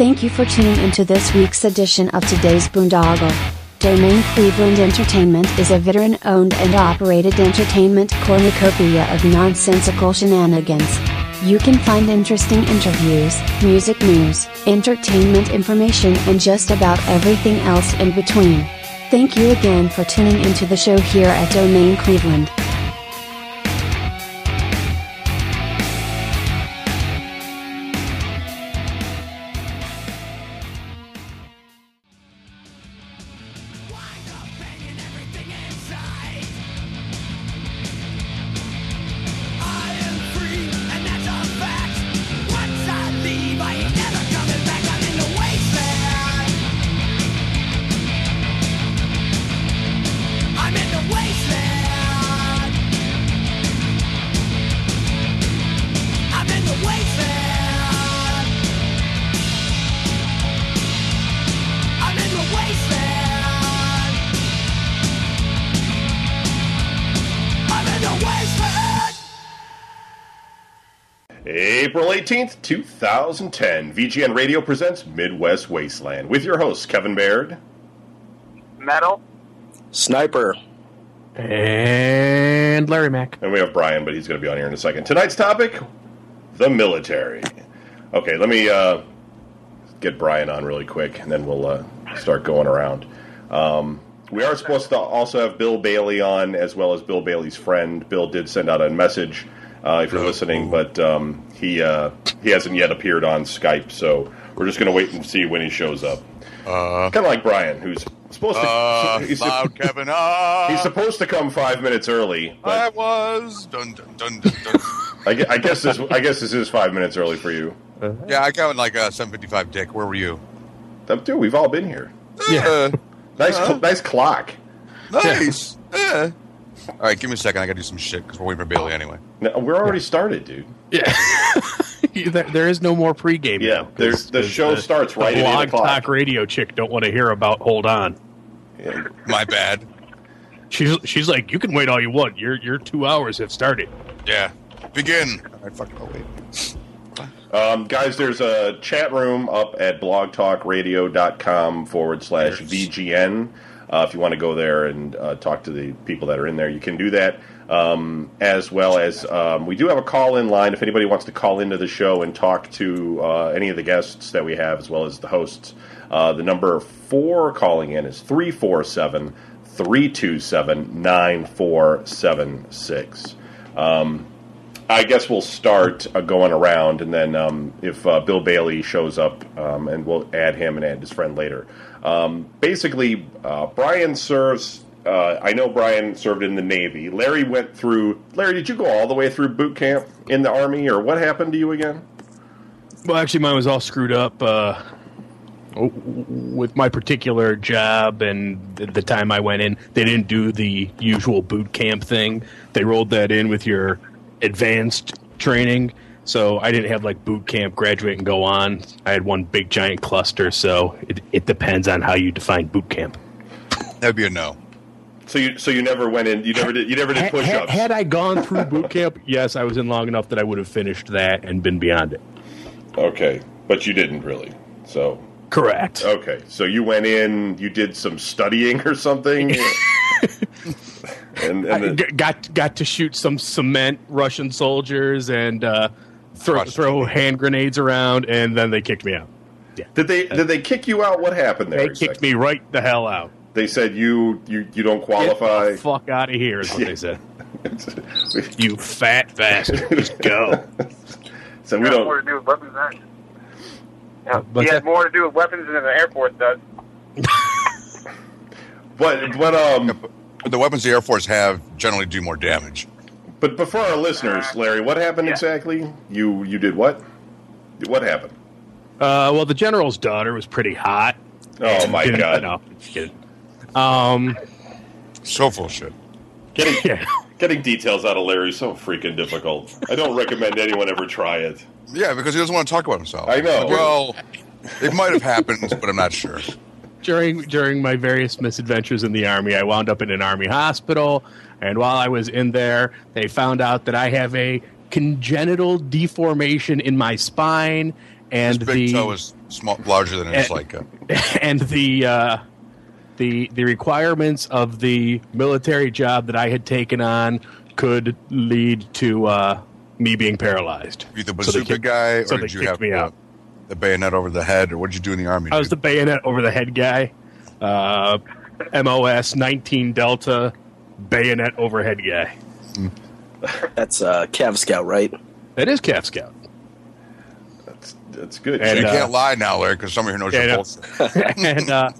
Thank you for tuning into this week's edition of today's Boondoggle. Domain Cleveland Entertainment is a veteran owned and operated entertainment cornucopia of nonsensical shenanigans. You can find interesting interviews, music news, entertainment information, and just about everything else in between. Thank you again for tuning into the show here at Domain Cleveland. April 18th, 2010, VGN Radio presents Midwest Wasteland with your hosts, Kevin Baird. Metal. Sniper. And Larry Mack. And we have Brian, but he's going to be on here in a second. Tonight's topic the military. Okay, let me uh, get Brian on really quick, and then we'll uh, start going around. Um, we are supposed to also have Bill Bailey on, as well as Bill Bailey's friend. Bill did send out a message uh, if you're listening, but um, he uh, he hasn't yet appeared on Skype, so we're just going to wait and see when he shows up. Uh, Kind of like Brian, who's supposed to. uh, he's, loud Kevin. Uh, he's supposed to come five minutes early, I was. Dun, dun, dun, dun, dun. I, I guess this I guess this is five minutes early for you. yeah, I got like a 755 Dick. Where were you? Dude, we've all been here. Yeah. Nice, cl- nice clock. nice. Yeah. All right, give me a second. I got to do some shit because we're waiting for Bailey anyway. No, we're already started, dude. Yeah. there, there is no more pregame. Yeah, now, 'cause- there's- the 'cause show starts right the at eight blog o'clock. talk radio chick don't want to hear about hold on. Yeah. My bad. She's she's like, you can wait all you want. Your your two hours have started. Yeah. Begin. All right, fucking I'll wait. Um, guys, there's a chat room up at blogtalkradio.com forward slash VGN. Uh, if you want to go there and uh, talk to the people that are in there, you can do that. Um, as well as um, we do have a call in line if anybody wants to call into the show and talk to uh, any of the guests that we have, as well as the hosts. Uh, the number for calling in is 347 327 9476. I guess we'll start uh, going around, and then um, if uh, Bill Bailey shows up, um, and we'll add him and add his friend later. Um, basically, uh, Brian serves. Uh, I know Brian served in the Navy. Larry went through. Larry, did you go all the way through boot camp in the Army, or what happened to you again? Well, actually, mine was all screwed up uh, with my particular job and the, the time I went in. They didn't do the usual boot camp thing. They rolled that in with your advanced training. So I didn't have like boot camp, graduate, and go on. I had one big giant cluster. So it, it depends on how you define boot camp. That'd be a no. So you, so you never went in. You never did. You never did push ups. had I gone through boot camp, yes, I was in long enough that I would have finished that and been beyond it. Okay, but you didn't really. So Correct. Okay, so you went in, you did some studying or something, and, and I got got to shoot some cement Russian soldiers and uh, throw throw hand grenades around, and then they kicked me out. did they did they kick you out? What happened there? They kicked me right the hell out. They said you you you don't Get qualify. the fuck out of here is what Yeah. they said. You fat bastard, just go. so we It has more don't. to do with weapons than yeah, What's he has more to do with weapons than the Air Force does. But but um. The weapons the Air Force have generally do more damage. But before our listeners, Larry, what happened Yeah. exactly? You you did what? What happened? Uh, well, the general's daughter was pretty hot. Oh my Didn't- god! No, just kidding. Um, So full shit. Getting yeah. getting details out of Larry is so freaking difficult. I don't recommend anyone ever try it. Yeah, because he doesn't want to talk about himself. I know. Well, it might have happened, but I'm not sure. during during my various misadventures in the army, I wound up in an army hospital, and while I was in there, they found out that I have a congenital deformation in my spine, and His big the toe is small, larger than his Eh. like. Uh, and the uh, the the requirements of the military job that I had taken on could lead to uh, me being paralyzed. you the So bazooka kicked- guy, or they did you have me the, the bayonet over the head, or what did you do in the army? I was the bayonet over the head guy. Uh, MOS 19 Delta bayonet overhead guy. That's uh, Cav Scout, right? That is Cav Scout. That's that's good. And, you uh, can't lie now, Larry, because somebody here knows Yeah, I your know. bullshit. and, uh,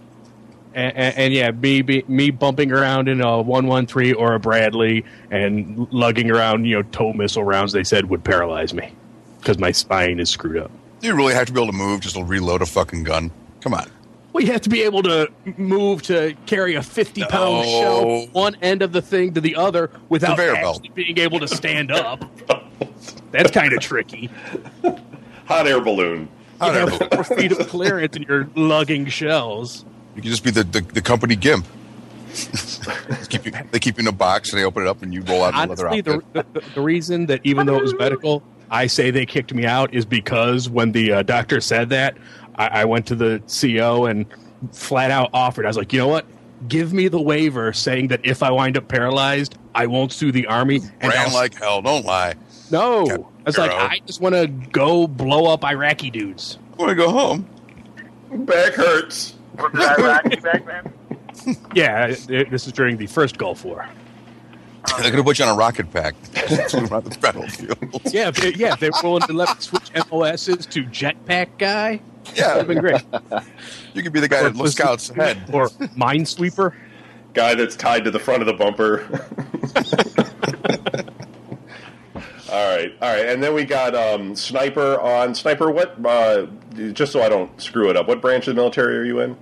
and, and, and yeah, me be, me bumping around in a one one three or a Bradley and lugging around, you know, tow missile rounds. They said would paralyze me because my spine is screwed up. You really have to be able to move just to reload a fucking gun? Come on. Well, you have to be able to move to carry a fifty pound No. shell one end of the thing to the other without Conveyor actually belt. being able to stand up. That's kind of tricky. Hot air balloon. Hot you air have four feet of clearance and you're lugging shells. You can just be the, the, the company gimp. Keep you, they keep you in a box and they open it up and you roll out in a leather Honestly, outfit. the, the, the reason that even though it was medical, I say they kicked me out is because when the uh, doctor said that, I, I went to the CO and flat out offered. I was like, you know what? Give me the waiver saying that if I wind up paralyzed, I won't sue the army. And Ran I'll- like hell. Don't lie. no, Cap- I was like, Hero. I just want to go blow up Iraqi dudes. I want to go home. Back hurts. Was it Iraqi back then? Yeah, it- this is during the first Gulf War. They're going to put you on a rocket pack. around the battlefield. Yeah, if they, yeah, if they were willing to let me switch MOSs to jetpack guy, that would Yeah, have been great. you could be the guy that looks scouts head or Minesweeper. Guy that's tied to the front of the bumper. all right, all right, and then we got um, sniper on sniper. What? Uh, just so I don't screw it up. What branch of the military are you in?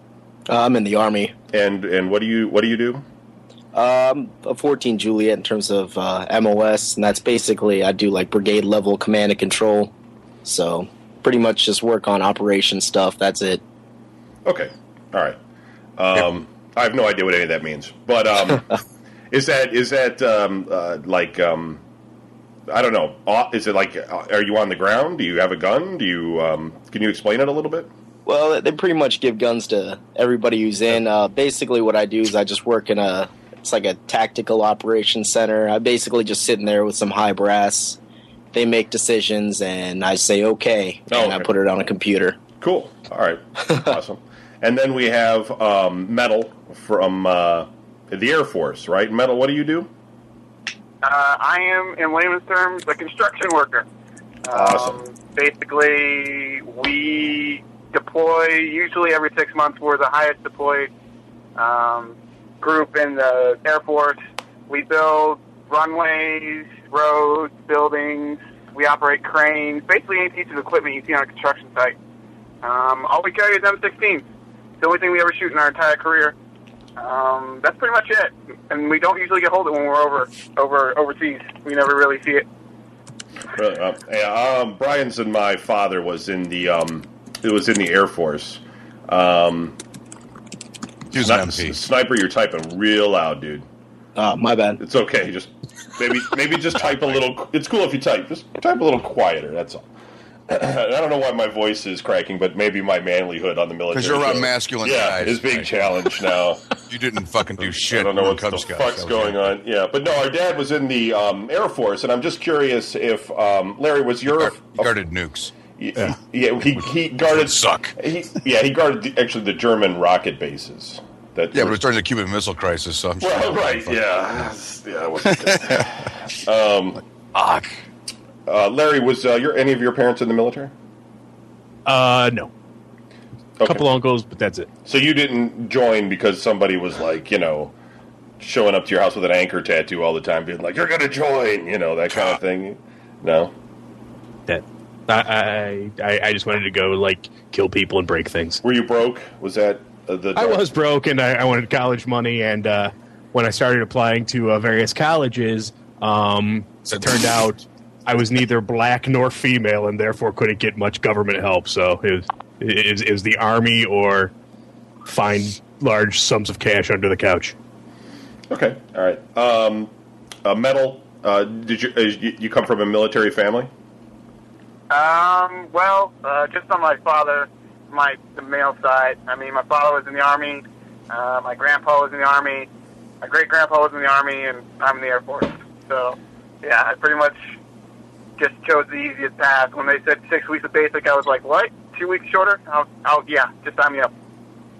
Uh, I'm in the Army. And and what do you what do you do? Um, a 14 Juliet in terms of uh, MOS, and that's basically I do like brigade level command and control. So pretty much just work on operation stuff. That's it. Okay, all right. Um, I have no idea what any of that means, but um, is that is that um, uh, like um, I don't know? uh, Is it like uh, are you on the ground? Do you have a gun? Do you um, can you explain it a little bit? Well, they pretty much give guns to everybody who's in. Uh, basically, what I do is I just work in a it's like a tactical operations center. I basically just sitting there with some high brass. They make decisions, and I say okay, Oh, and I put it on a computer. Cool. All right. awesome. And then we have um, Metal from uh, the Air Force, right? Metal, what do you do? Uh, I am, in layman's terms, a construction worker. Awesome. Um, basically, we deploy usually every six months. We're the highest deployed um, group in the Air Force. We build runways, roads, buildings. We operate cranes. Basically, any piece of equipment you see on a construction site. Um, all we carry is M16. The only thing we ever shoot in our entire career. Um, that's pretty much it. And we don't usually get hold of it when we're over over overseas. We never really see it. Really? Uh, yeah, um, Brian's and my father was in the um, it was in the Air Force. Um, He was an MP. sniper, you're typing real loud, dude. Uh, my bad. It's okay. Just maybe maybe just type a little. It's cool if you type. Just type a little quieter. That's all. I don't know why my voice is cracking, but maybe my manlyhood on the military. 'Cause you're around show- masculine Yeah, guys. is being challenged now. You didn't fucking do shit. I don't know what Cub the Scouts. fuck's going it. on. Yeah, but no, our dad was in the um, Air Force, and I'm just curious if um, Larry was your. Guard- He guarded nukes. yeah, yeah he, he guarded. Suck. He, yeah, he guarded the, actually the German rocket bases. That Yeah, but were- it's during the Cuban Missile Crisis, so I'm sure. well, right, yeah, yeah. wasn't good. um, Fuck. uh, Larry, was uh, your any of your parents in the military? Uh, no. A Okay. couple uncles, but that's it. So you didn't join because somebody was like, you know, showing up to your house with an anchor tattoo all the time, being like, "You're going to join," you know, that kind of thing. No. That I, I I just wanted to go like kill people and break things. Were you broke? Was that the? I was broke and I, I wanted college money, and uh, when I started applying to uh, various colleges, um, it turned out I was neither black nor female, and therefore couldn't get much government help. So it was, it was, it was the army or find large sums of cash under the couch. Okay. All right. Um, uh, metal. Uh, did you, uh, you you come from a military family? Um, well, uh, just on my father, my the male side. I mean, my father was in the army. Uh, my grandpa was in the army. My great grandpa was in the army, and I'm in the Air Force. So, yeah, I pretty much just chose the easiest path. When they said six weeks of basic, I was like, "What? Two weeks shorter? I'll, I'll yeah, just sign me up."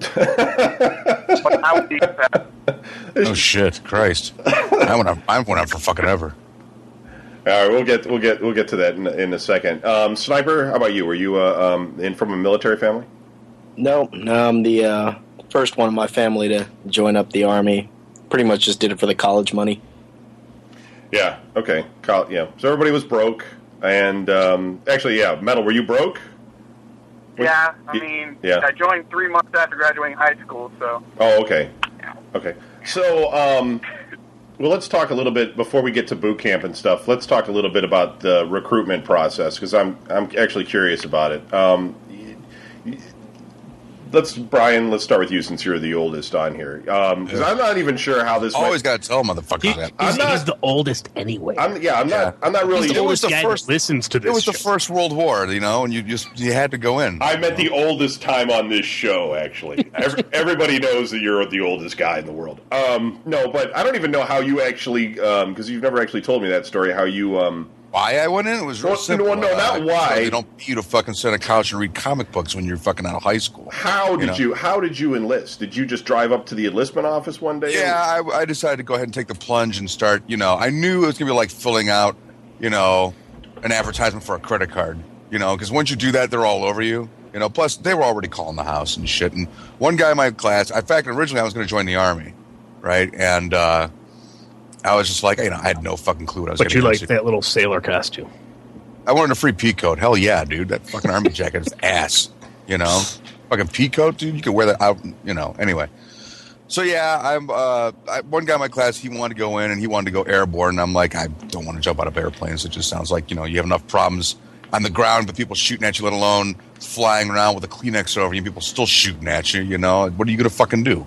But I would be. Oh shit, Christ! I went on. I went on for fucking ever. All right, we'll get we'll get we'll get to that in, in a second. Um, Sniper, how about you? Were you uh, um, in from a military family? No, no, I'm the uh, first one in my family to join up the army. Pretty much just did it for the college money. Yeah. Okay. Col- yeah. So everybody was broke, and um, actually, yeah, metal. Were you broke? Yeah, I Y- mean, yeah. I joined three months after graduating high school, so Oh, okay. Okay. So, um, well, let's talk a little bit before we get to boot camp and stuff. Let's talk a little bit about the recruitment process because I'm I'm actually curious about it. Um, let's Brian. Let's start with you since you're the oldest on here because I'm not even sure how this. Always got to tell motherfuckers He- that. I'm he's, not- he's the oldest anyway. I'm yeah. I'm Yeah. not. I'm not really. he's the It was oldest the guy first- that listens to this. It was the first World War, you know, and you just you had to go in. I met the oldest time on this show. Actually, Every, everybody knows that you're the oldest guy in the world. Um, no, but I don't even know how you actually because you've never actually told me that story. How you um, Why I went in? It was real Well, simple. no, no, not Uh, why. They don't you to fucking sit on a couch and read comic books when you're fucking out of high school. how did know. you how did you enlist? Did you just drive up to the enlistment office one day? Yeah, I, I decided to go ahead and take the plunge and start. You know, I knew it was gonna be like filling out, you know, an advertisement for a credit card. You know, because once you do that, they're all over you. You know, plus they were already calling the house and shit. And one guy in my class, in fact, originally I was going to join the army, right? And uh, I was just like, you know, I had no fucking clue what I was. but you like that little sailor costume. I wanted a free pea coat. Hell yeah, dude. That fucking army jacket is ass. You know, fucking pea coat, dude. You could wear that out. You know. Anyway, so yeah, I'm. Uh, I, one guy in my class, he wanted to go in and he wanted to go airborne. And I'm like, I don't want to jump out of airplanes. It just sounds like you know you have enough problems on the ground with people shooting at you, let alone flying around with a Kleenex over you, people still shooting at you. You know, what are you gonna fucking do?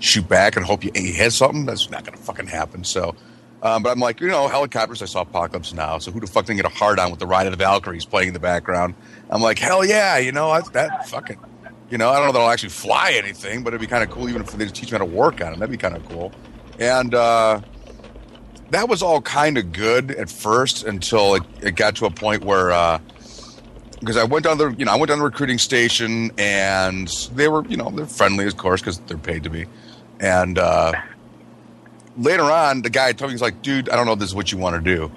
Shoot back and hope you, hit something? That's not gonna fucking happen. So. Um, but I'm like, you know, helicopters. I saw Apocalypse Now, so who the fuck didn't get a hard on with the Ride of the Valkyries playing in the background? I'm like, hell yeah, you know, I, that fucking, you know, I don't know that I'll actually fly anything, but it'd be kind of cool even if they just teach me how to work on it. That'd be kind of cool. And uh, that was all kind of good at first until it, it got to a point where. Uh, because I went down the, you know, I went down the recruiting station, and they were, you know, they're friendly, of course, because they're paid to be. And uh, later on, the guy told me he's like, "Dude, I don't know if this is what you want to do."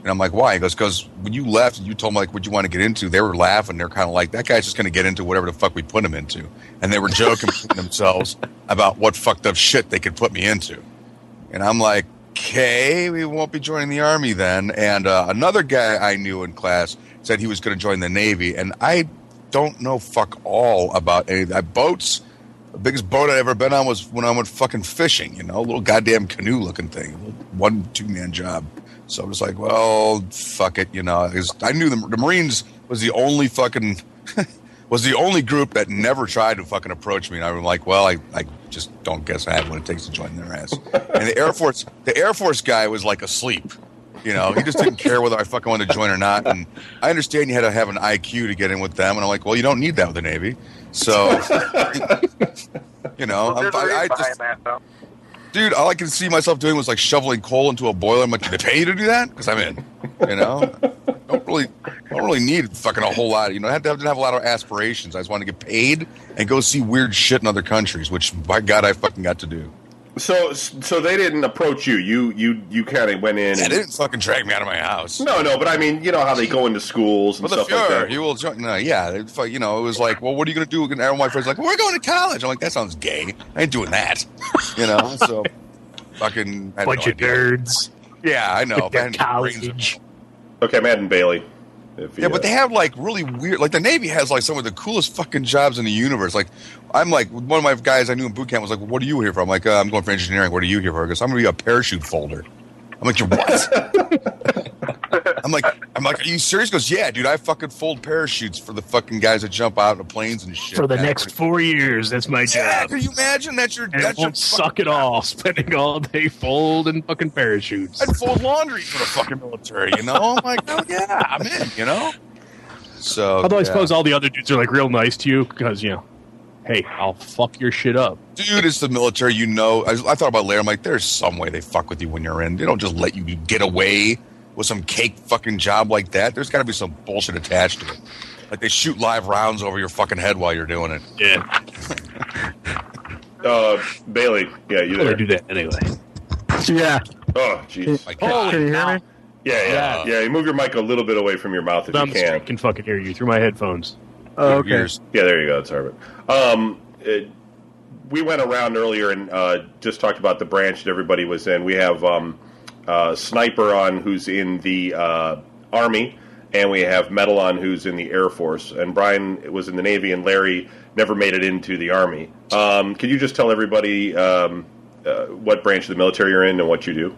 And I'm like, "Why?" He goes, "Because when you left, and you told me like what you want to get into." They were laughing. They're kind of like, "That guy's just going to get into whatever the fuck we put him into," and they were joking themselves about what fucked up shit they could put me into. And I'm like, "Okay, we won't be joining the army then." And uh, another guy I knew in class said he was going to join the navy, and I don't know fuck all about any of that. Boats. The biggest boat I'd ever been on was when I went fucking fishing, you know, a little goddamn canoe looking thing, one two man job. So I was like, well, fuck it, you know. 'cause I knew the, the Marines was the only fucking was the only group that never tried to fucking approach me. And I was like, well, I, I just don't guess I have what it takes to join their ass. And the Air Force, the Air Force guy was like asleep. You know, he just didn't care whether I fucking wanted to join or not. And I understand you had to have an IQ to get in with them. And I'm like, well, you don't need that with the Navy. So, you know, Well, I'm, there's a I, I just, that, dude, all I could see myself doing was like shoveling coal into a boiler. I'm like, do they pay you to do that? Because I'm in. You know, don't really, don't really need fucking a whole lot. You know, I have to have, to have a lot of aspirations. I just want to get paid and go see weird shit in other countries, which by God, I fucking got to do. So so they didn't approach you. You you you kind of went in. Yeah, and, they didn't fucking drag me out of my house. no, no, but I mean, you know how they go into schools and Well, the stuff like that. he will join. No, yeah, they you know, it was like, well, what are you going to do? And all my friends like, we're going to college. I'm like, that sounds gay. I ain't doing that. You know, so fucking I Bunch no of idea. nerds. Yeah, I know. With their had no brains in college. Okay, Madden Bailey. If Yeah, but they have like really weird. Like the Navy has like some of the coolest fucking jobs in the universe. Like I'm like one of my guys I knew in boot camp was like, "What are you here for?" I'm like, uh, "I'm going for engineering." What are you here for? Because I'm going to be a parachute folder. I'm like, "You're what?" I'm like, "I'm like, are you serious?" He goes, "Yeah, dude. I fucking fold parachutes for the fucking guys that jump out of planes and shit." For the man. next four years, that's my Yeah, job. can you imagine that's your And that's won't suck at all, spending all day folding fucking parachutes. I'd fold laundry for the fucking military, you know? I'm like, oh yeah, I'm in, you know? So, Although I suppose all the other dudes are like real nice to you because you know, hey, I'll fuck your shit up. dude, it's the military. You know, I, I thought about it later. I'm like, there's some way they fuck with you when you're in. They don't just let you get away with some cake fucking job like that. There's got to be some bullshit attached to it. Like they shoot live rounds over your fucking head while you're doing it. Yeah, Uh, Bailey, yeah, you I there? do that anyway. Yeah. Oh, jeez. Oh, Can you hear me? Yeah, yeah, yeah. You move your mic a little bit away from your mouth if Down you can. street can. can fucking hear you through my headphones. Oh, okay. years. Yeah, there you go. It's Harvard. Um, it, we went around earlier and uh, just talked about the branch that everybody was in. We have um, uh, Sniper on, who's in the uh, Army, and we have Metal on, who's in the Air Force. And Brian was in the Navy, and Larry never made it into the Army. Um, could you just tell everybody um, uh, what branch of the military you're in and what you do?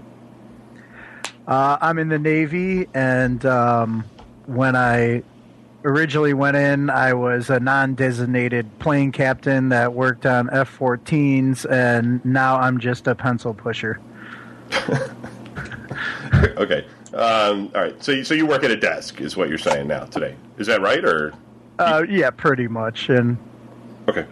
Uh, I'm in the Navy, and um, when I originally went in, I was a non designated plane captain that worked on F 14s, and now I'm just a pencil pusher. okay. Um, all right. So, you, so you work at a desk, is what you're saying now today. Is that right, or? Uh, yeah, pretty much. And Okay.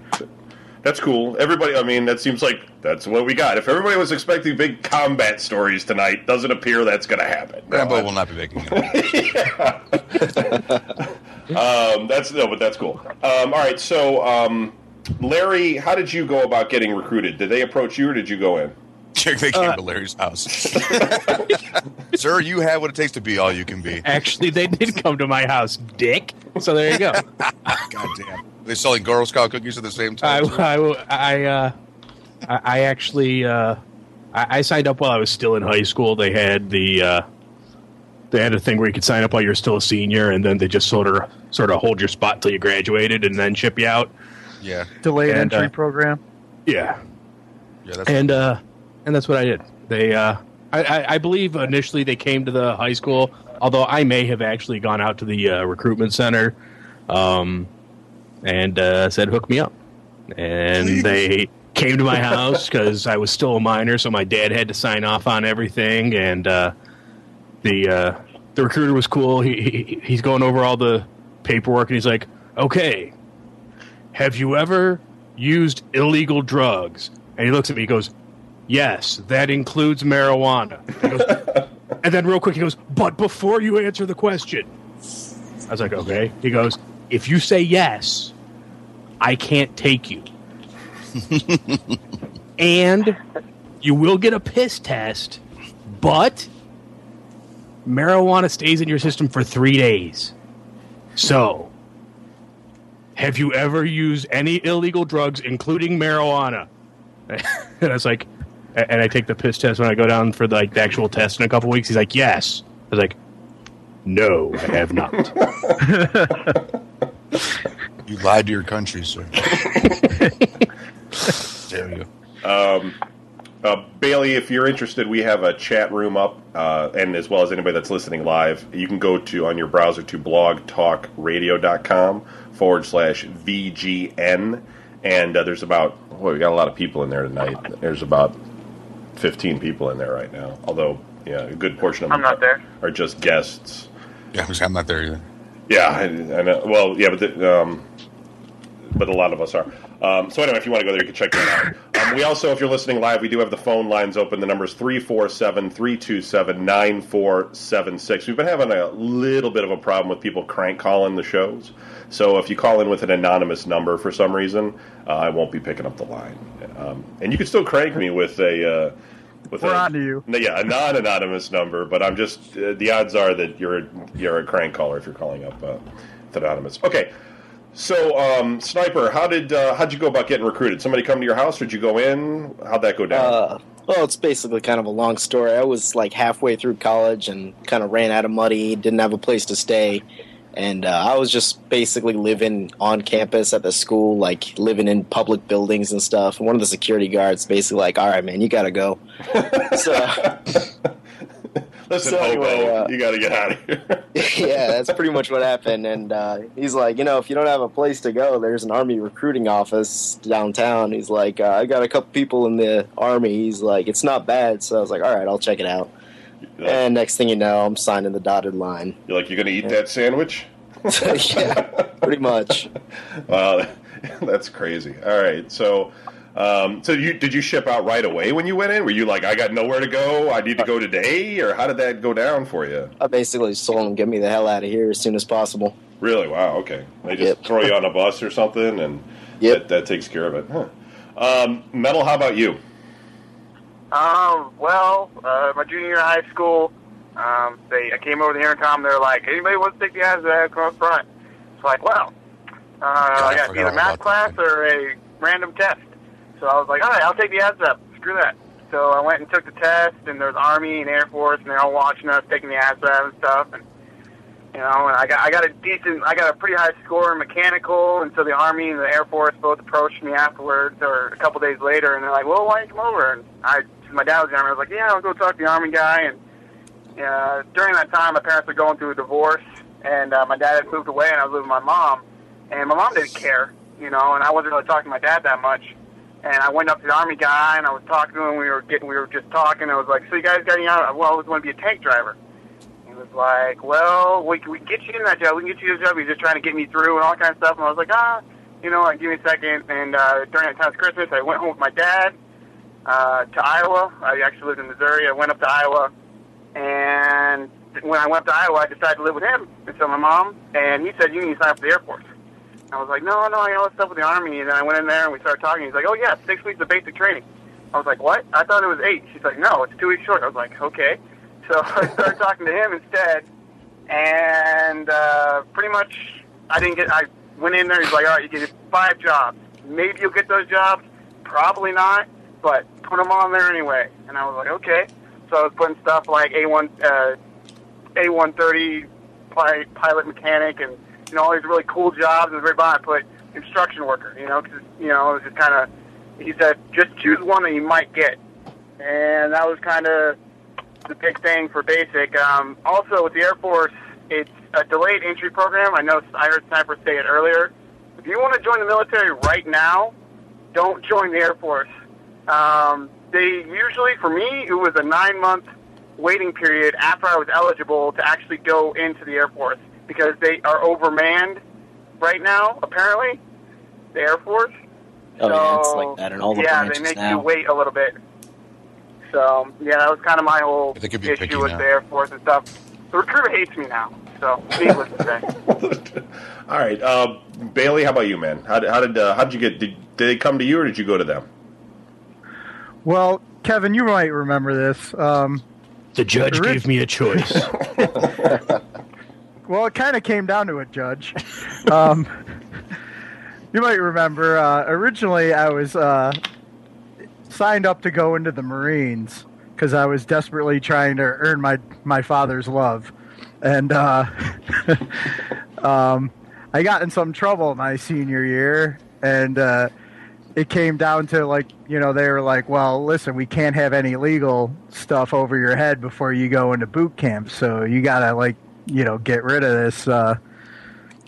That's cool. Everybody, I mean, that seems like that's what we got. If everybody was expecting big combat stories tonight, doesn't appear that's going to happen. No, Rambo I- will not be making it. um, that's no, but that's cool. Um, all right, so um, Larry, how did you go about getting recruited? Did they approach you, or did you go in? they came to Larry's house. Sir, you have what it takes to be all you can be. Actually, they did come to my house, dick. So there you go. God damn. They selling Girl Scout cookies at the same time. I, I, uh, I I actually, uh, I, I signed up while I was still in high school. They had the, uh, they had a thing where you could sign up while you're still a senior, and then they just sort of, sort of hold your spot till you graduated, and then ship you out. yeah. delayed And, entry uh, program. Yeah, Yeah, that's and uh, and that's what I did. They, uh, I, I, I believe initially they came to the high school, although I may have actually gone out to the uh, recruitment center, um, and uh, said hook me up, and they came to my house because I was still a minor, so my dad had to sign off on everything, and uh, the uh, the recruiter was cool. He, he he's going over all the paperwork, and he's like, "Okay, have you ever used illegal drugs?" And he looks at me. He goes, "Yes, that includes marijuana." He goes, and then real quick, he goes, "But before you answer the question," I was like, "Okay." He goes, "If you say yes, I can't take you, and you will get a piss test, but." marijuana stays in your system for three days. So, have you ever used any illegal drugs, including marijuana? and I was like, and I take the piss test when I go down for like the actual test in a couple weeks. He's like, yes. I was like, no, I have not. You lied to your country, sir. Dare you? Um, uh, Bailey, if you're interested, we have a chat room up, uh, and as well as anybody that's listening live, you can go to on your browser to blogtalkradio.com forward slash VGN, and uh, there's about boy, we got a lot of people in there tonight. There's about 15 people in there right now, although yeah, a good portion of them I'm not there. are just guests. Yeah, I'm not there either. Yeah, I, I know. Well, yeah, but the, um, but a lot of us are. Um, so anyway, if you want to go there, you can check that out. Um, we also, if you're listening live, we do have the phone lines open. The number is 347-327-9476. We've been having a little bit of a problem with people crank calling the shows. So if you call in with an anonymous number for some reason, uh, I won't be picking up the line. Um, and you can still crank me with a... Uh, with We're a, on to you. Yeah, a non-anonymous number, but I'm just uh, the odds are that you're you're a crank caller if you're calling up uh, with anonymous. Okay, so um, sniper, how did uh, how'd you go about getting recruited? Somebody come to your house, or did you go in? How'd that go down? Uh, well, it's basically kind of a long story. I was like halfway through college and kind of ran out of money, didn't have a place to stay, and uh, I was just basically living on campus at the school, like living in public buildings and stuff. And one of the security guards basically like, "All right, man, you got to go." so Listen, so hobo, anyway, uh, you got to get out of here. yeah, that's pretty much what happened. And uh, he's like, you know, if you don't have a place to go, there's an army recruiting office downtown. He's like, uh, I got a couple people in the army. He's like, it's not bad. So I was like, all right, I'll check it out. And next thing you know, I'm signing the dotted line. you're like, you're gonna eat that sandwich? yeah, pretty much. Wow, that's crazy. All right, so. Um, so you did you ship out right away when you went in? Were you like, I got nowhere to go, I need to go today, or how did that go down for you? I basically just told them get me the hell out of here as soon as possible. Really? Wow. Okay. They just Yep. throw you on a bus or something, and Yep. that, that takes care of it. Huh. Um, Metal, how about you? Um, well, uh, my junior year of high school, um, they I came over the intercom. And They're like, anybody wants to take the ASVAB, come up front. It's like, well, uh, I I got either math class or a random test. So I was like, all right, I'll take the ASVAB. Screw that. So I went and took the test, and there was Army and Air Force, and they're all watching us taking the ASVAB and stuff. And you know, and I got I got a decent, I got a pretty high score in mechanical, and so the Army and the Air Force both approached me afterwards, or a couple days later, and they're like, "Well, why don't you come over?" And I, my dad was in the Army. I was like, "Yeah, I'll go talk to the Army guy." And uh, during that time, my parents were going through a divorce, and uh, my dad had moved away, and I was living with my mom, and my mom didn't care, you know, and I wasn't really talking to my dad that much. And I went up to the Army guy, and I was talking to him. We were getting, we were just talking. And I was like, "So you guys got any out? Well, I was going to be a tank driver." He was like, "Well, we we can get you in that job. We can get you that job." He's just trying to get me through and all kind of stuff. And I was like, "Ah, you know, what? give me a second. And uh, during that time of Christmas, I went home with my dad uh, to Iowa. I actually lived in Missouri. I went up to Iowa, and when I went up to Iowa, I decided to live with him instead of my mom. And he said, "You need to sign up for the Air Force." I was like, "No, no, I know stuff with the Army." And then I went in there and we started talking. He's like, "Oh yeah, six weeks of basic training." I was like, "What? I thought it was eight. She's like, "No, it's two weeks short." I was like, "Okay." So I started talking to him instead, and uh, pretty much I didn't get. I went in there. He's like, "All right, you get five jobs. Maybe you'll get those jobs. Probably not, but put them on there anyway." And I was like, "Okay." So I was putting stuff like A one, uh, A one thirty, pilot mechanic, and you know all these really cool jobs. And very bottom, I put construction worker. You know, because you know it was just kind of. He said, "Just choose one that you might get," and that was kind of the big thing for basic. Um, also, with the Air Force, it's a delayed entry program. I know I heard Sniper say it earlier. If you want to join the military right now, don't join the Air Force. Um, they usually, for me, it was a nine month waiting period after I was eligible to actually go into the Air Force because they are overmanned right now, apparently, the Air Force. Oh yeah, it's like that in all the yeah, they make now. you wait a little bit. So yeah, that was kind of my whole They could be picky issue with now. the Air Force and stuff. The recruiter hates me now, so needless to say. All right, uh, Bailey, how about you, man? How did how did, uh, how did you get? Did, did they come to you or did you go to them? Well, Kevin, you might remember this. Um, The judge Rick- gave me a choice. well, it kind of came down to it, Judge. Um, you might remember. Uh, originally, I was uh, signed up to go into the Marines because I was desperately trying to earn my my father's love, and uh, um, I got in some trouble my senior year, and uh, it came down to like you know they were like, well, listen, we can't have any legal stuff over your head before you go into boot camp, so you gotta like you know get rid of this. Uh,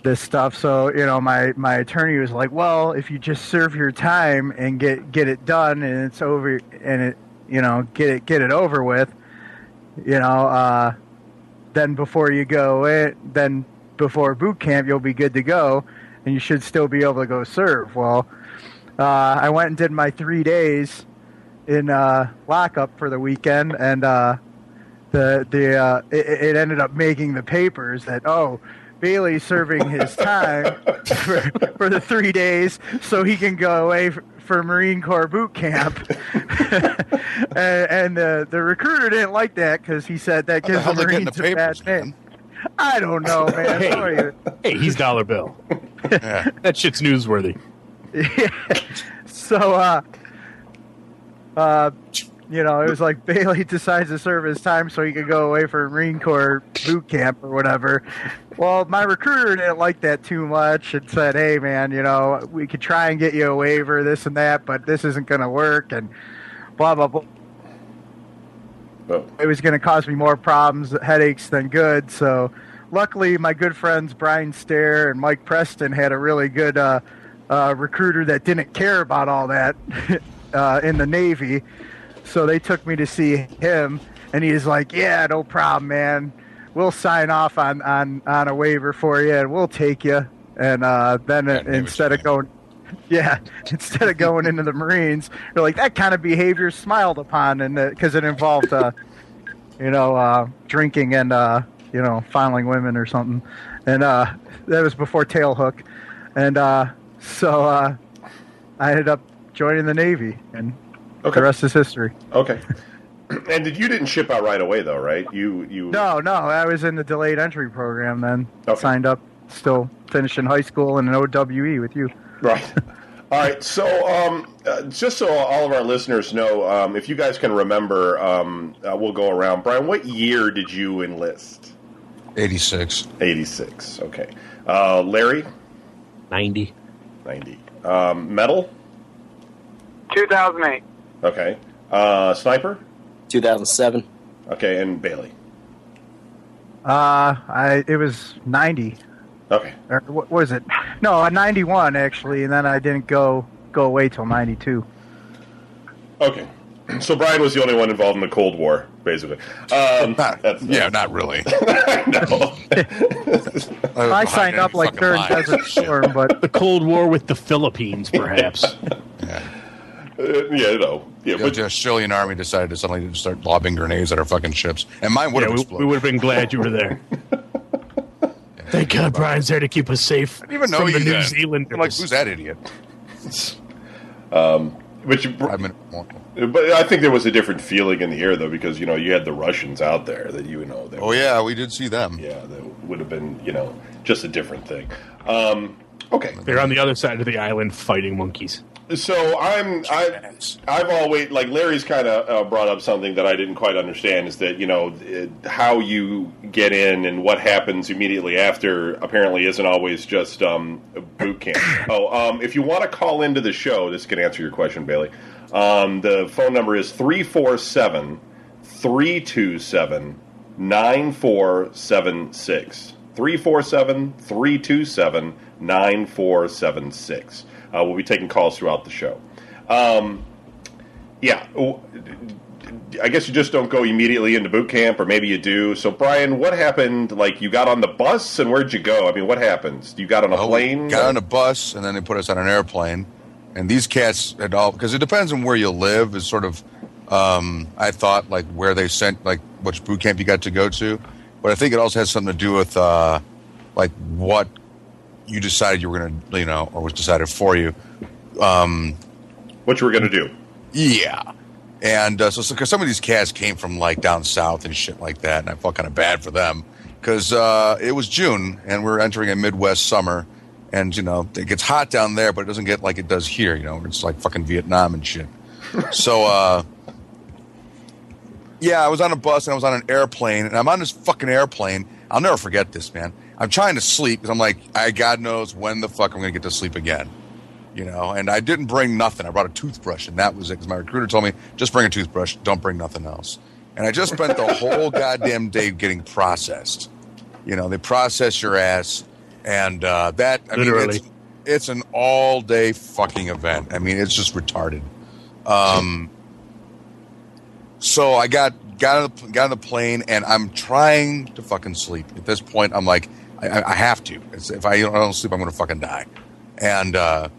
this stuff. So you know, my my attorney was like, "Well, if you just serve your time and get get it done, and it's over, and it you know get it get it over with, you know, uh, then before you go in, then before boot camp, you'll be good to go, and you should still be able to go serve." Well, uh, I went and did my three days in uh, lockup for the weekend, and uh, the the uh, it, it ended up making the papers that oh. Bailey's serving his time for, for the three days so he can go away for, for Marine Corps boot camp. and and uh, the recruiter didn't like that because he said that How the gives the they get in Marines the a bad name. man? I don't know, man. Hey. Hey, he's dollar bill. Yeah. That shit's newsworthy. so, uh, uh, you know, it was like Bailey decides to serve his time so he could go away for Marine Corps boot camp or whatever. Well, my recruiter didn't like that too much and said, "Hey, man, you know, we could try and get you a waiver, this and that, but this isn't going to work." And blah blah blah. Oh. It was going to cause me more problems, headaches than good. So, luckily, my good friends Brian Stair and Mike Preston had a really good uh, uh, recruiter that didn't care about all that uh, in the Navy. So they took me to see him, and he's like, "Yeah, no problem, man. we'll sign off on on on a waiver for you, and we'll take you. And uh, then Yeah, instead of going, yeah, instead of going into the Marines, they're like that kind of behavior is smiled upon, and because it involved, uh, you know, uh, drinking and uh, you know, fondling women or something, and uh, that was before tailhook, and uh, so uh, I ended up joining the Navy, and Okay. the rest is history. Okay. And did you didn't ship out right away though, right? You you No, no, I was in the delayed entry program then. Okay. Signed up, still finishing high school and an OWE with you. Right. All right. So, um, uh, just so all of our listeners know, um, if you guys can remember, um, uh, we'll go around. Brian, what year did you enlist? 86. 86. Okay. Uh, Larry? 90. 90. Um, metal? 2008. Okay. Uh, sniper? 2007. Okay. And Bailey? Uh, I it was 90. Okay. Or what was it? No, a 91 actually, and then I didn't go go away till 92. Okay. So Brian was the only one involved in the Cold War, basically. Um, Not, that's, yeah, not really. no. I signed up like during Desert Storm, but The Cold War with the Philippines, perhaps. Yeah. Uh, yeah, no. Yeah, The but Australian army decided to suddenly start lobbing grenades at our fucking ships, and mine would yeah, have we, exploded. we would have been glad you were there. Thank God Brian's there to keep us safe I didn't even know from you the New then. Zealanders. I'm like, who's that idiot? but you, Five minute more. But I think there was a different feeling in the air, though, because you know you had the Russians out there that you know. That Oh yeah, we did see them. yeah, that would have been you know just a different thing. Um, okay, They're on the other side of the island fighting monkeys. so I'm I I've always like Larry's kind of uh, brought up something that I didn't quite understand is that you know it, how you get in and what happens immediately after apparently isn't always just um, boot camp. oh, um, if you want to call into the show, this can answer your question, Bailey. Um, the phone number is 347 327 9476. 347 327 9476. Uh, We'll be taking calls throughout the show. Um, yeah, I guess you just don't go immediately into boot camp, or maybe you do. So, Brian, what happened? Like, you got on the bus, and where'd you go? I mean, what happens? You got on a Oh, plane? Got on a bus, and then they put us on an airplane. And these cats at all because it depends on where you live. Is sort of, um, I thought like where they sent like which boot camp you got to go to, but I think it also has something to do with uh, like what you decided you were going to, you know, or was decided for you. Um, what you were going to do? yeah. And uh, so, because some of these cats came from like down south and shit like that, and I felt kind of bad for them because uh, it was June and we're entering a Midwest summer, and you know it gets hot down there, but it doesn't get like it does here. You know, it's like fucking Vietnam and shit. so, uh, yeah, I was on a bus and I was on an airplane, and I'm on this fucking airplane. I'll never forget this, man. I'm trying to sleep because I'm like, I God knows when the fuck I'm gonna get to sleep again you know and i didn't bring nothing i brought a toothbrush and that was it because my recruiter told me just bring a toothbrush don't bring nothing else and i just spent the whole goddamn day getting processed you know they process your ass and uh, that i mean Literally. it's, it's an all day fucking event i mean it's just retarded um so i got got on the, got on the plane and i'm trying to fucking sleep at this point i'm like i, I- have to it's, if I don't sleep i'm gonna fucking die and uh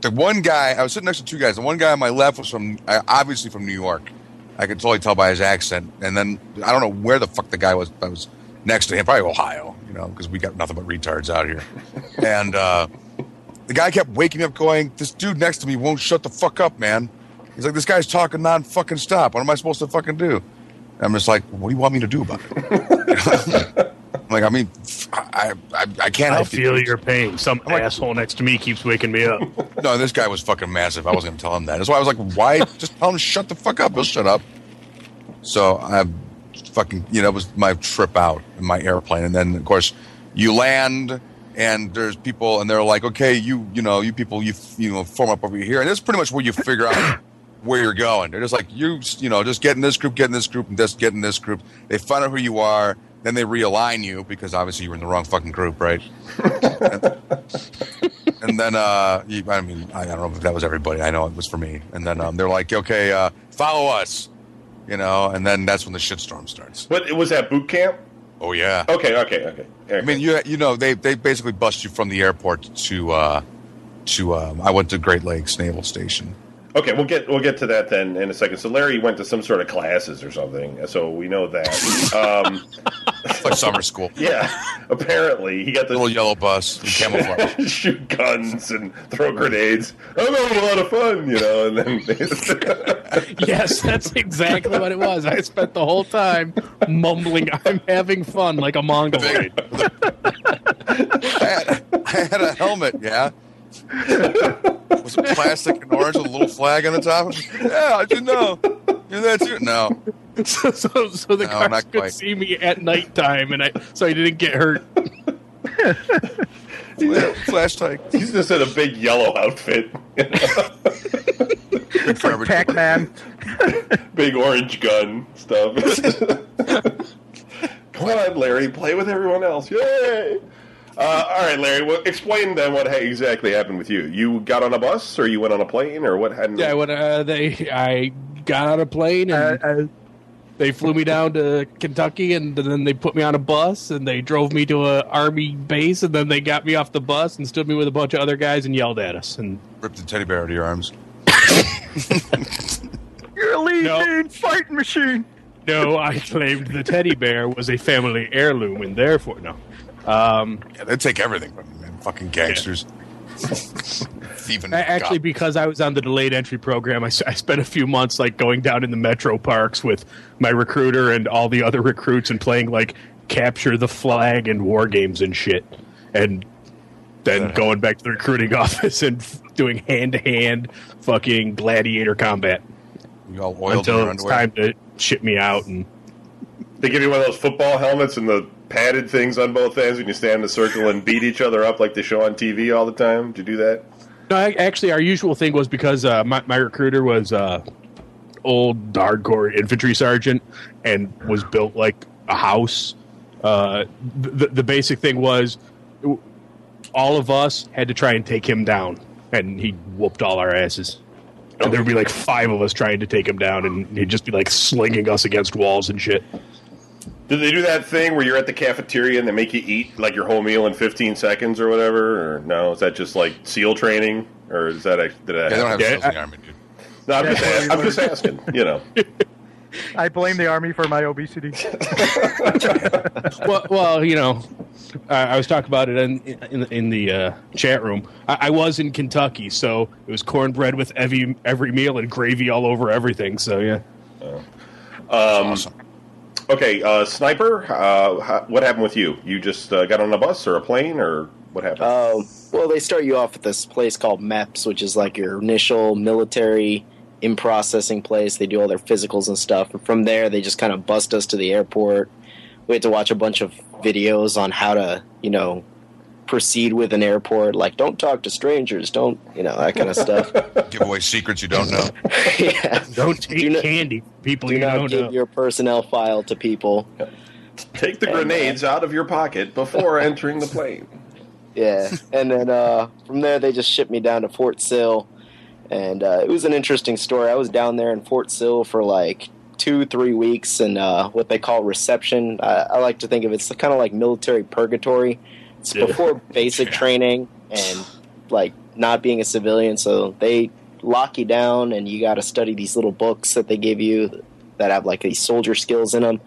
the one guy I was sitting next to two guys. The one guy on my left was from obviously from New York. I could totally tell by his accent. And then I don't know where the fuck the guy was. I was next to him, probably Ohio, know, because we got nothing but retards out here. and uh, the guy kept waking me up, going, "This dude next to me won't shut the fuck up, man." He's like, "This guy's talking non fucking stop. What am I supposed to fucking do?" And I'm just like, "What do you want me to do about it?" I'm like, I mean, I I, I can't I help you. feel your pain. Some like- asshole next to me keeps waking me up. No, this guy was fucking massive. I wasn't going to tell him that. That's why I was like, why? Just tell him shut the fuck up. He'll shut up. So I fucking, you know, it was my trip out in my airplane. And then, of course, you land and there's people and they're like, okay, you, you know, you people, you, you know, form up over here. And that's pretty much where you figure out where you're going. They're just like, you, you know, just get in this group, get in this group, and just get in this group. They find out who you are. Then they realign you because obviously you were in the wrong fucking group, right? and then uh you- i mean i don't know if that was everybody i know it was for me and then um, they're like okay uh follow us you know and then that's when the shitstorm starts What was that boot camp? Oh yeah. Okay, okay, okay. I mean, you you know they they basically bust you from the airport to uh, to um, I went to Great Lakes Naval Station. Okay, we'll get we'll get to that then in a second. So Larry went to some sort of classes or something, so we know that. Um, like summer school. yeah, apparently he got the Little yellow bus in camouflage. shoot guns and throw grenades. I'm having a lot of fun, you know. And then yes, that's exactly what it was. I spent the whole time mumbling, "I'm having fun," like a mongoloid. I had, I had a helmet. Yeah. Was it plastic and orange with a little flag on the top? Yeah, I didn't know. Yeah, that's it. No, so, so, so the No, cars could quite. see me at nighttime, and I so I didn't get hurt. flash type. he's just in a big yellow outfit, It's like Pac-Man. big orange gun stuff. Come on, Larry, play with everyone else. Yay! Uh, all right, Larry. Well, explain then what exactly happened with you. You got on a bus, or you went on a plane, or what happened? Yeah, when uh, they I got on a plane and Uh, uh, they flew me down to Kentucky, and then they put me on a bus and they drove me to a army base, and then they got me off the bus and stood me with a bunch of other guys and yelled at us. And Ripped the teddy bear out of your arms. you're a lean No. mean fighting machine. no, I claimed the teddy bear was a family heirloom, and therefore no. Um, Yeah, they take everything from you, man. Fucking gangsters. Thieving. A- Actually, God. because I was on the delayed entry program, I spent a few months like going down in the metro parks with my recruiter and all the other recruits and playing like capture the flag and war games and shit, and then going back to the recruiting office and f- doing hand to hand fucking gladiator combat you all oiled until it's time to ship me out and They give you one of those football helmets and the padded things on both ends, and you stand in a circle and beat each other up like they show on TV all the time. Did you do that? No, actually, our usual thing was because uh, my, my recruiter was uh, old hardcore infantry sergeant and was built like a house. Uh, the, the basic thing was all of us had to try and take him down, and he whooped all our asses. And there would be like five of us trying to take him down, and he'd just be like slinging us against walls and shit. Did they do that thing where you're at the cafeteria and they make you eat like your whole meal in 15 seconds or whatever? Or no, is that just like SEAL training, or is that act- did that? Yeah, they don't have Yeah, seals in the army, dude. no, I'm, Yeah, just, a- I'm just asking. You know, I blame the army for my obesity. well, well, you know, I, I was talking about it in in, in the uh, chat room. I, I was in Kentucky, so it was cornbread with every every meal and gravy all over everything. So yeah, Um, awesome. Okay, uh, sniper. Uh, what happened with you? You just uh, got on a bus or a plane, or what happened? Oh, well, they start you off at this place called MEPS, which is like your initial military in processing place. They do all their physicals and stuff. And from there, they just kind of bust us to the airport. We had to watch a bunch of videos on how to, you know, proceed with an airport. Like, don't talk to strangers. Don't, you know, that kind of stuff. Give away secrets you don't know. yeah. don't take Do not- candy, people Do you not don't give know. your personnel file to people. Take the grenades out of your pocket before entering the plane. Yeah, and then uh, from there they just shipped me down to Fort Sill, and uh, it was an interesting story. I was down there in Fort Sill for like two, three weeks, and uh, what they call reception. I, I like to think of it, it's kind of like military purgatory. It's Yeah. before basic training and like not being a civilian, so they lock you down, and you got to study these little books that they give you that have like these soldier skills in them.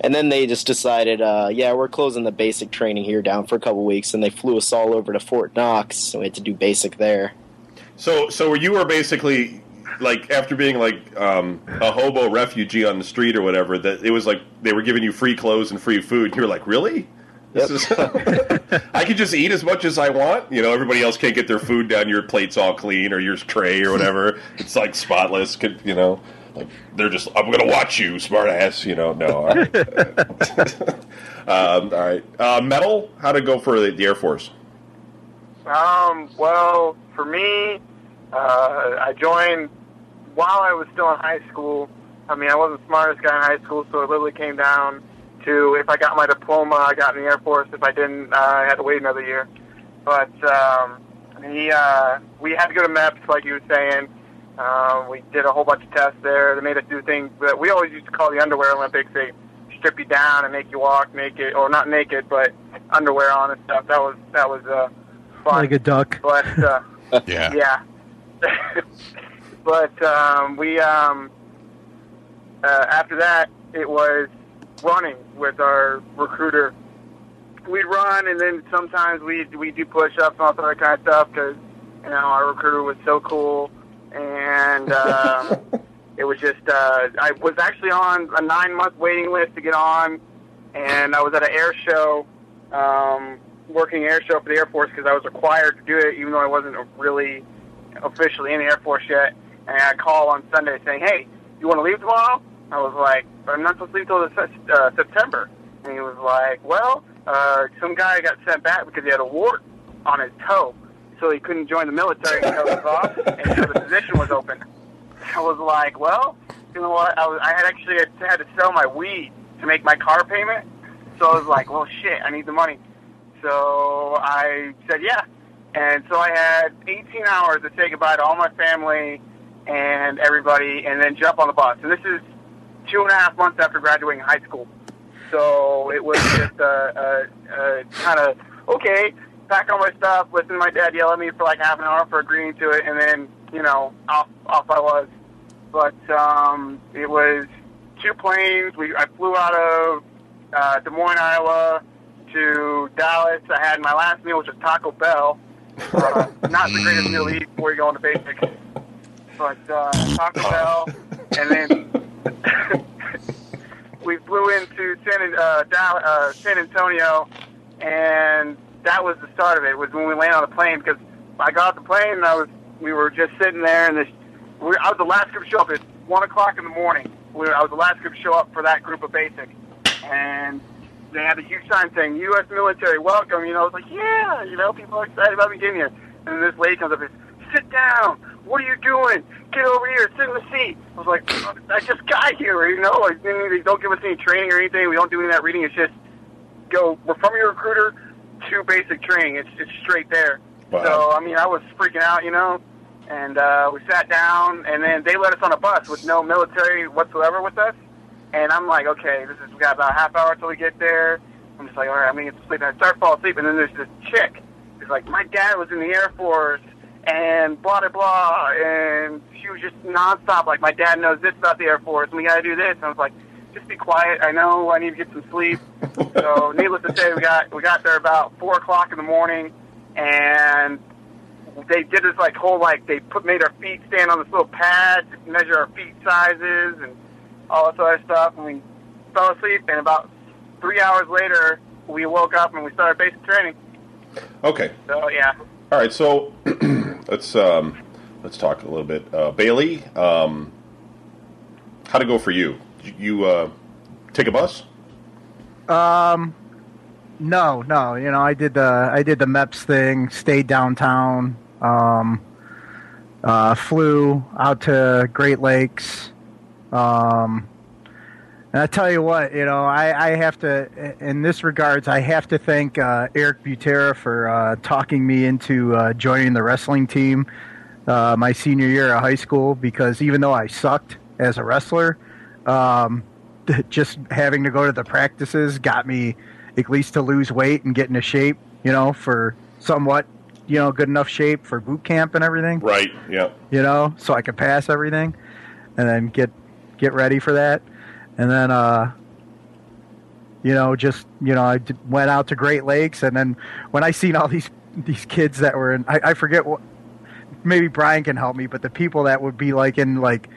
And then they just decided, uh, yeah, we're closing the basic training here down for a couple weeks, and they flew us all over to Fort Knox, so we had to do basic there. So, so you were basically like after being like um, a hobo refugee on the street or whatever. That it was like they were giving you free clothes and free food. You were like, really? This is I can just eat as much as I want. You know, everybody else can't get their food down. Your plate's all clean, or your tray, or whatever. it's like spotless. Could you know? Like they're just, I'm going to watch you, smart ass. You know, no. All right. um, all right. Uh, metal. How to go for the, the Air Force? Um, well, for me, uh, I joined while I was still in high school. I mean, I wasn't the smartest guy in high school, so it literally came down to if I got my diploma, I got in the Air Force. If I didn't, uh, I had to wait another year. But um, he, uh, we had to go to MEPS, like you were saying. Uh, we did a whole bunch of tests there. They made us do things that we always used to call the underwear Olympics. They strip you down and make you walk naked, or not naked, but underwear on and stuff. That was that was uh, fun. Like a duck. but uh, Yeah. yeah. but um, we um, uh, after that it was running with our recruiter. We'd run, and then sometimes we we do push-ups and all that other kind of stuff because you know our recruiter was so cool, and um, it was just uh, I was actually on a nine-month waiting list to get on, and I was at an air show, um, working air show for the Air Force because I was required to do it, even though I wasn't really officially in the Air Force yet. And I call on Sunday saying, "Hey, you want to leave tomorrow?" I was like, "I'm not supposed to leave till the, uh, September." And he was like, "Well, uh, some guy got sent back because he had a wart on his toe, so he couldn't join the military until it was off, and so the position was open." I was like, "Well, you know what? I, was, I had actually had to sell my weed to make my car payment, so I was like, well, shit, I need the money." So I said, "Yeah." And so I had 18 hours to say goodbye to all my family and everybody, and then jump on the bus. And this is two and a half months after graduating high school. So it was just a, a, a kind of okay, pack all my stuff, listen to my dad yell at me for like half an hour for agreeing to it, and then you know off off I was. But um, it was two planes. We I flew out of uh, Des Moines, Iowa, to Dallas. I had my last meal, which was Taco Bell. Uh, not the greatest meal to eat before you go into basic, but uh, Taco Bell, and then we flew into San, uh, Dal- uh, San Antonio, and that was the start of it. Was when we landed on the plane because I got off the plane and I was we were just sitting there and this we, I was the last group to show up at one o'clock in the morning. We, I was the last group to show up for that group of basic, and they had a huge sign saying "U.S. military welcome." You know, I was like, yeah, you know, people are excited about me getting here. And this lady comes up and says, "Sit down. What are you doing? Get over here. Sit in the seat." I was like, "I just got here." You know, like they don't give us any training or anything. We don't do any of that reading. It's just go. We're from your recruiter to basic training. It's it's straight there. Wow. So I mean, I was freaking out, you know. And uh, we sat down, and then they let us on a bus with no military whatsoever with us. And I'm like, okay, this is we got about a half hour till we get there. I'm just like, all right, I'm gonna get to sleep. And I start falling asleep, and then there's this chick. She's like, my dad was in the Air Force, and blah blah blah, and she was just nonstop. Like, my dad knows this about the Air Force, and we got to do this. And I was like, just be quiet. I know I need to get some sleep. so, needless to say, we got we got there about four o'clock in the morning, and they did this like whole like they put made our feet stand on this little pad to measure our feet sizes and all this other stuff, and we fell asleep. And about three hours later, we woke up and we started basic training. Okay. So yeah, All right. So let's um, let's talk a little bit. Uh, Bailey, um, how'd it go for you? You, you uh, take a bus? Um, no, no. You know, I did the I did the MEPS thing. Stayed downtown. Um, uh, flew out to Great Lakes. Um, and I tell you what, you know, I, I have to, in this regards, I have to thank uh, Eric Butera for uh, talking me into uh, joining the wrestling team uh, my senior year of high school because even though I sucked as a wrestler, um, just having to go to the practices got me at least to lose weight and get into shape, you know, for somewhat, you know, good enough shape for boot camp and everything Right. Yeah. you know, so I could pass everything, and then get get ready for that, and then uh, you know, just you know, I d- went out to Great Lakes, and then when I seen all these these kids that were in, I, I forget what, maybe Brian can help me, but the people that would be like in like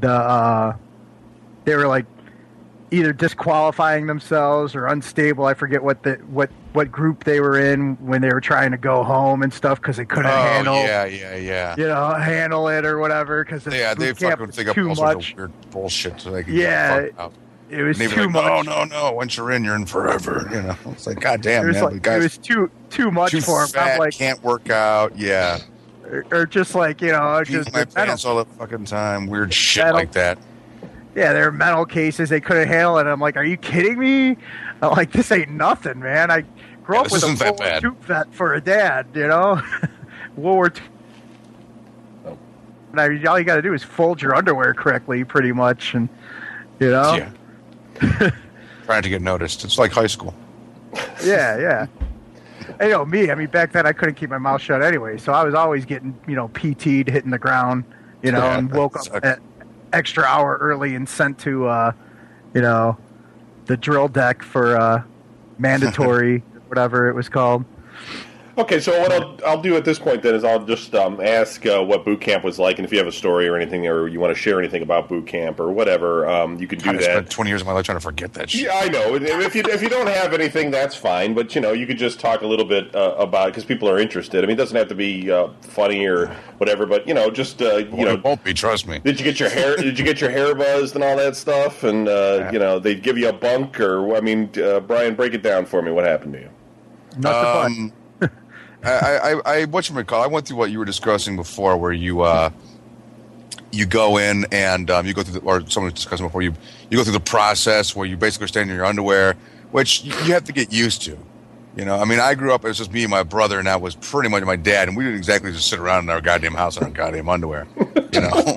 the uh, they were like either disqualifying themselves or unstable. I forget what the what what group they were in when they were trying to go home and stuff because they couldn't Oh handle yeah, yeah, yeah. you know, handle it or whatever because Yeah, they fucking think up all sorts of weird bullshit so they can Yeah. It was too like, oh, much. no, no, no. Once you're in, you're in forever. You know, it's like, God It damn, man. like guys it was too too much too for him. fat, like, can't work out. Yeah, or, or just like you know, just my pants all the fucking time. Weird shit like that. Yeah, they're mental cases they couldn't handle it. I'm like, are you kidding me? I'm like, this ain't nothing, man. I grew Yeah, up with a isn't that World War bad. II vet for a dad, you know, World War II. Oh. And I mean, all you got to do is fold your underwear correctly, pretty much, and you know. Yeah. trying to get noticed. It's like high school. Yeah, yeah. And, you know me. I mean, back then I couldn't keep my mouth shut anyway, so I was always getting you know PT'd, hitting the ground, you know, Yeah, and woke up at extra hour early and sent to uh, you know the drill deck for uh, mandatory whatever it was called. Okay, so what I'll, I'll do at this point then is I'll just um, ask uh, what boot camp was like, and if you have a story or anything, or you want to share anything about boot camp or whatever, um, you can do God, I that. spent 20 years of my life trying to forget that shit. Yeah, I know. If you if you don't have anything, that's fine. But you know, you could just talk a little bit uh, about because people are interested. I mean, it doesn't have to be uh, funny or whatever. But you know, just uh, you Well, know, it won't be, trust me. did you get your hair? did you get your hair buzzed and all that stuff? And uh, you know, they give you a bunk or I mean, uh, Brian, break it down for me. What happened to you? Nothing Um, I, I, I, what you recall? I went through what you were discussing before, where you, uh, you go in and um, you go through, the, or someone was discussing before you, you go through the process where you basically stand in your underwear, which you, have to get used to. You know, I mean, I grew up. It was just me and my brother, and that was pretty much my dad. And we didn't exactly just sit around in our goddamn house in our goddamn underwear. You know,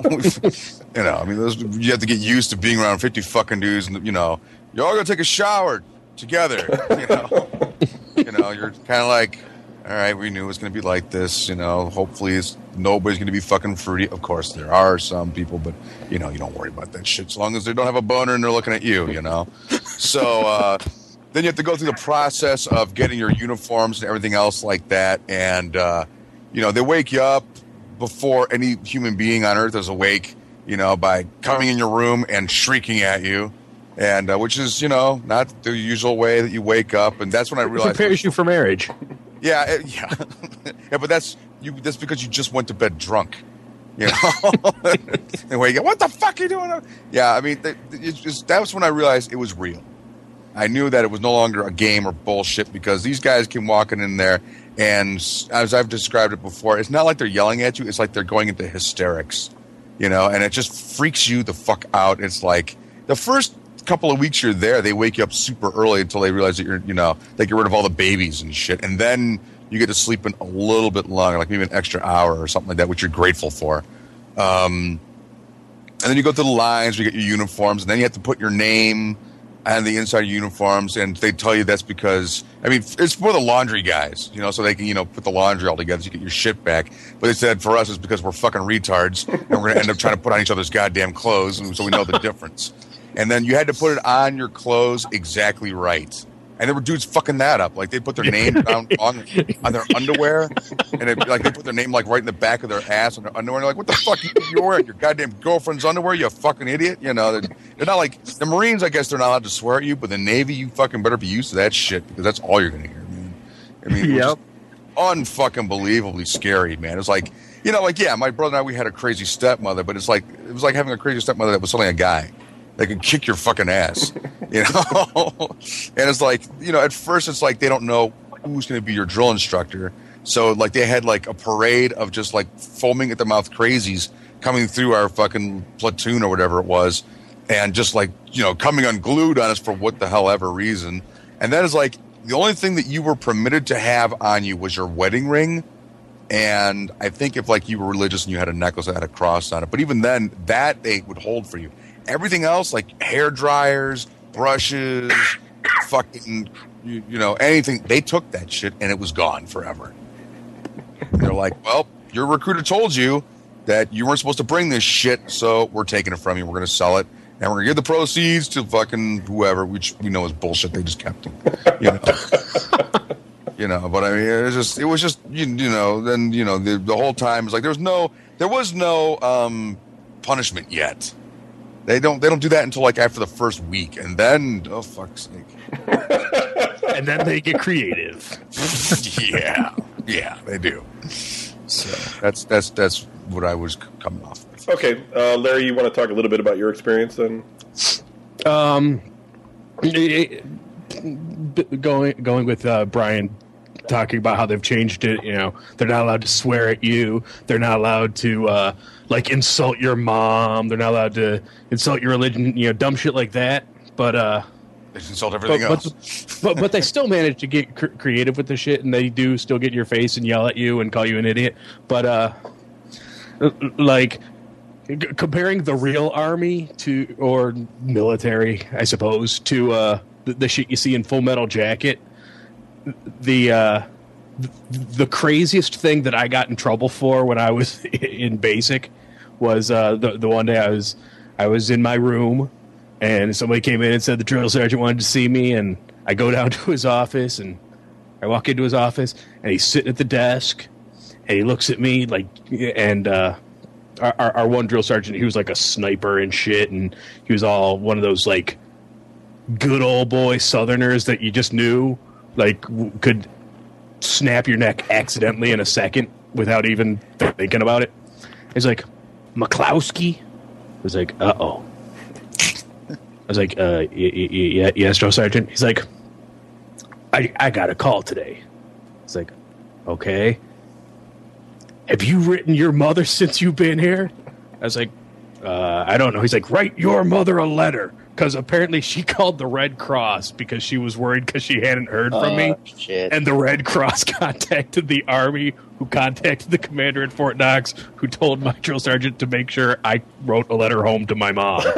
you know. I mean, those, you have to get used to being around fifty fucking dudes, and you know, you're all gonna take a shower together. You know, you know, you're kind of like, all right, we knew it was gonna be like this. You know, hopefully, it's, nobody's gonna be fucking fruity. Of course, there are some people, but you know, you don't worry about that shit as long as they don't have a boner and they're looking at you. You know, so. uh then you have to go through the process of getting your uniforms and everything else like that. And, uh, you know, they wake you up before any human being on earth is awake, you know, by coming in your room and shrieking at you. And uh, which is, you know, not the usual way that you wake up. And that's when I realized, Prepares you for marriage. yeah, it- yeah, yeah. But that's you. That's because you just went to bed drunk. You know, and wake up. What the fuck are you doing? Yeah, I mean, just, that was when I realized it was real. I knew that it was no longer a game or bullshit because these guys came walking in there, and as I've described it before, it's not like they're yelling at you; it's like they're going into hysterics, you know, and it just freaks you the fuck out. It's like the first couple of weeks you're there, they wake you up super early until they realize that you're, you know, they get rid of all the babies and shit, and then you get to sleep in a little bit longer, like maybe an extra hour or something like that, which you're grateful for. Um, and then you go through the lines, you get your uniforms, and then you have to put your name on the inside of uniforms, and they tell you that's because I mean it's for the laundry guys, you know, so they can you know put the laundry all together, so you get your shit back. But they said for us it's because we're fucking retards, and we're gonna end up trying to put on each other's goddamn clothes, and so we know the difference. And then you had to put it on your clothes exactly right. And there were dudes fucking that up. Like they put their name down on, on their underwear, and it, like they put their name like right in the back of their ass on their underwear. And they're like, "What the fuck you you're wearing? Your goddamn girlfriend's underwear? You fucking idiot!" You know, they're, they're not like the Marines. I guess they're not allowed to swear at you, but the Navy, you fucking better be used to that shit because that's all you're gonna hear, man. I mean, it was Yep. unfucking believably scary, man. It's like, you know, like yeah, my brother and I we had a crazy stepmother, but it's like it was like having a crazy stepmother that was suddenly a guy that could kick your fucking ass, you know. and it's like, you know, at first it's like they don't know who's going to be your drill instructor, so like they had like a parade of just like foaming at the mouth crazies coming through our fucking platoon or whatever it was, and just like you know coming unglued on us for what the hell ever reason, and that is like the only thing that you were permitted to have on you was your wedding ring and I think if like you were religious and you had a necklace that had a cross on it, but even then, that they would hold for you. Everything else, like hair dryers, brushes, fucking, you, you know, anything, they took that shit and it was gone forever. They're like, well, your recruiter told you that you weren't supposed to bring this shit, so we're taking it from you. We're going to sell it, and we're going to give the proceeds to fucking whoever, which we know is bullshit. They just kept them, you know. you know. But I mean, it was just, it was just, you, you know. Then you know, the, the whole time it's like there was no, there was no um, punishment yet. They don't, they don't do that until like after the first week, and then oh fuck's sake, and then they get creative. yeah, yeah, they do. So that's that's that's what I was coming off with. Okay, uh, Larry, you want to talk a little bit about your experience then? Um, it- it- going going with uh, Brian talking about how they've changed it. You know, they're not allowed to swear at you. They're not allowed to uh, like insult your mom. They're not allowed to insult your religion. You know, dumb shit like that. But uh, They insult everything but, else. but, but but they still manage to get cr- creative with the shit, and they do still get in your face and yell at you and call you an idiot. But uh, like c- comparing the real army to or military, I suppose, to uh the, the shit you see in Full Metal Jacket. The uh, the, the craziest thing that I got in trouble for when I was in basic was uh, the the one day I was I was in my room and somebody came in and said the drill sergeant wanted to see me and I go down to his office and I walk into his office and he's sitting at the desk and he looks at me like and uh, our, our, our one drill sergeant he was like a sniper and shit and he was all one of those like good old boy southerners that you just knew like w- could snap your neck accidentally in a second without even thinking about it. He's like mcklowski I was like uh-oh I was like, uh, y- y- y- yes, drill sergeant. He's like, I, I got a call today. It's like, okay. Have you written your mother since you've been here? I was like, uh, I don't know. He's like, write your mother a letter because apparently she called the Red Cross because she was worried because she hadn't heard from me. Oh, shit. And the Red Cross contacted the Army, who contacted the commander at Fort Knox, who told my drill sergeant to make sure I wrote a letter home to my mom.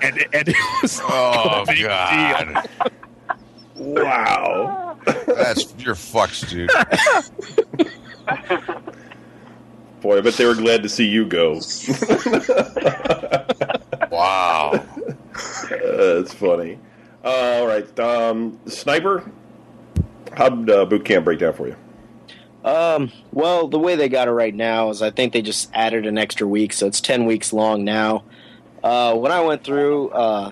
and, and it was Oh a big deal. God, Wow. that's you're fucked, dude. Boy, I bet they were glad to see you go. Wow. That's funny. all right. Um, Sniper, how'd uh, boot camp break down for you? Um, well, the way they got it right now is I think they just added an extra week, so it's 10 weeks long now. Uh, when I went through, uh,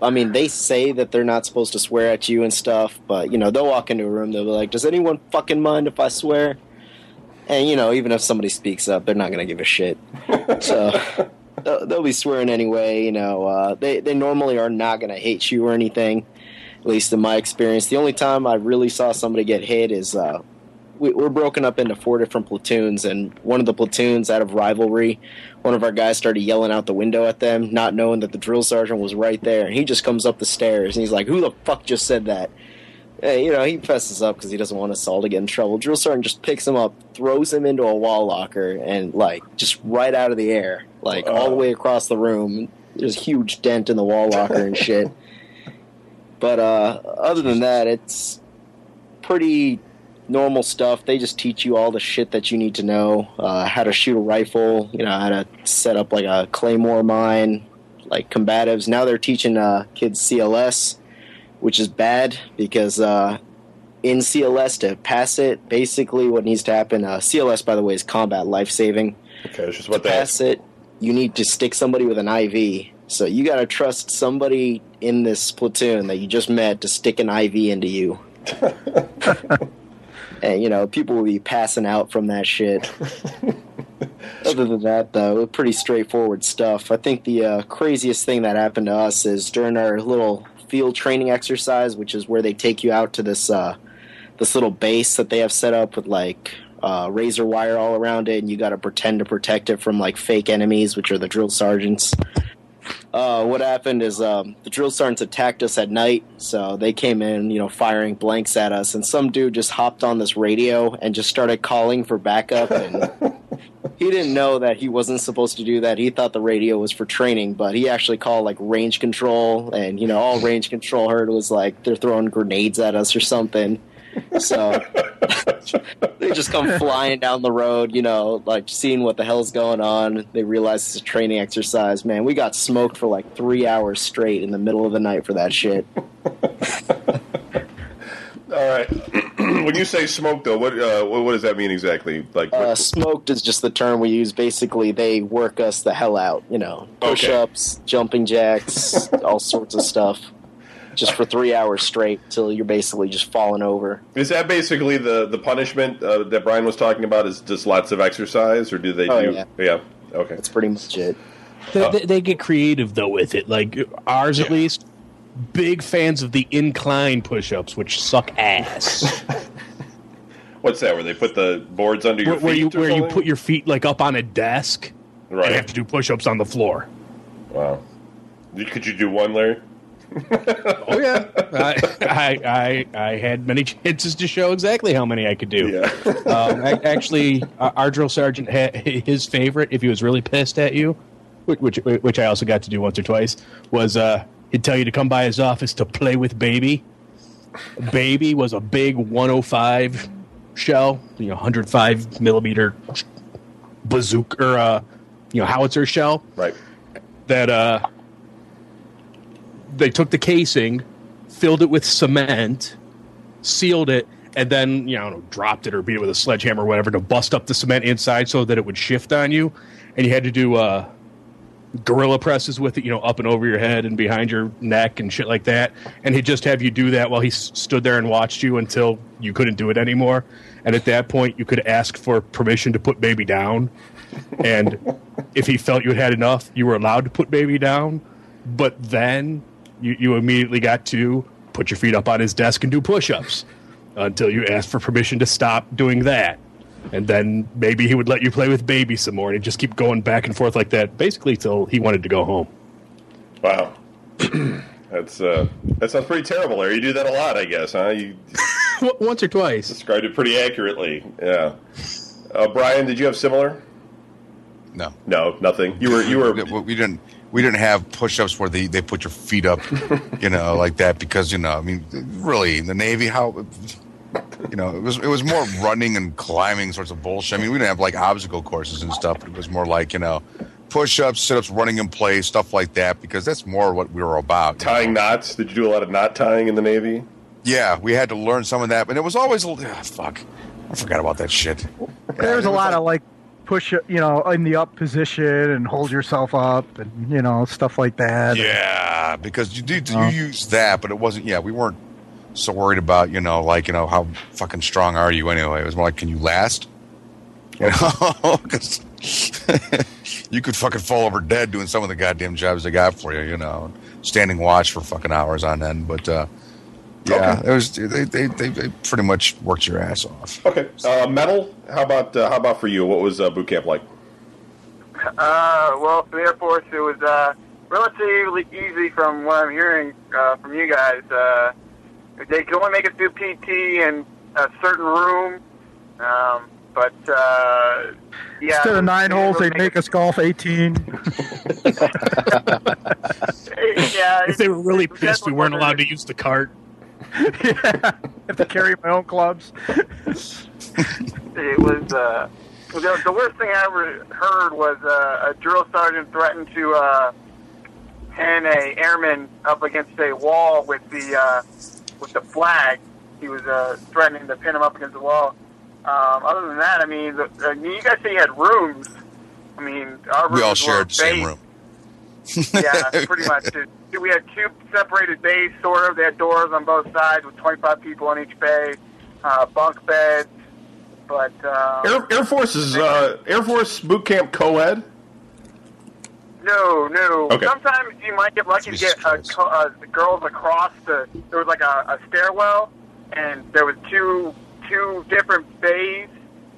I mean, they say that they're not supposed to swear at you and stuff, but, you know, they'll walk into a room, they'll be like, does anyone fucking mind if I swear? And, you know, even if somebody speaks up, they're not going to give a shit. So they'll, they'll be swearing anyway, you know. Uh, they, they normally are not going to hate you or anything, at least in my experience. The only time I really saw somebody get hit is uh, we, we're broken up into four different platoons, and one of the platoons, out of rivalry, one of our guys started yelling out the window at them, not knowing that the drill sergeant was right there. And he just comes up the stairs and he's like, "Who the fuck just said that?" And, you know, he fesses up because he doesn't want us all to get in trouble. Drill sergeant just picks him up, throws him into a wall locker, and like just right out of the air, like all the way across the room. There's a huge dent in the wall locker and shit. But uh, other than that, it's pretty normal stuff. They just teach you all the shit that you need to know. Uh, how to shoot a rifle, you know, how to set up like a claymore mine, like combatives. Now they're teaching uh, kids CLS, which is bad because uh, in CLS to pass it, basically what needs to happen. Uh, CLS, by the way, is combat life saving. Okay, that's just what they pass it, you need to stick somebody with an IV. So you got to trust somebody in this platoon that you just met to stick an IV into you. and you know, people will be passing out from that shit. Other than that, though, pretty straightforward stuff. I think the uh, craziest thing that happened to us is during our little field training exercise, which is where they take you out to this uh, this little base that they have set up with like uh, razor wire all around it, and you got to pretend to protect it from like fake enemies, which are the drill sergeants. Uh, what happened is um, the drill sergeants attacked us at night, so they came in, you know, firing blanks at us, and some dude just hopped on this radio and just started calling for backup. And he didn't know that he wasn't supposed to do that. He thought the radio was for training, but he actually called like range control, and you know, all range control heard was like they're throwing grenades at us or something. So they just come flying down the road, you know, like seeing what the hell's going on. They realize it's a training exercise. Man, we got smoked for like three hours straight in the middle of the night for that shit. All right. when you say smoke, though, what, uh, what what does that mean exactly? Like, Uh, smoked is just the term we use. Basically, they work us the hell out. You know, push ups, jumping jacks, all sorts of stuff, just for three hours straight till you're basically just falling over. is that basically the the punishment uh, that Brian was talking about? Is just lots of exercise, or do they Oh, do? yeah. yeah. Okay. That's pretty much it. They, they, they get creative though with it. Like ours, at least. Big fans of the incline push-ups, which suck ass. What's that? Where they put the boards under your where, where you feet? or where you put your feet like up on a desk right. and have to do push-ups on the floor. Wow. Could you do one, Larry? Oh yeah, I, I I I had many chances to show exactly how many I could do. Yeah. um, actually, uh, our drill sergeant had his favorite, if he was really pissed at you, which which, which I also got to do once or twice, was uh, he'd tell you to come by his office to play with Baby. Baby was a big 105 shell, you know, 105 millimeter bazooka or uh, you know howitzer shell Right. that uh, they took the casing, filled it with cement, sealed it, and then you know dropped it or beat it with a sledgehammer or whatever to bust up the cement inside so that it would shift on you, and you had to do uh, gorilla presses with it, you know, up and over your head and behind your neck and shit like that. And he'd just have you do that while he s- stood there and watched you until you couldn't do it anymore. And at that point, you could ask for permission to put baby down. And if he felt you had had enough, you were allowed to put baby down. But then you, you immediately got to put your feet up on his desk and do push ups until you asked for permission to stop doing that. And then maybe he would let you play with baby some more and he'd just keep going back and forth like that, basically till he wanted to go home. Wow. That's uh, that sounds pretty terrible, Larry. You do that a lot, I guess, huh? You Once or twice. described it pretty accurately. Yeah. Uh, Brian, did you have similar? No, No, nothing. You were you were we we didn't. We didn't have push-ups where they, they put your feet up, you know, like that because you know, I mean, really, in the Navy, how, you know, it was it was more running and climbing sorts of bullshit. I mean, we didn't have like obstacle courses and stuff. But it was more like you know, push-ups, sit-ups, running in place, stuff like that because that's more what we were about. tying know? knots. Did you do a lot of knot tying in the Navy? Yeah, we had to learn some of that, and it was always a little- ah, fuck. I forgot about that shit. There's Yeah, a was lot like- of like push, you know, in the up position and hold yourself up and you know stuff like that. Yeah, because you did you used that, but it wasn't. Yeah, we weren't so worried about you know like you know how fucking strong are you anyway. It was more like can you last? You know, because you could fucking fall over dead doing some of the goddamn jobs they got for you. You know, standing watch for fucking hours on end. But uh, yeah, Okay. it was they, they they they pretty much worked your ass off. Okay. Uh, metal. How about uh, how about for you? What was uh, boot camp like? Uh, well, for the Air Force, it was uh, relatively easy from what I'm hearing uh, from you guys. Uh, they could only make us do PT in a certain room, um, but uh, yeah. Instead of nine holes, they make us golf 18. Yeah, If they were really it- it pissed we weren't allowed to use the cart. yeah, have to carry my own clubs. It was uh, the, the worst thing I ever heard was uh, a drill sergeant threatened to uh, pin a airman up against a wall with the uh, with the flag. He was uh, threatening to pin him up against the wall. Um, other than that, I mean, the, uh, you guys say you had rooms. I mean, our rooms We all were shared the same room. yeah, pretty much. It- We had two separated bays, sort of. They had doors on both sides with 25 people in each bay, uh, bunk beds. But um, Air, Air Force is uh, Air Force boot camp co-ed. no, no. Okay. Sometimes you might get lucky to get a, Christ. co- uh, the girls across the. There was like a, a stairwell, and there was two two different bays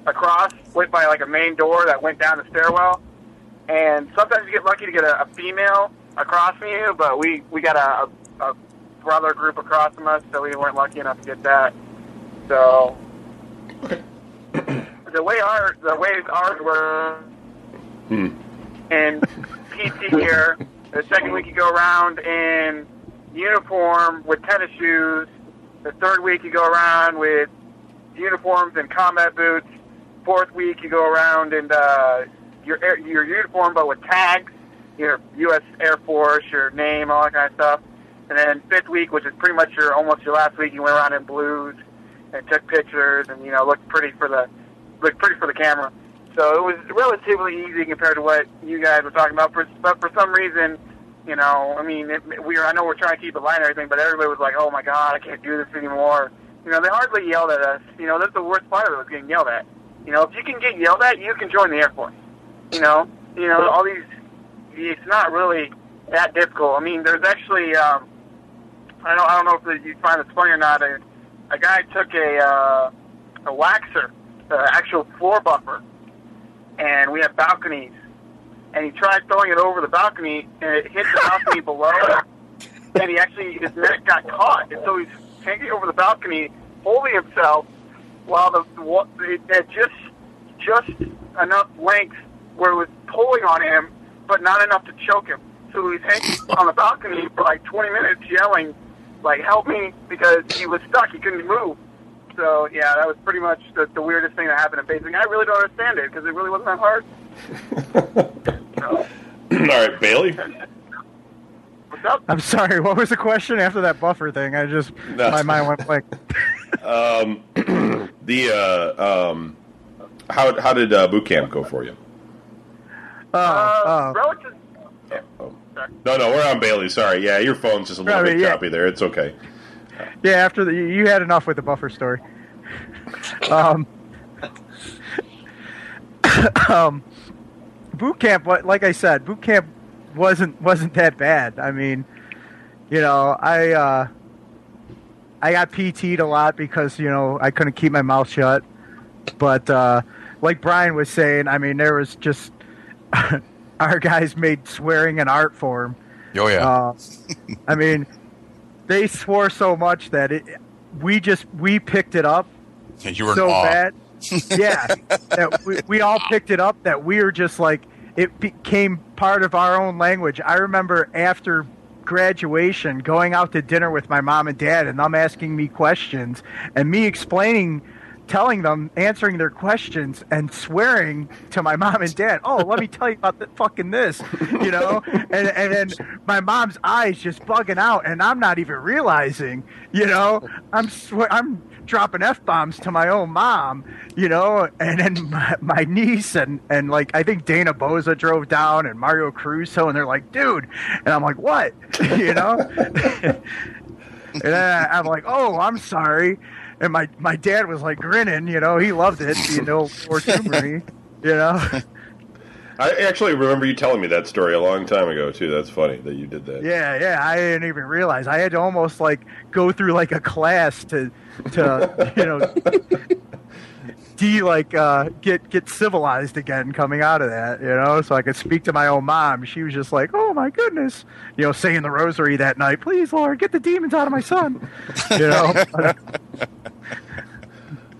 across, went by like a main door that went down the stairwell. And sometimes you get lucky to get a, a female across from you, but we we got a, a, brother group across from us, so we weren't lucky enough to get that. So the way our the ways ours were Hmm. in PT gear, the second week you go around in uniform with tennis shoes. The third week you go around with uniforms and combat boots. Fourth week you go around in uh, your your uniform but with tags, your U.S. Air Force, your name, all that kind of stuff. And then fifth week, which is pretty much your almost your last week, you went around in blues and took pictures and you know looked pretty for the looked pretty for the camera. So it was relatively easy compared to what you guys were talking about. For, but for some reason, you know, I mean, it, we were, I know we're trying to keep it light and everything, but everybody was like, "Oh my God, I can't do this anymore." You know, they hardly yelled at us. You know, that's the worst part of it was getting yelled at. You know, if you can get yelled at, you can join the Air Force. You know, you know all these. It's not really that difficult. I mean, there's actually. Um, I don't. I don't know if you find this funny or not. A, a guy took a uh, a waxer, the actual floor buffer, and we have balconies. And he tried throwing it over the balcony, and it hit the balcony below. And he actually his neck got caught, and so he's hanging over the balcony, holding himself, while the wa- it had just just enough length where it was pulling on him, but not enough to choke him. so he was hanging on the balcony for like 20 minutes yelling, like, help me, because he was stuck. He couldn't move. So, yeah, that was pretty much the, the weirdest thing that happened in basing. I really don't understand it because it really wasn't that hard. So, All right, Bailey. what's up? I'm sorry. What was the question after that buffer thing? I just That's- my mind went blank. Um, the uh, um, how how did uh, boot camp go for you? Oh, Uh, oh. relative. Oh. No, no, we're on Bailey. Sorry, yeah, your phone's just a little Right, bit yeah. choppy there. It's okay. Yeah, after the you you had enough with the buffer story. Um, um, boot camp. What, like I said, boot camp wasn't wasn't that bad. I mean, you know, I uh, I got PT'd a lot because you know I couldn't keep my mouth shut. But uh, like Brian was saying, I mean, there was just our guys made swearing an art form. Oh yeah. Uh, I mean, they swore so much that it, we just we picked it up you were so bad. yeah, that we, we all picked it up. That we were just like it became part of our own language. I remember after graduation going out to dinner with my mom and dad, and them asking me questions, and me explaining. Telling them, answering their questions, and swearing to my mom and dad. Oh, let me tell you about the fucking this, you know. And and then my mom's eyes just bugging out, and I'm not even realizing, you know. I'm swear I'm dropping f bombs to my own mom, you know, and then my, my niece and and like I think Dana Boza drove down and Mario Crusoe, and they're like, dude, and I'm like, what, you know, and then I'm like, oh, I'm sorry, and my my dad was like grinning, you know, he loved it, you know, for humor, you know. I actually remember you telling me that story a long time ago too. That's funny that you did that. Yeah, yeah. I didn't even realize. I had to almost like go through like a class to, to you know, de like uh, get get civilized again coming out of that. You know, so I could speak to my own mom. She was just like, "Oh my goodness," you know, saying the rosary that night. Please, Lord, get the demons out of my son. You know.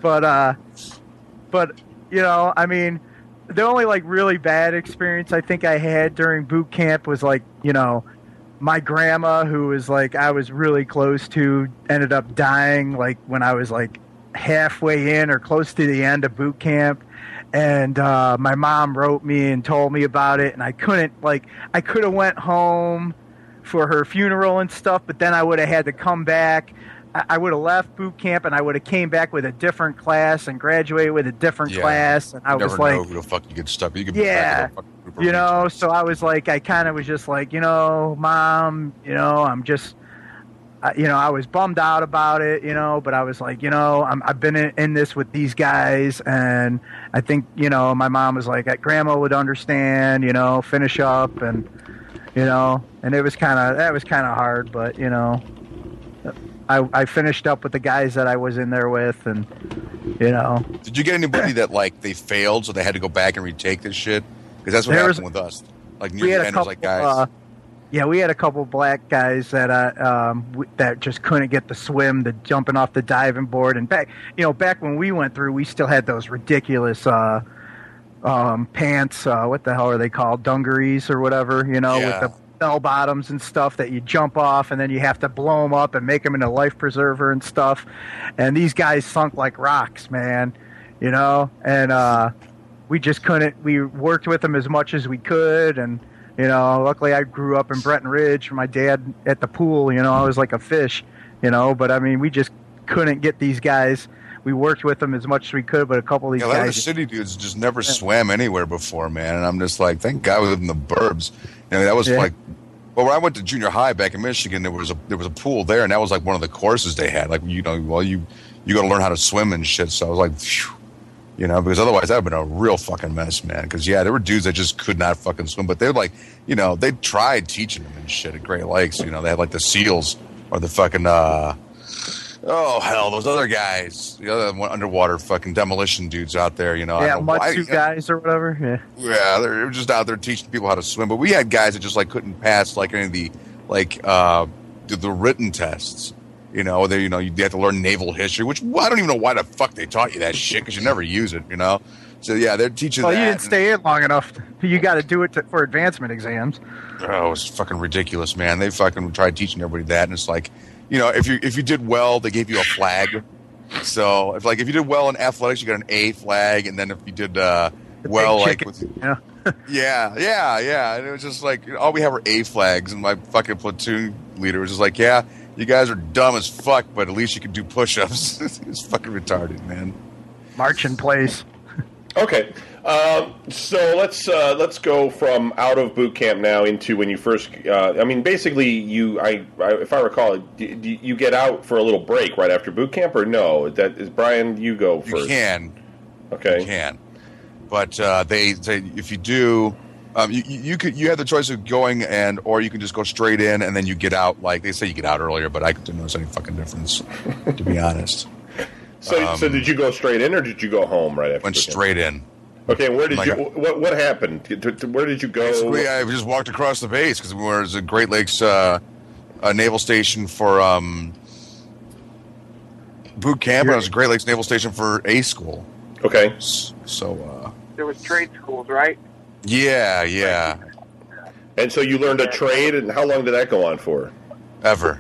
but uh, but you know, I mean the only like really bad experience I think I had during boot camp was like, you know, my grandma who was like I was really close to ended up dying like when I was like halfway in or close to the end of boot camp. And uh, my mom wrote me and told me about it and I couldn't like I could have went home for her funeral and stuff but then I would have had to come back I, I would have left boot camp and I would have came back with a different class and graduated with a different Yeah. class and I was like know who the fuck you get stuck. You could Yeah. be back with a fucking group you know so i was like i kind of was just like you know mom you know i'm just I, you know i was bummed out about it you know but i was like you know I'm, i've been in, in this with these guys and i think you know my mom was like grandma would understand you know finish up and you know and it was kind of that was kind of hard but you know I, I finished up with the guys that I was in there with, and you know, Did you get anybody that like they failed, so they had to go back and retake this shit? Because that's what There was- happened with us. Like near we the end, couple. like guys. uh, yeah, we had a couple black guys that uh, um, w- that just couldn't get the swim, the jumping off the diving board, and back. You know, back when we went through, we still had those ridiculous uh, um, pants. Uh, what the hell are they called? Dungarees or whatever. You know, Yeah. with the bell bottoms and stuff that you jump off, and then you have to blow them up and make them into life preserver and stuff. And these guys sunk like rocks, man. You know, and uh, we just couldn't. We worked with them as much as we could, and you know, luckily I grew up in Bretton Ridge. My dad at the pool, you know, I was like a fish, you know. But I mean, we just couldn't get these guys. We worked with them as much as we could, but a couple of these Yeah, a lot of the city dudes just never swam anywhere before, man. And I'm just like, thank God we live in the burbs. You know, that was Yeah. like, well, when I went to junior high back in Michigan, there was a there was a pool there, and that was like one of the courses they had. Like, you know, well, you you got to learn how to swim and shit. So I was like, phew, you know, because otherwise that would have been a real fucking mess, man. Because yeah, there were dudes that just could not fucking swim, but they're like, you know, they tried teaching them and shit at Great Lakes. You know, they had like the seals or the fucking. uh Oh hell, those other guys, the other underwater fucking demolition dudes out there, you know. Yeah, don't know why- Mutsu guys or whatever. Yeah. yeah, they're just out there teaching people how to swim. But we had guys that just like couldn't pass like any of the like uh the, the written tests. You know, they you know you have to learn naval history, which I don't even know why the fuck they taught you that shit because you never use it. You know, So yeah, they're teaching. Well, you didn't stay in long enough. You got to do it to, for advancement exams. Oh, it was fucking ridiculous, man. They fucking tried teaching everybody that, and it's like, you know, if you if you did well, they gave you a flag. So if like if you did well in athletics, you got an A flag, and then if you did uh, well, like with yeah. yeah, yeah, yeah, and it was just like all we have are A flags, and my fucking platoon leader was just like, yeah, you guys are dumb as fuck, but at least you can do push-ups. it's fucking retarded, man. march in place. Okay, um, so let's uh, let's go from out of boot camp now into when you first. Uh, I mean, basically, you. I, I if I recall, d- d- you get out for a little break right after boot camp, or no? That is Brian. You go You can, Okay. you can, but uh, they say if you do, um, you, you could you have the choice of going and or you can just go straight in and then you get out. Like they say, you get out earlier, but I didn't notice any fucking difference, to be honest. So, so Um, did you go straight in, or did you go home right after? Went boot camp? straight in. Okay, where did Like you? a- What what happened? To- to- where did you go? Basically, I just walked across the base because we were at the Great Lakes uh, uh, Naval Station for um, boot camp, and it was Great Lakes Naval Station for A school. Okay. So, uh, There was trade schools, right? yeah, yeah, And so you learned a trade, and how long did that go on for? ever.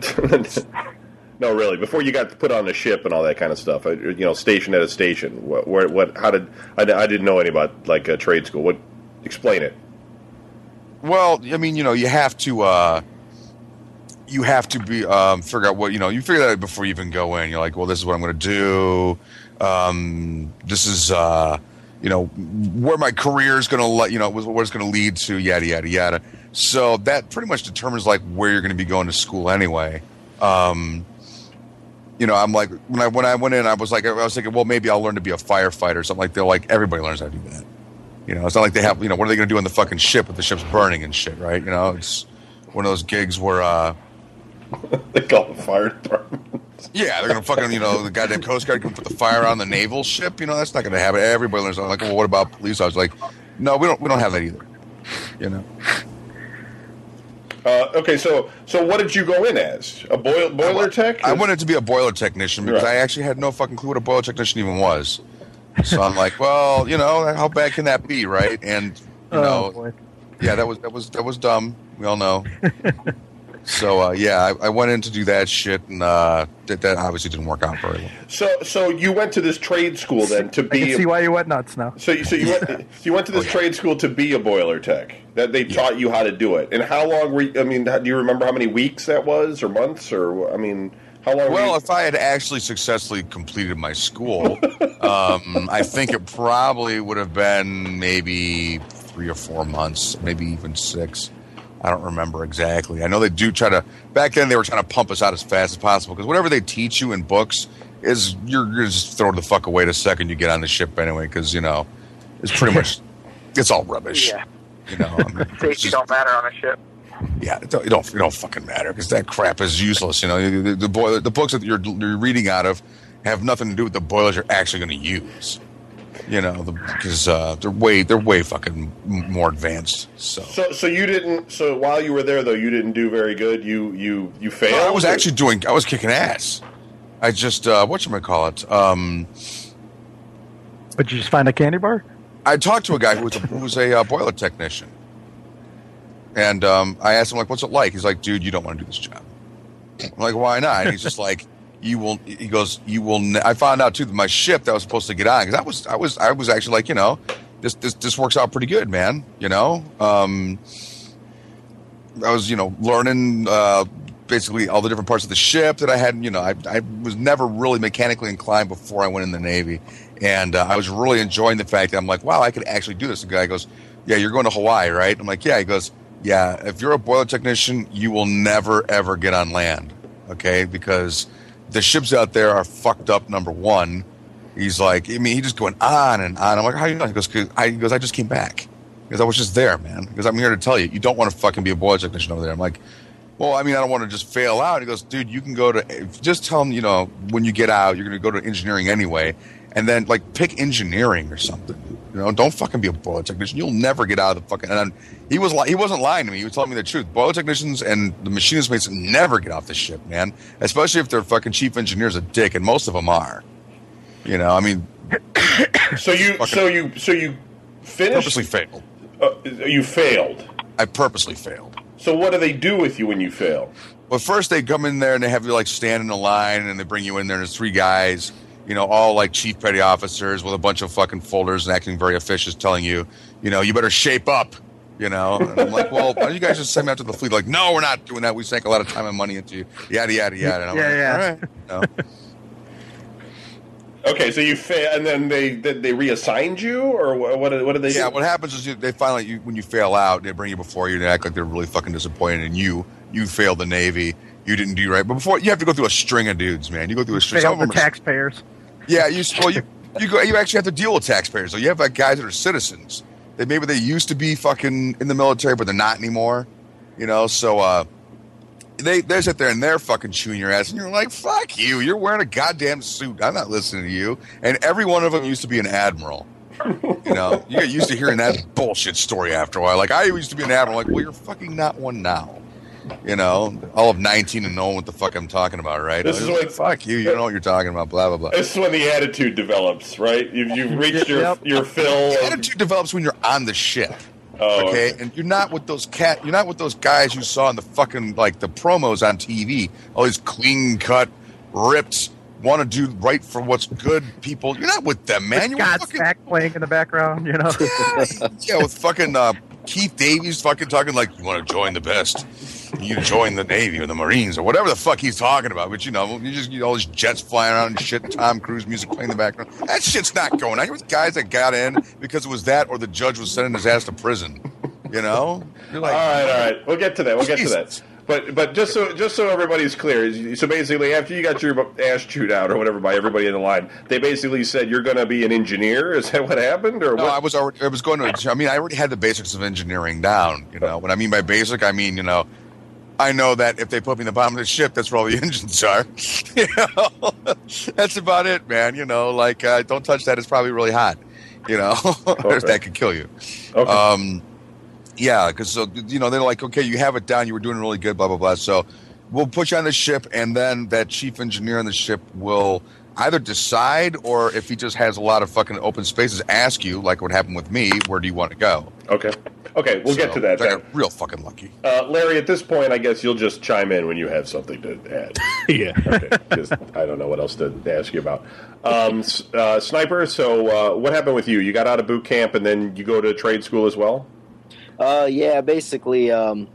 no, really. Before you got put on the ship and all that kind of stuff, uh, you know, station at a station. What? Where, what? How did? I, I didn't know any about like a trade school. What? Explain it. Well, I mean, you know, you have to. Uh, you have to be um, figure out what you know. You figure that out before you even go in. You're like, well, this is what I'm going to do. Um, this is uh, you know where my career is going to let you know what it's going to lead to. Yada yada yada. So that pretty much determines like where you're going to be going to school anyway. Um, you know, I'm like when I when I went in, I was like I was thinking, well, maybe I'll learn to be a firefighter or something like. They're like everybody learns how to do that. You know, it's not like they have. You know, what are they going to do on the fucking ship if the ship's burning and shit, right? You know, it's one of those gigs where, uh, They call the fire department. yeah, they're going to fucking, you know, the goddamn Coast Guard can put the fire on the naval ship. You know, that's not going to happen. Everybody learns. I'm like, well, what about police? I was like, no, we don't. We don't have that either. You know, Uh, okay, so so what did you go in as? A boil, boiler tech? I wanted to be a boiler technician because Right. I actually had no fucking clue what a boiler technician even was. So I'm like, well, you know, how bad can that be, right? And you Oh, know, boy. yeah, that was that was that was dumb. We all know. so uh, yeah, I, I went in to do that shit, and uh, that, that obviously didn't work out very well. So so you went to this trade school then to I be. can see why you went nuts now. So you, so you went you went to this Oh, yeah. trade school to be a boiler tech. That they taught you how to do it. And how long were you, I mean, do you remember how many weeks that was or months or I mean, how long were Well, you, if I had actually successfully completed my school, um, I think it probably would have been maybe three or four months, maybe even six. I don't remember exactly. I know they do try to. Back then, they were trying to pump us out as fast as possible because whatever they teach you in books is you're, you're just throw the fuck away the second you get on the ship anyway. Because you know, it's pretty much it's all rubbish. Yeah. You know, I mean, Safety just- don't matter on a ship. yeah, it don't, it don't, it don't fucking matter because that crap is useless. You know, the, the boiler, the books that you're, you're reading out of have nothing to do with the boilers you're actually going to use. You know, because uh, they're way they're way fucking more advanced. So, So so you didn't so while you were there though you didn't do very good. You you you failed. No, I was or- actually doing. I was kicking ass. I just uh, what you call it. Um, But you just find a candy bar? I talked to a guy who was a, who was a uh, boiler technician, and um, I asked him like, "What's it like?" He's like, "Dude, you don't want to do this job." I'm like, "Why not?" And he's just like, "You will." He goes, "You will." Ne-. I found out too that my ship that I was supposed to get on because I was, I was, I was actually like, you know, this, this, this works out pretty good, man. You know, um, I was, you know, learning uh, basically all the different parts of the ship that I had. You know, I, I was never really mechanically inclined before I went in the Navy, and uh, I was really enjoying the fact that I'm like, wow, I could actually do this. The guy goes, yeah, you're going to Hawaii, right? I'm like, yeah. He goes, yeah. If you're a boiler technician, you will never ever get on land, okay? Because the ships out there are fucked up. Number one. He's like, I mean, he just going on and on. I'm like, how you know? He goes, I, he goes, I just came back. Because I was just there, man. Because I'm here to tell you, you don't want to fucking be a boiler technician over there. I'm like, well, I mean, I don't want to just fail out. He goes, dude, you can go to, just tell him, you know, when you get out, you're going to go to engineering anyway. And then, like, pick engineering or something. You know, don't fucking be a boiler technician. You'll never get out of the fucking. And he was li- he wasn't lying to me. He was telling me the truth. Boiler technicians and the machinist mates never get off the ship, man. Especially if their fucking chief engineer's a dick, and most of them are. You know, I mean, So you, so you, so you finished. purposely failed. Uh, you failed. I purposely failed. So what do they do with you when you fail? Well, first they come in there and they have you like stand in a line and they bring you in there and there's three guys, you know, all like chief petty officers with a bunch of fucking folders and acting very officious, telling you, you know, you better shape up, you know. And I'm like, well, why don't you guys just send me out to the fleet? Like, no, we're not doing that. We sank a lot of time and money into you. Yada yada yada. And I'm Yeah, like, yeah. All right. You know? Okay, so you fail, and then they they, they reassigned you, or what? What, what did they Yeah, do? what happens is you, they finally you, when you fail out, they bring you before you and they act like they're really fucking disappointed in you. You failed the Navy. You didn't do right, but before you have to go through a string of dudes, man. You go through a string. Fail some the of are- taxpayers. Yeah, you well you you go you actually have to deal with taxpayers. So you have like guys that are citizens. They maybe they used to be fucking in the military, but they're not anymore. You know, so uh they they sit there and they're fucking chewing your ass, and you're like, "Fuck you! You're wearing a goddamn suit. I'm not listening to you." And every one of them used to be an admiral. You know, you get used to hearing that bullshit story after a while. Like I used to be an admiral. Like, well, you're fucking not one now. You know, all of 19 and knowing what the fuck I'm talking about, right? This is Like, what- fuck you. You don't know what you're talking about. Blah blah blah. This is when the attitude develops, right? You've, you've reached your Yep. your fill. The attitude develops when you're on the ship. oh, okay, and you're not with those cat. You're not with those guys you saw in the fucking like the promos on TV. All these clean cut, ripped, want to do right for what's good people. You're not with them, man. You're with Scott fucking Stapp playing in the background, you know. yeah, with fucking uh, Keith Davies, fucking talking like you want to join the best. You join the Navy or the Marines or whatever the fuck he's talking about. But you know, you just you know, all these jets flying around and shit. Tom Cruise music playing in the background. That shit's not going on. You're with guys that got in because it was that or the judge was sending his ass to prison. You know, you're like, all right, all right. We'll get to that. We'll get to that. But but just so just so everybody's clear, so basically after you got your ass chewed out or whatever by everybody in the line, they basically said you're going to be an engineer. Is that what happened, or No, what? I was already. I was going to. I mean, I already had the basics of engineering down. You know, what I mean by basic, I mean you know, I know that if they put me in the bottom of the ship, that's where all the engines are. you know, that's about it, man. You know, like uh, don't touch that; it's probably really hot. You know, Okay. that could kill you. okay. Um, yeah, because so you know they're like, okay, you have it down, you were doing really good, blah blah blah. So we'll put you on the ship, and then that chief engineer on the ship will either decide, or if he just has a lot of fucking open spaces, ask you, like what happened with me, where do you want to go? okay. Okay. We'll get to that. I Then. got real fucking lucky. Uh, Larry, at this point, I guess you'll just chime in when you have something to add. yeah. Okay, just I don't know what else to ask you about. Um, uh, Sniper, so uh, what happened with you? You got out of boot camp and then you go to trade school as well? Uh, yeah, basically, um,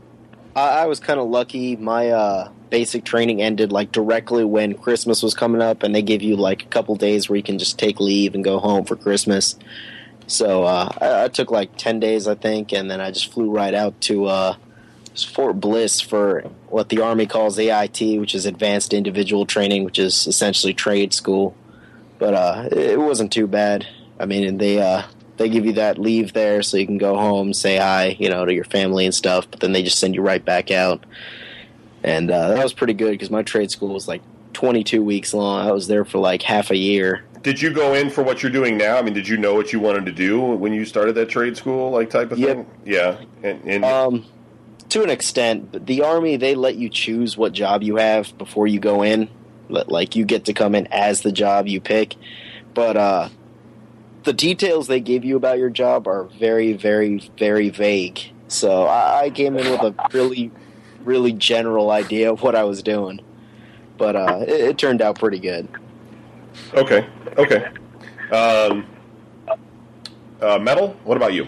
I, I was kind of lucky. My uh, basic training ended like directly when Christmas was coming up, and they give you like a couple days where you can just take leave and go home for Christmas. So uh, I, I took like ten days, I think, and then I just flew right out to uh, Fort Bliss for what the Army calls AIT, which is Advanced Individual Training, which is essentially trade school. But uh, it wasn't too bad. I mean, they uh, they give you that leave there so you can go home, say hi, you know, to your family and stuff. But then they just send you right back out, and uh, that was pretty good because my trade school was like 22 weeks long. I was there for like half a year. Did you go in for what you're doing now? I mean, did you know what you wanted to do when you started that trade school, like type of Yep. thing? Yeah, and, and Um, to an extent, the army they let you choose what job you have before you go in. Let- Like you get to come in as the job you pick, but uh, the details they give you about your job are very, very, very vague. So I, I came in with a really, really general idea of what I was doing, but uh, it, it turned out pretty good. okay, okay. Um, uh, metal. What about you?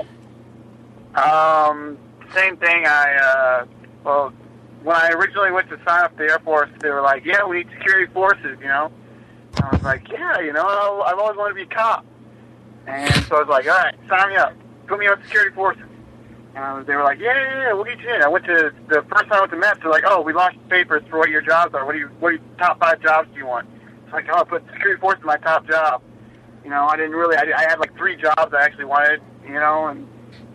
Um, same thing. I uh, well, when I originally went to sign up for the Air Force, they were like, "Yeah, we need security forces," you know. And I was like, "Yeah, you know, I- I've always wanted to be a cop." And so I was like, "All right, sign me up, put me on security forces." And I was, they were like, "Yeah, yeah, yeah, we'll get you in." I went to the first time I went to MEPS. They're like, "Oh, we launched papers for what your jobs are. What do you, what are your top five jobs do you want?" It's like, "Oh, I put security force in my top job." You know, I didn't really. I, I had like three jobs I actually wanted. You know, and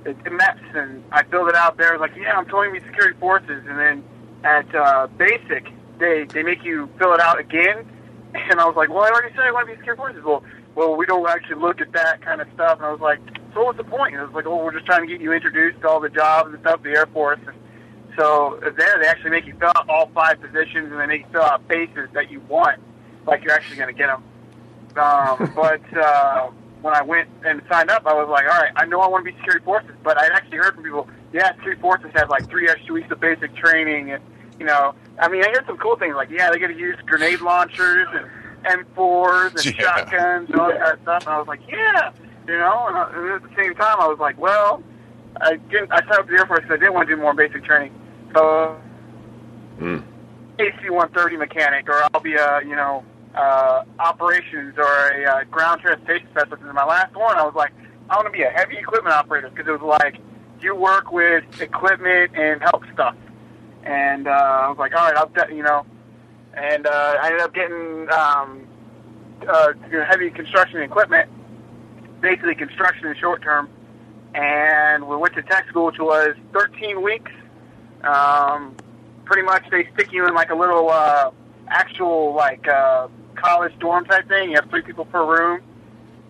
it, it MEPS, and I filled it out there. I was like, yeah, I'm totally be security forces. And then at uh, basic, they they make you fill it out again. And I was like, well, I already said I want to be security forces. Well, well, we don't actually look at that kind of stuff. And I was like, so what's the point? And I was like, oh, we're just trying to get you introduced to all the jobs and stuff, the Air Force. And so there, they actually make you fill out all five positions, and they make you fill out bases that you want, like you're actually going to get them. Um, but uh, when I went and signed up, I was like, all right, I know I want to be security forces, but I'd actually heard from people, yeah, security forces have like three extra weeks of basic training, and you know, I mean, I heard some cool things like, yeah, they get to use grenade launchers and M4s and Yeah. shotguns and all that kind stuff. And I was like, yeah, you know. And, I, and at the same time, I was like, well, I didn't. I signed up for the Air Force because I didn't want to do more basic training. So Mm. AC-130 mechanic, or I'll be a you know uh, operations or a uh, ground transportation specialist. In my last one, I was like, I want to be a heavy equipment operator because it was like you work with equipment and help stuff. And uh, I was like, all right, I'll de- you know, and uh, I ended up getting um, uh, heavy construction equipment, basically construction in short term. And we went to tech school, which was 13 weeks. Um, pretty much they stick you in like a little uh, actual like uh, college dorm type thing. You have three people per room,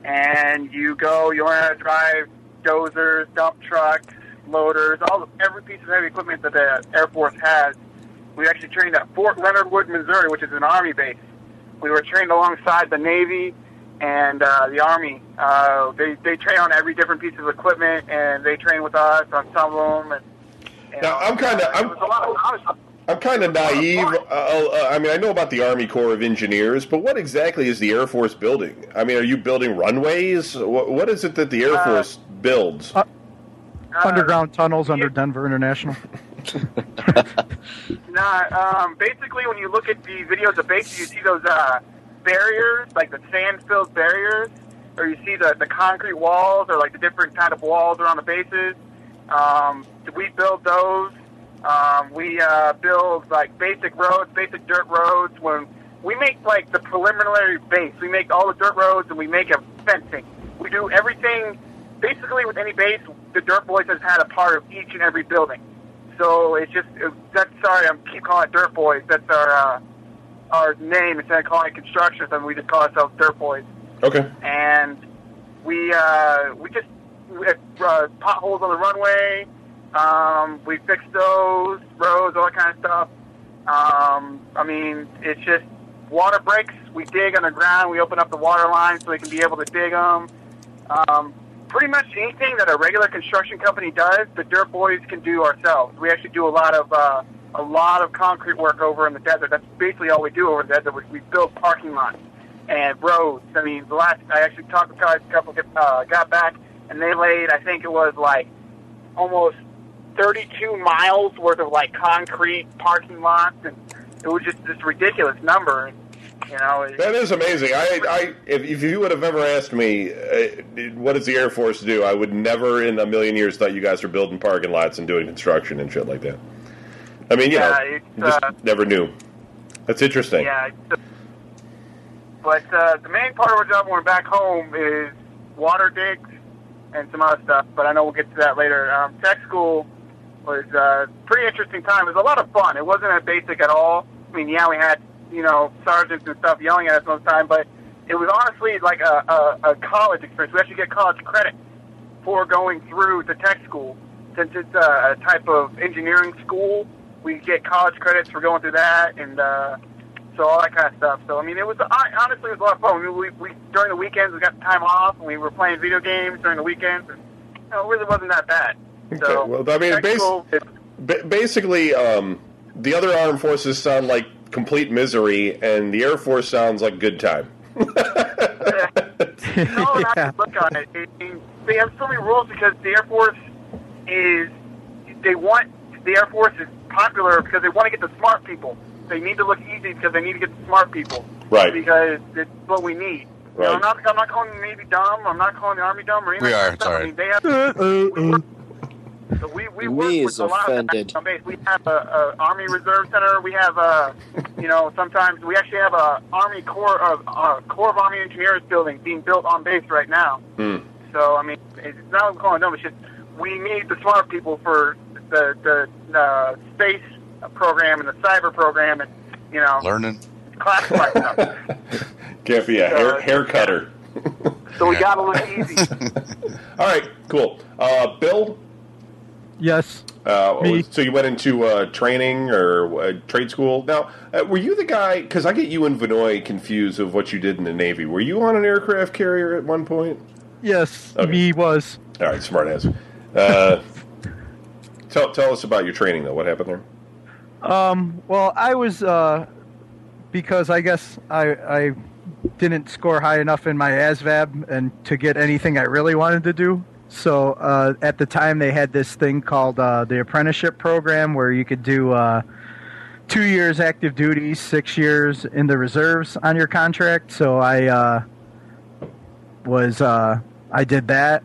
and you go. You learn how to drive dozers, dump trucks, loaders, all every piece of heavy equipment that the Air Force has. We actually trained at Fort Leonard Wood, Missouri, which is an Army base. We were trained alongside the Navy and uh, the Army. Uh, they they train on every different piece of equipment, and they train with us on some of them. And, and Now, I'm kinda- I'm- was a lot of. I'm kind of naive. Uh, uh, I mean, I know about the Army Corps of Engineers, but what exactly is the Air Force building? I mean, are you building runways? What, what is it that the Air Uh, Force builds? uh, Uh, Underground tunnels under. Denver International. Nah, um, basically, when you look at the videos of bases, you see those uh, barriers, like the sand-filled barriers, or you see the, the concrete walls, or like the different kind of walls around the bases. Um, we build those. Um, we uh, build like basic roads, basic dirt roads. When we make like the preliminary base, we make all the dirt roads, and we make a fencing. We do everything. Basically, with any base, the Dirt Boys has had a part of each and every building. So it's just it, that's sorry, I'm keep calling it Dirt Boys. That's our uh, our name instead of calling it construction. Something we just call ourselves Dirt Boys. Okay. And we uh, we just we had, uh, potholes on the runway. Um, we fixed those roads, all that kind of stuff. Um, I mean, it's just water breaks. We dig underground. We open up the water lines so we can be able to dig them. Um, pretty much anything that a regular construction company does, the Dirt Boys can do ourselves. We actually do a lot of uh, a lot of concrete work over in the desert. That's basically all we do over the desert. We, we build parking lots and roads. I mean, the last I actually talked to guys, a couple uh, got back, and they laid. I think it was like almost 32 miles worth of like concrete parking lots, and it was just this ridiculous number. You know, That is amazing. I, I if, if you would have ever asked me uh, what does the Air Force do, I would never in a million years thought you guys were building parking lots and doing construction and shit like that. I mean, you Yeah, know, it's, just uh, never knew. That's interesting. Yeah. it's- But uh, the main part of our job when we're back home is water digs and some other stuff. But I know we'll get to that later. Um, tech school was a pretty interesting time. It was a lot of fun. It wasn't as basic at all. I mean, yeah, we had you know sergeants and stuff yelling at us most of the time, but it was honestly like a, a, a college experience. We actually get college credit for going through the tech school. Since it's a, a type of engineering school, we get college credits for going through that, and uh, so all that kind of stuff. So I mean, it was I, honestly it was a lot of fun. I mean, we, we during the weekends we got time off, and we were playing video games during the weekends, and you know, it really wasn't that bad. So Okay, well, I mean, tech basi- Ba- basically, um, the other armed forces sound like complete misery, and the Air Force sounds like good time. no, not Yeah. look on it. I mean, they have so many rules because the Air Force is they want the Air Force is popular because they want to get the smart people. They need to look easy because they need to get the smart people. Right. Because it's what we need. You know, Right. I'm not. I'm not calling the Navy dumb. I'm not calling the Army dumb or anything. We are, that it's I mean, they have. Uh, uh, we uh. work, so we we work Me with is a lot offended. of base. We have a, a Army Reserve Center. We have a, you know, sometimes we actually have a Army Corps of uh, Corps of Army Engineers building being built on base right now. Hmm. So I mean, it's not calling them. It's just we need the smart people for the the uh, space program and the cyber program and you know Learning. classified stuff. Can't be a hair, Uh, hair cutter. So we got to look easy. All right, cool. Uh, Bill, Yes. Uh, Me. so you went into uh, training or uh, trade school. Now, uh, were you the guy? Because I get you and Vinoy confused of what you did in the Navy. Were you on an aircraft carrier at one point? Yes. Okay. Me was. All right, smart ass. Tell tell us about your training though. What happened there? Um, well, I was uh, because I guess I I didn't score high enough in my ASVAB and to get anything I really wanted to do. So uh, at the time, they had this thing called uh, the apprenticeship program, where you could do uh, two years active duty, six years in the reserves on your contract. So I uh, was uh, I did that,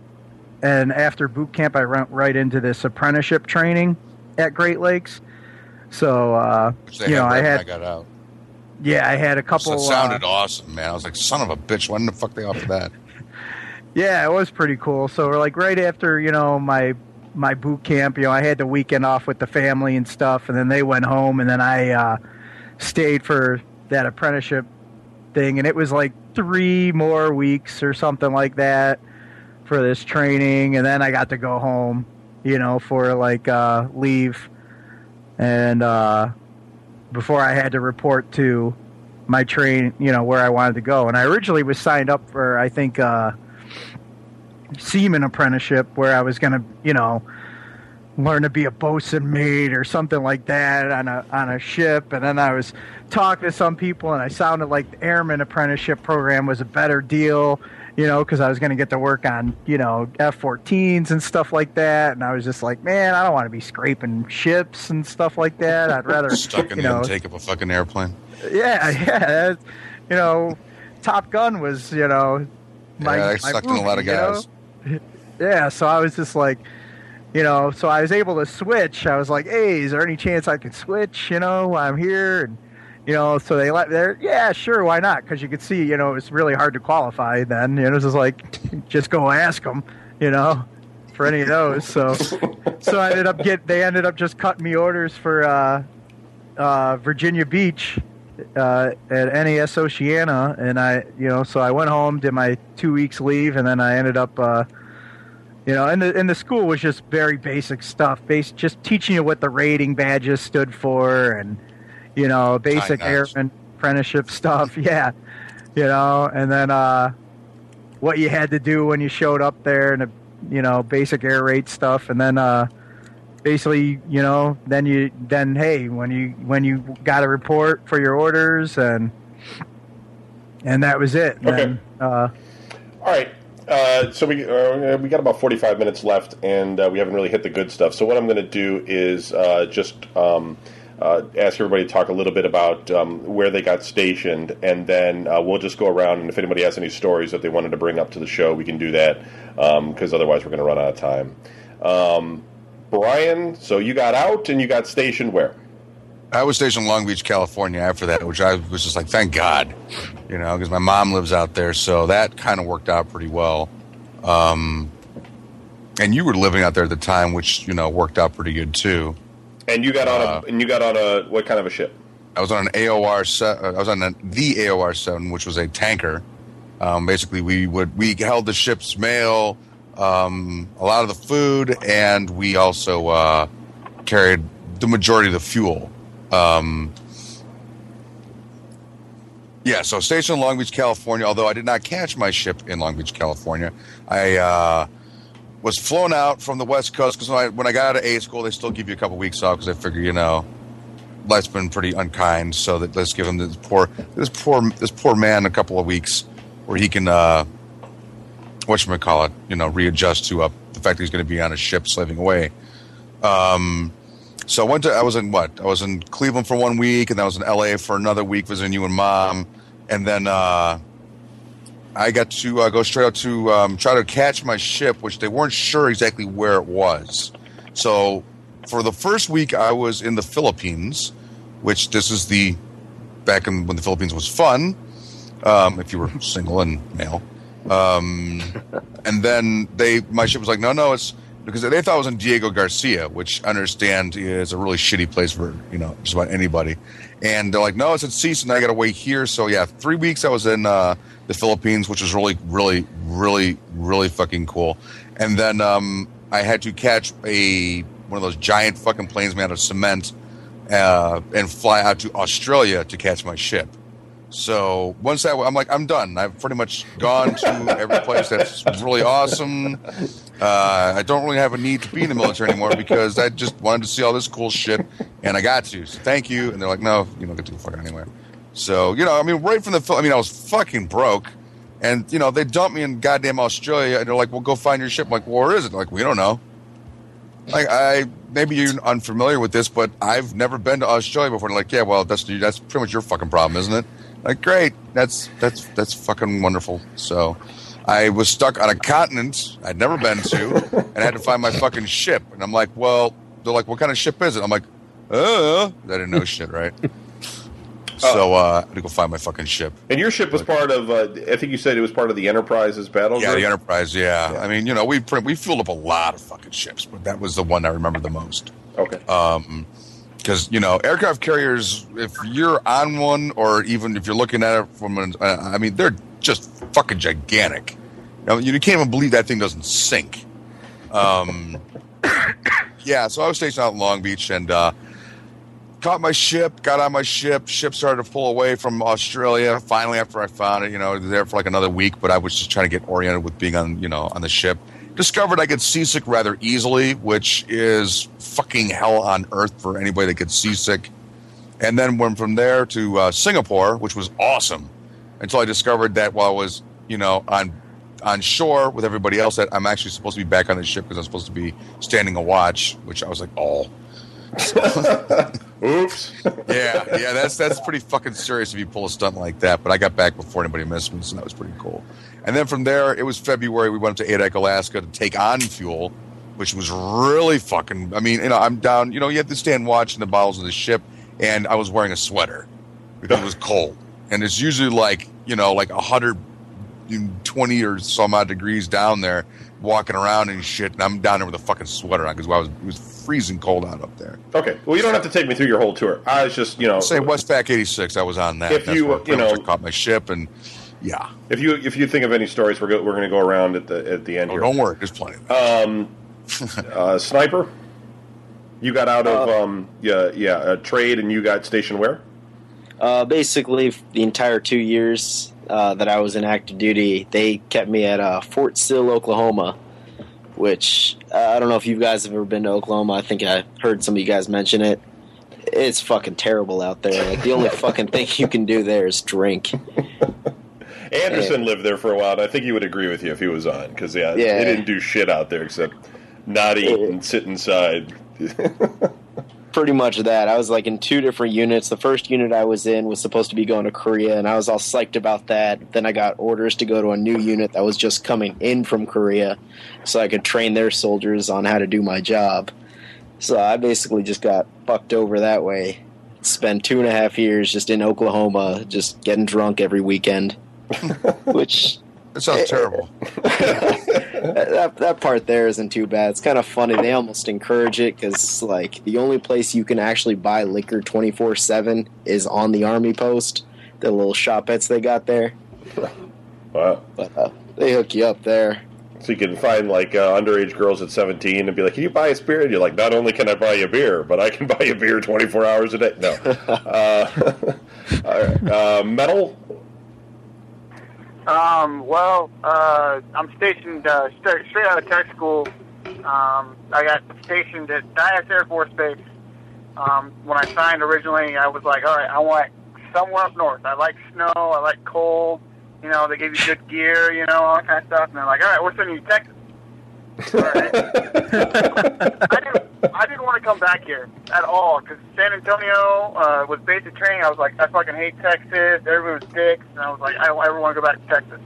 and after boot camp, I went right into this apprenticeship training at Great Lakes. So uh, you know, I had I got out. yeah, I had a couple. it sounded uh, awesome, man. I was like, son of a bitch. When the fuck they offer that? Yeah, it was pretty cool. So we're like right after you know my my boot camp, you know, I had the weekend off with the family and stuff, and then they went home, and then I uh, stayed for that apprenticeship thing, and it was like three more weeks or something like that for this training, and then I got to go home, you know, for like uh, leave, and uh, before I had to report to my train, you know, where I wanted to go, and I originally was signed up for I think. Uh, seaman apprenticeship where I was going to, you know, learn to be a bosun mate or something like that on a on a ship. And then I was talking to some people, and I sounded like the airman apprenticeship program was a better deal, you know, because I was going to get to work on, you know, F-14s and stuff like that. And I was just like, man, I don't want to be scraping ships and stuff like that. I'd rather, Stuck in you the know, intake of a fucking airplane. yeah, yeah, you know, Top Gun was, you know, my, yeah, I sucked in a lot of movie, you know? guys. Yeah, so I was just like, you know, so I was able to switch. I was like, hey, is there any chance I could switch? You know, while I'm here, and you know, so they let there. Yeah, sure, why not? Because you could see, you know, it was really hard to qualify then. You know, it was just like, just go ask them, you know, for any of those. So, so I ended up get. They ended up just cutting me orders for uh, uh, Virginia Beach uh, at NAS Oceana, and I, you know, so I went home, did my two weeks leave, and then I ended up, uh, you know, and the and the school was just very basic stuff, base just teaching you what the rating badges stood for, and you know, basic airman apprenticeship stuff, yeah, you know, and then uh, what you had to do when you showed up there, and you know, basic air raid stuff, and then. Uh, basically you know then you then hey when you when you got a report for your orders and and that was it Okay. then, uh, All right. Uh, so we uh, we got about forty five minutes left, and uh, we haven't really hit the good stuff. So what I'm going to do is uh, just um, uh, ask everybody to talk a little bit about um, where they got stationed, and then uh, we'll just go around. And if anybody has any stories that they wanted to bring up to the show, we can do that because otherwise we're going to run out of time. Um, Brian, so you got out and you got stationed where? I was stationed in Long Beach, California after that, which I was just like, thank God, you know, because my mom lives out there. So that kind of worked out pretty well. Um, and you were living out there at the time, which, you know, worked out pretty good too. And you got on Uh, a and you got on a what kind of a ship? I was on an AOR se- uh, I was on a, the AOR seven, which was a tanker. Um, basically, we would we held the ship's mail, um, a lot of the food, and we also uh, carried the majority of the fuel. Um, yeah, so stationed in Long Beach, California. Although I did not catch my ship in Long Beach, California, I uh, was flown out from the West Coast because when I, when I got out of A school, they still give you a couple weeks off because they figure you know life's been pretty unkind. So that let's give him this poor this poor this poor man a couple of weeks where he can uh, what you call it, you know, readjust to uh, the fact that he's going to be on a ship slaving away. Um, so I went to I was in what I was in Cleveland for one week, and then I was in L.A. for another week visiting you and mom, and then uh, I got to uh, go straight out to um, try to catch my ship, which they weren't sure exactly where it was. So for the first week, I was in the Philippines, which this is the back in when the Philippines was fun, um, if you were single and male. Um, and then they, my ship was like, no, no, it's because they thought it was in Diego Garcia, which I understand is a really shitty place for you know just about anybody. And they're like, no, it's in Cease, and I got to wait here. So yeah, three weeks I was in uh, the Philippines, which was really, really, really, really fucking cool. And then um, I had to catch a one of those giant fucking planes made out of cement, uh, and fly out to Australia to catch my ship. So once I, I'm like, I'm done. I've pretty much gone to every place that's really awesome. Uh, I don't really have a need to be in the military anymore because I just wanted to see all this cool shit, and I got to. So thank you. And they're like, no, you don't get to go fucking anywhere. So you know, I mean, right from the film, I mean, I was fucking broke, and you know, they dumped me in goddamn Australia, and they're like, well, go find your ship. I'm like, where is it? Like, we don't know. Like, I maybe you're unfamiliar with this, but I've never been to Australia before. And like, yeah, well, that's that's pretty much your fucking problem, isn't it? Like, great, that's that's that's fucking wonderful. So, I was stuck on a continent I'd never been to, and I had to find my fucking ship. And I'm like, well, they're like, what kind of ship is it? I'm like, uh, I didn't know shit, right? So uh, I had to go find my fucking ship. And your ship was part of. Uh, I think you said it was part of the Enterprise's battle. Yeah, group? the Enterprise. Yeah. I mean, you know, we we filled up a lot of fucking ships, but that was the one I remember the most. Okay. Um, because you know, aircraft carriers, if you're on one, or even if you're looking at it from an, uh, I mean, they're just fucking gigantic. You, know, you can't even believe that thing doesn't sink. Um, yeah, so I was stationed out in Long Beach and uh, caught my ship, got on my ship. Ship started to pull away from Australia. Finally, after I found it, you know, there for like another week, but I was just trying to get oriented with being on, you know, on the ship. Discovered I get seasick rather easily, which is fucking hell on earth for anybody that gets seasick. And then went from there to uh, Singapore, which was awesome, until I discovered that while I was, you know, on on shore with everybody else, that I'm actually supposed to be back on the ship because I'm supposed to be standing a watch, which I was like, oh. Oops. yeah, yeah, that's that's pretty fucking serious if you pull a stunt like that. But I got back before anybody missed me, so that was pretty cool. And then from there, it was February. We went up to Adak, Alaska to take on fuel, which was really fucking. I mean, you know, I'm down. You know, you have to stand watching the bottles of the ship, and I was wearing a sweater because it was cold, and it's usually like you know, like a hundred twenty or some odd degrees down there, walking around and shit, and I'm down there with a fucking sweater on because I was it was freezing cold out up there. Okay. Well, you don't have to take me through your whole tour. I was just, you know, Say Westpac '86, I was on that. If That's you, you know- I caught my ship, and yeah, if you if you think of any stories, we're go, we're going to go around at the at the end oh, here. don't worry, there's plenty. Of. Um, uh, sniper. You got out of Uh, um, yeah yeah a trade, and you got stationed where? Uh, basically, the entire two years uh, that I was in active duty, they kept me at uh, Fort Sill, Oklahoma. Which uh, I don't know if you guys have ever been to Oklahoma. I think I heard some of you guys mention it. It's fucking terrible out there. Like the only fucking thing you can do there is drink. Anderson lived there for a while, and I think he would agree with you if he was on because yeah, Yeah. they didn't do shit out there except not eat and sit inside. pretty much that. I was like in two different units. The first unit I was in was supposed to be going to Korea, and I was all psyched about that. Then I got orders to go to a new unit that was just coming in from Korea, so I could train their soldiers on how to do my job. So I basically just got fucked over that way. Spent two and a half years just in Oklahoma, just getting drunk every weekend. Which It sounds terrible. that, that part there isn't too bad. It's kind of funny. They almost encourage it because, like, the only place you can actually buy liquor 24 7 is on the army post, the little shoppettes they got there. Wow. But uh, they hook you up there. So you can find like uh, underage girls at 17 and be like, "Can you buy a beer?" And you're like, "Not only can I buy you a beer, but I can buy you beer 24 hours a day." No. uh, all right. uh, metal. Um, well, uh, I'm stationed uh, straight, straight out of tech school. Um, I got stationed at Dyess Air Force Base. Um, when I signed originally, I was like, all right, I want somewhere up north. I like snow. I like cold. You know, they give you good gear, you know, all that kind of stuff. And they're like, all right, we're sending you to Texas. All right. I didn't, I didn't want to come back here at all because San Antonio uh, was basic training. I was like, I fucking hate Texas. Everyone was dicks, and I was like, I don't ever want to go back to Texas.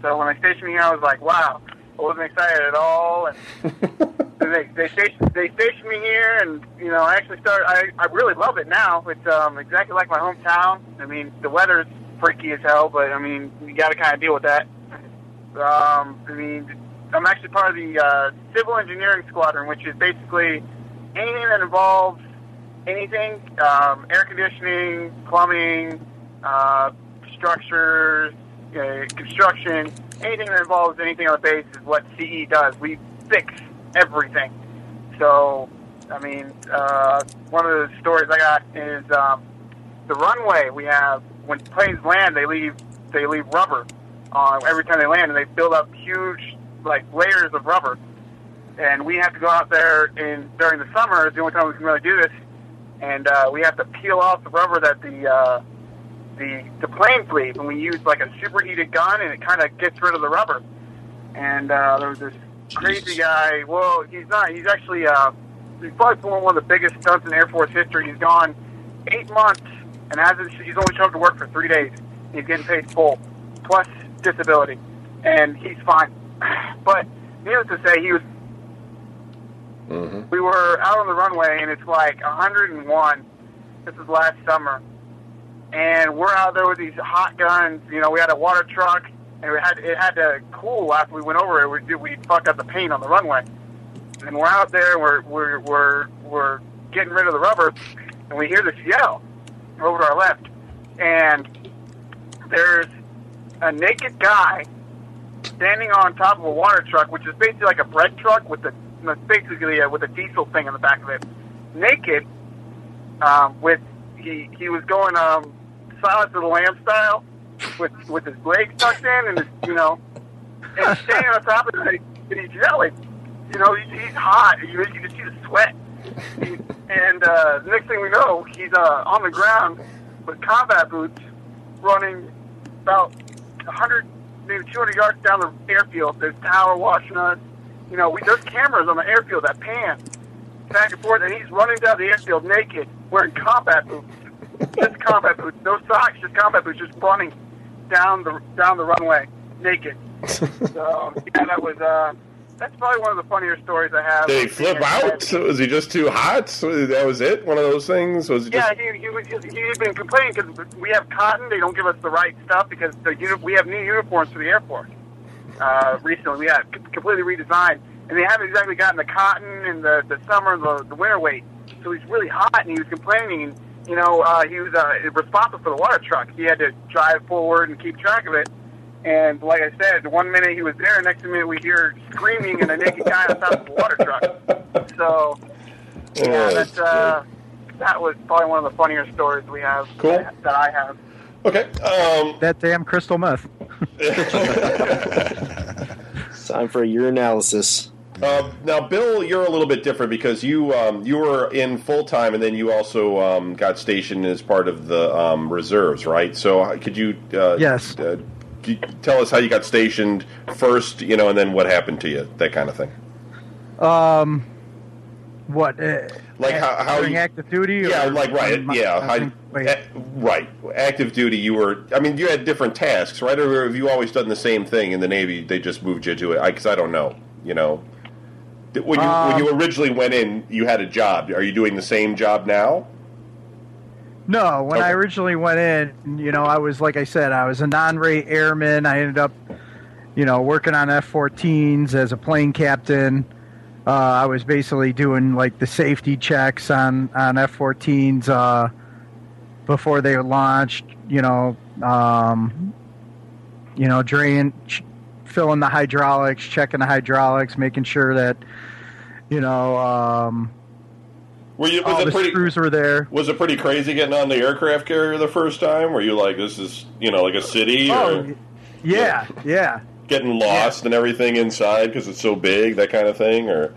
So when they stationed me here, I was like, wow, I wasn't excited at all. And they they stationed, they stationed me here, and you know, I actually started. I I really love it now. It's um exactly like my hometown. I mean, the weather's freaky as hell, but I mean, you got to kind of deal with that. Um, I mean, I'm actually part of the uh, civil engineering squadron, which is basically anything that involves anything um, air conditioning, plumbing, uh, structures, uh, construction, anything that involves anything on the base is what CE does. We fix everything. So I mean, uh, one of the stories I got is um, the runway we have when planes land, they leave they leave rubber on every time they land, and they build up huge like layers of rubber. And we have to go out there in during the summer. It's the only time we can really do this, and uh, we have to peel off the rubber that the uh, the the planes leave, and we use like a superheated gun, and it kind of gets rid of the rubber. And uh, there was this crazy guy. Well, he's not. He's actually uh, he's probably pulling one of the biggest stunts in Air Force history. He's gone eight months and hasn't. He's only showed up to work for three days. He's getting paid full plus disability, and he's fine. But needless to say, he was. Mm-hmm. We were out on the runway, and it's like 101. This is last summer, and we're out there with these hot guns. You know, we had a water truck, and we had it had to cool after we went over it. We we fucked up the paint on the runway, and we're out there. We're we're we're we're getting rid of the rubber, and we hear this yell over to our left, and there's a naked guy standing on top of a water truck, which is basically like a bread truck with the basically uh, with a diesel thing in the back of it, naked. Um, with he he was going um, Silence of the Lamb style, with with his legs tucked in and his you know, and standing on top of it and he's yelling. You know, he's, he's hot. You, you can see the sweat. And uh, the next thing we know, he's uh, on the ground with combat boots, running about 100, maybe 200 yards down the airfield. There's power watching us. You know, we, there's cameras on the airfield that pan back and forth, and he's running down the airfield naked, wearing combat boots. Just combat boots, no socks, just combat boots, just running down the down the runway naked. So yeah, that was uh, that's probably one of the funnier stories I have. Did he flip out? Was he just too hot? So that was it. One of those things. Was it just? Yeah, he, he was. He had been complaining because we have cotton. They don't give us the right stuff because the uni- we have new uniforms for the Air Force. Uh, recently, we had completely redesigned, and they haven't exactly gotten the cotton and the the summer and the, the winter weight. So he's really hot, and he was complaining. And you know, uh, he was uh, responsible for the water truck. He had to drive forward and keep track of it. And like I said, one minute he was there, next minute we hear screaming and a naked guy on top of a water truck. So yeah, that's uh, that was probably one of the funnier stories we have. Cool. That I have. Okay. Um, That damn crystal meth. Time for your analysis. Uh, now, Bill, you're a little bit different because you um, you were in full time, and then you also um, got stationed as part of the um, reserves, right? So, uh, could you uh, Yes. uh, g- tell us how you got stationed first, you know, and then what happened to you, that kind of thing? Um, what? Uh, Like how, how during you, active duty? yeah, or like right, my- yeah, I think- right. Active duty, you were. I mean, you had different tasks, right? Or have you always done the same thing in the Navy? They just moved you to it because I, don't know. You know, when you when you Um, originally went in, you had a job. Are you doing the same job now? No, when I originally went in, you know, I was like I said, I was a non-rate airman. I ended up, you know, working on F-14s as a plane captain. Uh, I was basically doing like the safety checks on on F-14s uh, before they were launched. You know, um, you know, drain, ch- filling the hydraulics, checking the hydraulics, making sure that, you know, um, Were you was all it the pretty screws were there. was it pretty crazy getting on the aircraft carrier the first time? Were you like this is you know like a city or Oh, yeah, yeah. getting lost and everything inside because it's so big that kind of thing or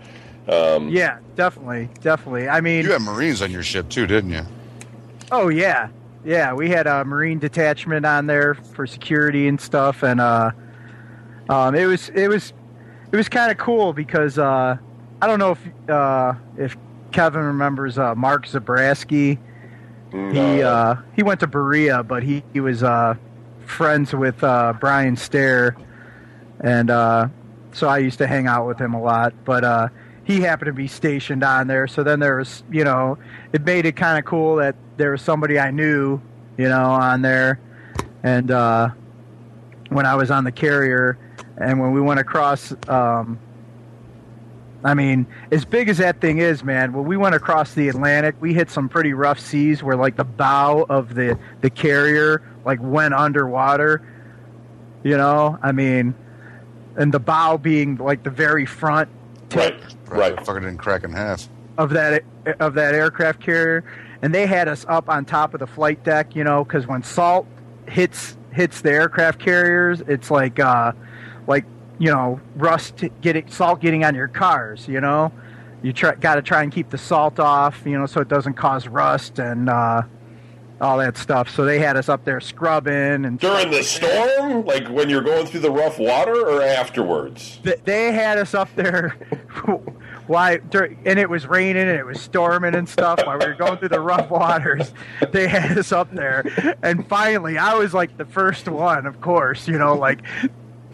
um, Yeah, definitely, definitely. I mean, You had Marines on your ship too, didn't you? oh yeah, yeah. We had a Marine detachment on there for security and stuff, and uh, um, it was it was it was kind of cool because uh, I don't know if uh, if Kevin remembers uh, Mark Zabrowski. He uh, he went to Berea, but he, he was uh, friends with uh, Brian Stair, and uh, so I used to hang out with him a lot. But uh, he happened to be stationed on there, so then there was you know it made it kind of cool that there was somebody I knew you know on there, and uh, when I was on the carrier, and when we went across. Um, I mean, as big as that thing is, man, when we went across the Atlantic, we hit some pretty rough seas where like the bow of the the carrier like went underwater. You know, I mean, and the bow being like the very front tip. right right Fucking didn't crack in half. of that of that aircraft carrier, and they had us up on top of the flight deck. You know, because when salt hits hits the aircraft carriers, it's like uh, like you know rust getting salt getting on your cars. You know, you try got to try and keep the salt off. You know, so it doesn't cause rust and. Uh, all that stuff. So they had us up there scrubbing and During the storm, like when you're going through the rough water, or afterwards? Th- they had us up there why and it was raining and it was storming and stuff while we were going through the rough waters they had us up there and finally i was like the first one of course you know like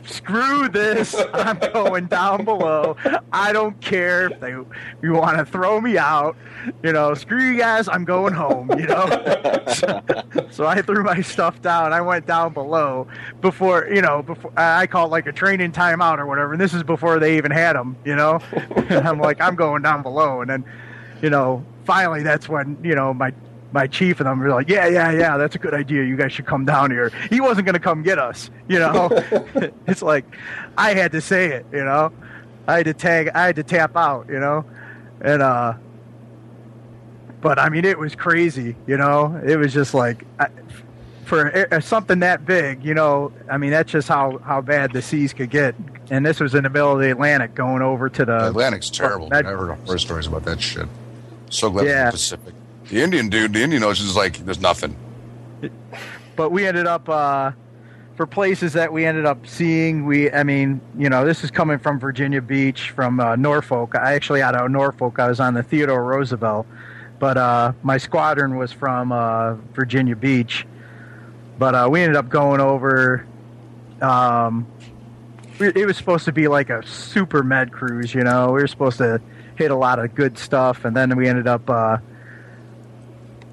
screw this. I'm going down below. I don't care if they you want to throw me out. You know screw you guys i'm going home you know? So, i threw my stuff down. I went down below before you know before i call it like a training timeout or whatever and this is before they even had them you know? I'm like i'm going down below. And then you know finally that's when you know my my chief and them were like, yeah, yeah, yeah, that's a good idea. You guys should come down here. He wasn't going to come get us, you know. it's like I had to say it, you know. I had to tag, I had to tap out, you know, and uh. But I mean, it was crazy, you know. It was just like I, for uh, something that big, you know. I mean, that's just how how bad the seas could get. And this was in the middle of the Atlantic, going over to the The Atlantic's terrible. That- I heard horror stories about that shit. So glad yeah. the Pacific. The Indian dude, the Indian Ocean is like there's nothing. but we ended up uh, for places that we ended up seeing. We, I mean, you know, this is coming from Virginia Beach, from uh, Norfolk. I actually out of Norfolk. I was on the Theodore Roosevelt, but uh, my squadron was from uh, Virginia Beach. But uh, we ended up going over. Um, it was supposed to be like a super med cruise, you know. We were supposed to hit a lot of good stuff, and then we ended up.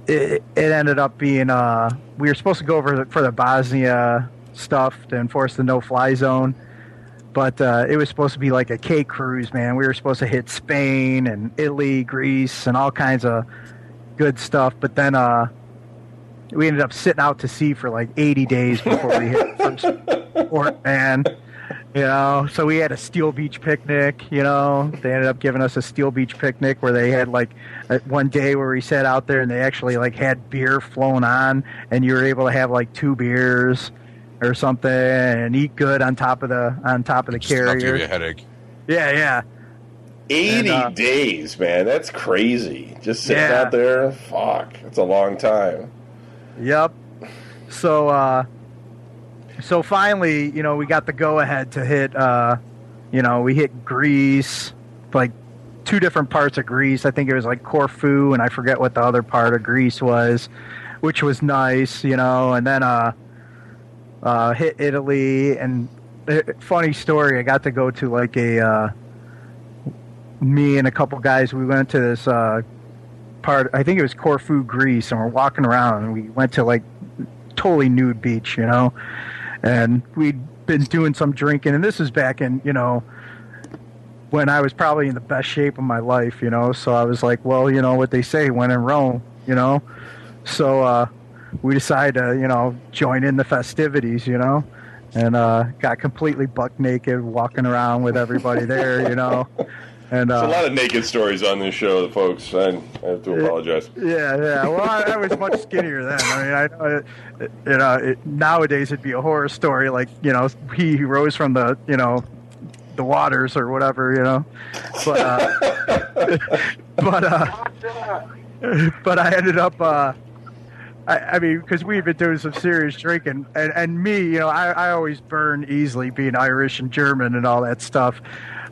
It, it ended up being uh, we were supposed to go over for the Bosnia stuff to enforce the no-fly zone, but uh, it was supposed to be like a K cruise, man. We were supposed to hit Spain and Italy, Greece, and all kinds of good stuff. But then uh, we ended up sitting out to sea for like 80 days before we hit first port, man. You know, so we had a Steel Beach picnic. You know, they ended up giving us a Steel Beach picnic where they had like uh, one day where we sat out there and they actually like had beer flown on, and you were able to have like two beers or something and eat good on top of the on top of the Just enough give you a headache. Yeah, yeah. 80 And, uh, days, man. That's crazy. Just sitting Yeah. out there. Fuck. That's a long time. Yep. So uh so finally, you know, we got the go ahead to hit uh you know, we hit Greece, like two different parts of Greece. I think it was like Corfu and I forget what the other part of Greece was, which was nice, you know, and then uh uh hit Italy and uh, funny story, I got to go to like a uh me and a couple guys we went to this uh part I think it was Corfu, Greece, and we're walking around and we went to like totally nude beach, you know. And we'd been doing some drinking and this is back in, you know, when I was probably in the best shape of my life, you know. So I was like, well, you know what they say, when in Rome, you know. So uh we decided to, you know, join in the festivities, you know. And uh got completely buck naked walking around with everybody there, you know. And There's uh a lot of naked stories on this show, folks. I, I have to apologize. Yeah, yeah. Well, I, I was much skinnier then. I mean, I, I you know, it, nowadays it'd be a horror story, like you know, he rose from the, you know, the waters or whatever, you know. But, uh, but, uh, but I ended up, uh, I, I mean, because we've been doing some serious drinking, and, and me, you know, I, I always burn easily, being Irish and German and all that stuff.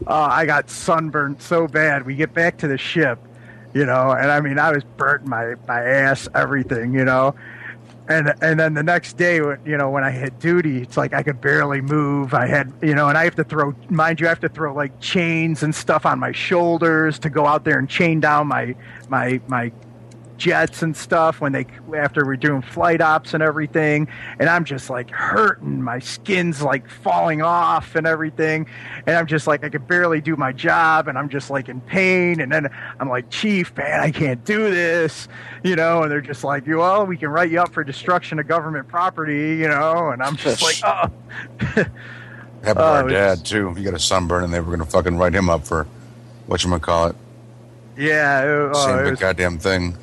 Uh, I got sunburned so bad. We get back to the ship, you know, and I mean, I was burnt my my ass, everything, you know. And and then the next day, you know, when I hit duty, it's like I could barely move. I had, you know, and I have to throw, mind you, I have to throw like chains and stuff on my shoulders to go out there and chain down my my my jets and stuff when they after we're doing flight ops and everything. And i'm just like hurting. My skin's like falling off and everything. And i'm just like i can barely do my job and i'm just like in pain. And then i'm like chief man i can't do this you know? And they're just like well we can write you up for destruction of government property you know? And i'm just like oh. Happened to Oh, our dad too. He got a sunburn, and they were to fucking write him up for what you gonna call it. Yeah, it, oh, Same it was- goddamn thing.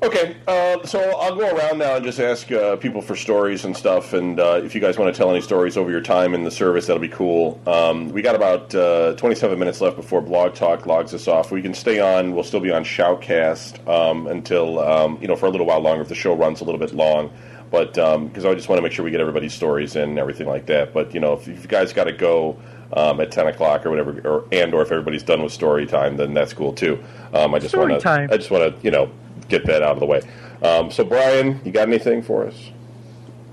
Okay, uh, so I'll go around now and just ask uh, people for stories and stuff. And uh, if you guys want to tell any stories over your time in the service, that'll be cool. Um, we got about uh, 27 minutes left before Blog Talk logs us off. We can stay on. We'll still be on Shoutcast um, until um, you know for a little while longer if the show runs a little bit long. But because I just want to make sure we get everybody's stories in and everything like that. But you know, if, if you guys got to go um, at 10 o'clock or whatever, or and or if everybody's done with story time, then that's cool too. Um, I just want to. I just want to you know get that out of the way. Um, so Brian, you got anything for us?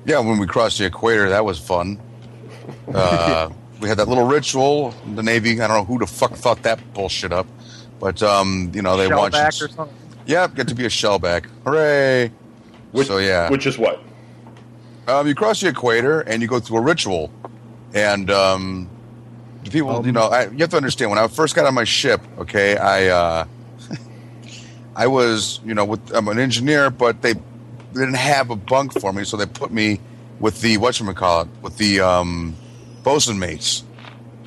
Yeah, when we crossed the equator, that was fun. Uh, we had that little ritual. The Navy, I don't know who the fuck thought that bullshit up, but um, you know they want you. Shellback or something. Yeah, get to be a shellback. Hooray! Which, so yeah, Which is what? um, you cross the equator and you go through a ritual, and um, the people, you know, I, you have to understand. When I first got on my ship, okay, I uh, I was, you know, with I'm an engineer, but they didn't have a bunk for me, so they put me with the what you call it, with the um, bosun mates.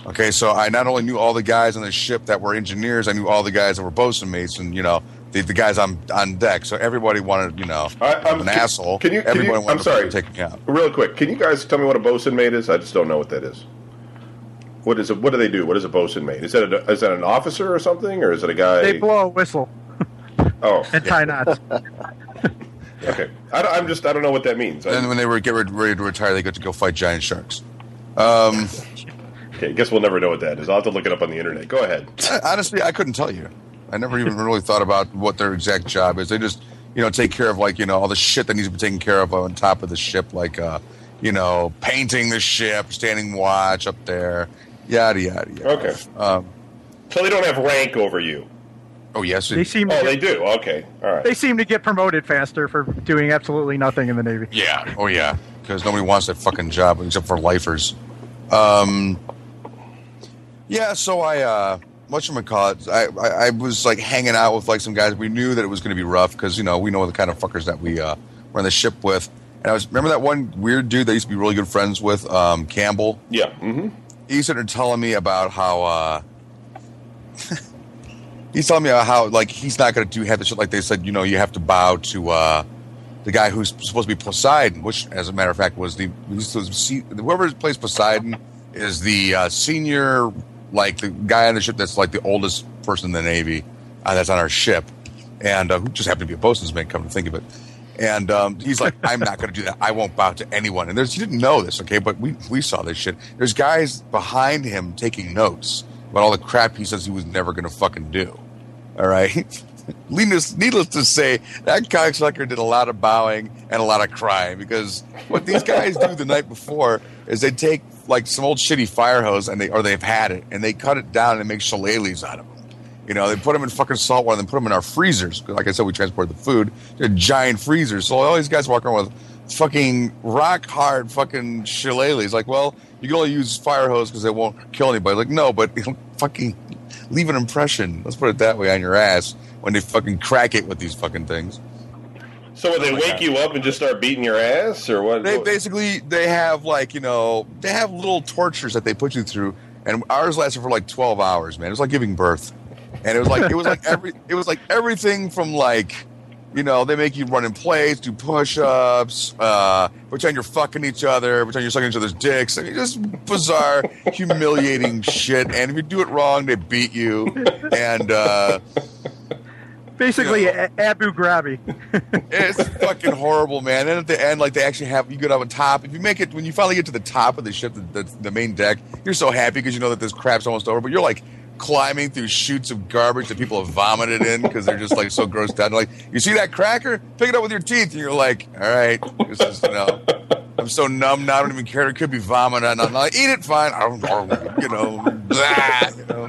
Okay, so I not only knew all the guys on the ship that were engineers, I knew all the guys that were bosun mates, and you know, the, the guys on on deck. So everybody wanted, you know, I- I'm- I'm an can- asshole. can you- can everybody you- wanted I'm sorry. to take me out. Real quick, can you guys tell me what a bosun mate is? I just don't know what that is. What is it? What do they do? What is a bosun mate? Is that a, is that an officer or something, or is it a guy? They blow a whistle oh, and tie knots. okay. I, I'm just I don't know what that means. I, And when they were get ready, ready to retire, they got to go fight giant sharks. Um, okay, I guess we'll never know what that is. I'll have to look it up on the internet. Go ahead. honestly, I couldn't tell you. I never even really thought about what their exact job is. They just, you know, take care of like you know all the shit that needs to be taken care of on top of the ship, like uh, you know, painting the ship, standing watch up there, yada yada yada. Okay. Um, So they don't have rank over you. Oh yes. They It, seem Oh, to they get, do. Okay. All right. they seem to get promoted faster for doing absolutely nothing in the Navy. yeah. Oh yeah. Because nobody wants that fucking job except for lifers. Um, yeah. So I. uh whatchamacallit, I, I I was like hanging out with like some guys. We knew that it was going to be rough because you know we know the kind of fuckers that we uh, were on the ship with. And I was remember that one weird dude that I used to be really good friends with, um, Campbell. Yeah. Mm-hmm. He's sitting there telling me about how uh, he's telling me how like he's not going to do have the shit like they said. You know, you have to bow to uh, the guy who's supposed to be Poseidon, which, as a matter of fact, was the whoever plays Poseidon is the uh, senior, like the guy on the ship that's like the oldest person in the Navy uh, that's on our ship, and uh, who just happened to be a bosun's mate. Come to think of it. And um, he's like, I'm not going to do that. I won't bow to anyone. And there's, he didn't know this, okay? But we, we saw this shit. There's guys behind him taking notes about all the crap he says he was never going to fucking do. All right. Needless, needless to say, that cocksucker did a lot of bowing and a lot of crying because what these guys do the night before is they take like some old shitty fire hose and they or they've had it and they cut it down and make shillelaghs out of them. You know, they put them in fucking salt water and then put them in our freezers. Like I said, we transport the food. They're giant freezers. So all these guys walk around with fucking rock hard fucking shillelaghs. Like, well, you can only use fire hose because they won't kill anybody. Like, no, but it'll fucking leave an impression. Let's put it that way on your ass when they fucking crack it with these fucking things. So would they wake you up and just start beating your ass, or what? They basically they have like you know they have little tortures that they put you through, and ours lasted for like twelve hours. Man, it was like giving birth, and it was like it was like every it was like everything from like you know they make you run in place, do push-ups, uh, pretend you're fucking each other, pretend you're sucking each other's dicks. I mean, just bizarre, humiliating shit. And if you do it wrong, they beat you, and. uh Basically, Yeah. A- Abu Ghrabi. It's fucking horrible, man. And at the end, like they actually have you get up on top. If you make it when you finally get to the top of the ship, the, the, the main deck, you're so happy because you know that this crap's almost over. But you're like climbing through chutes of garbage that people have vomited in because they're just like so grossed out. Like you see that cracker, pick it up with your teeth, and you're like, all right, this is you know. I'm so numb now. I don't even care. It could be vomit. I'm like, eat it, fine. You know, blah, you know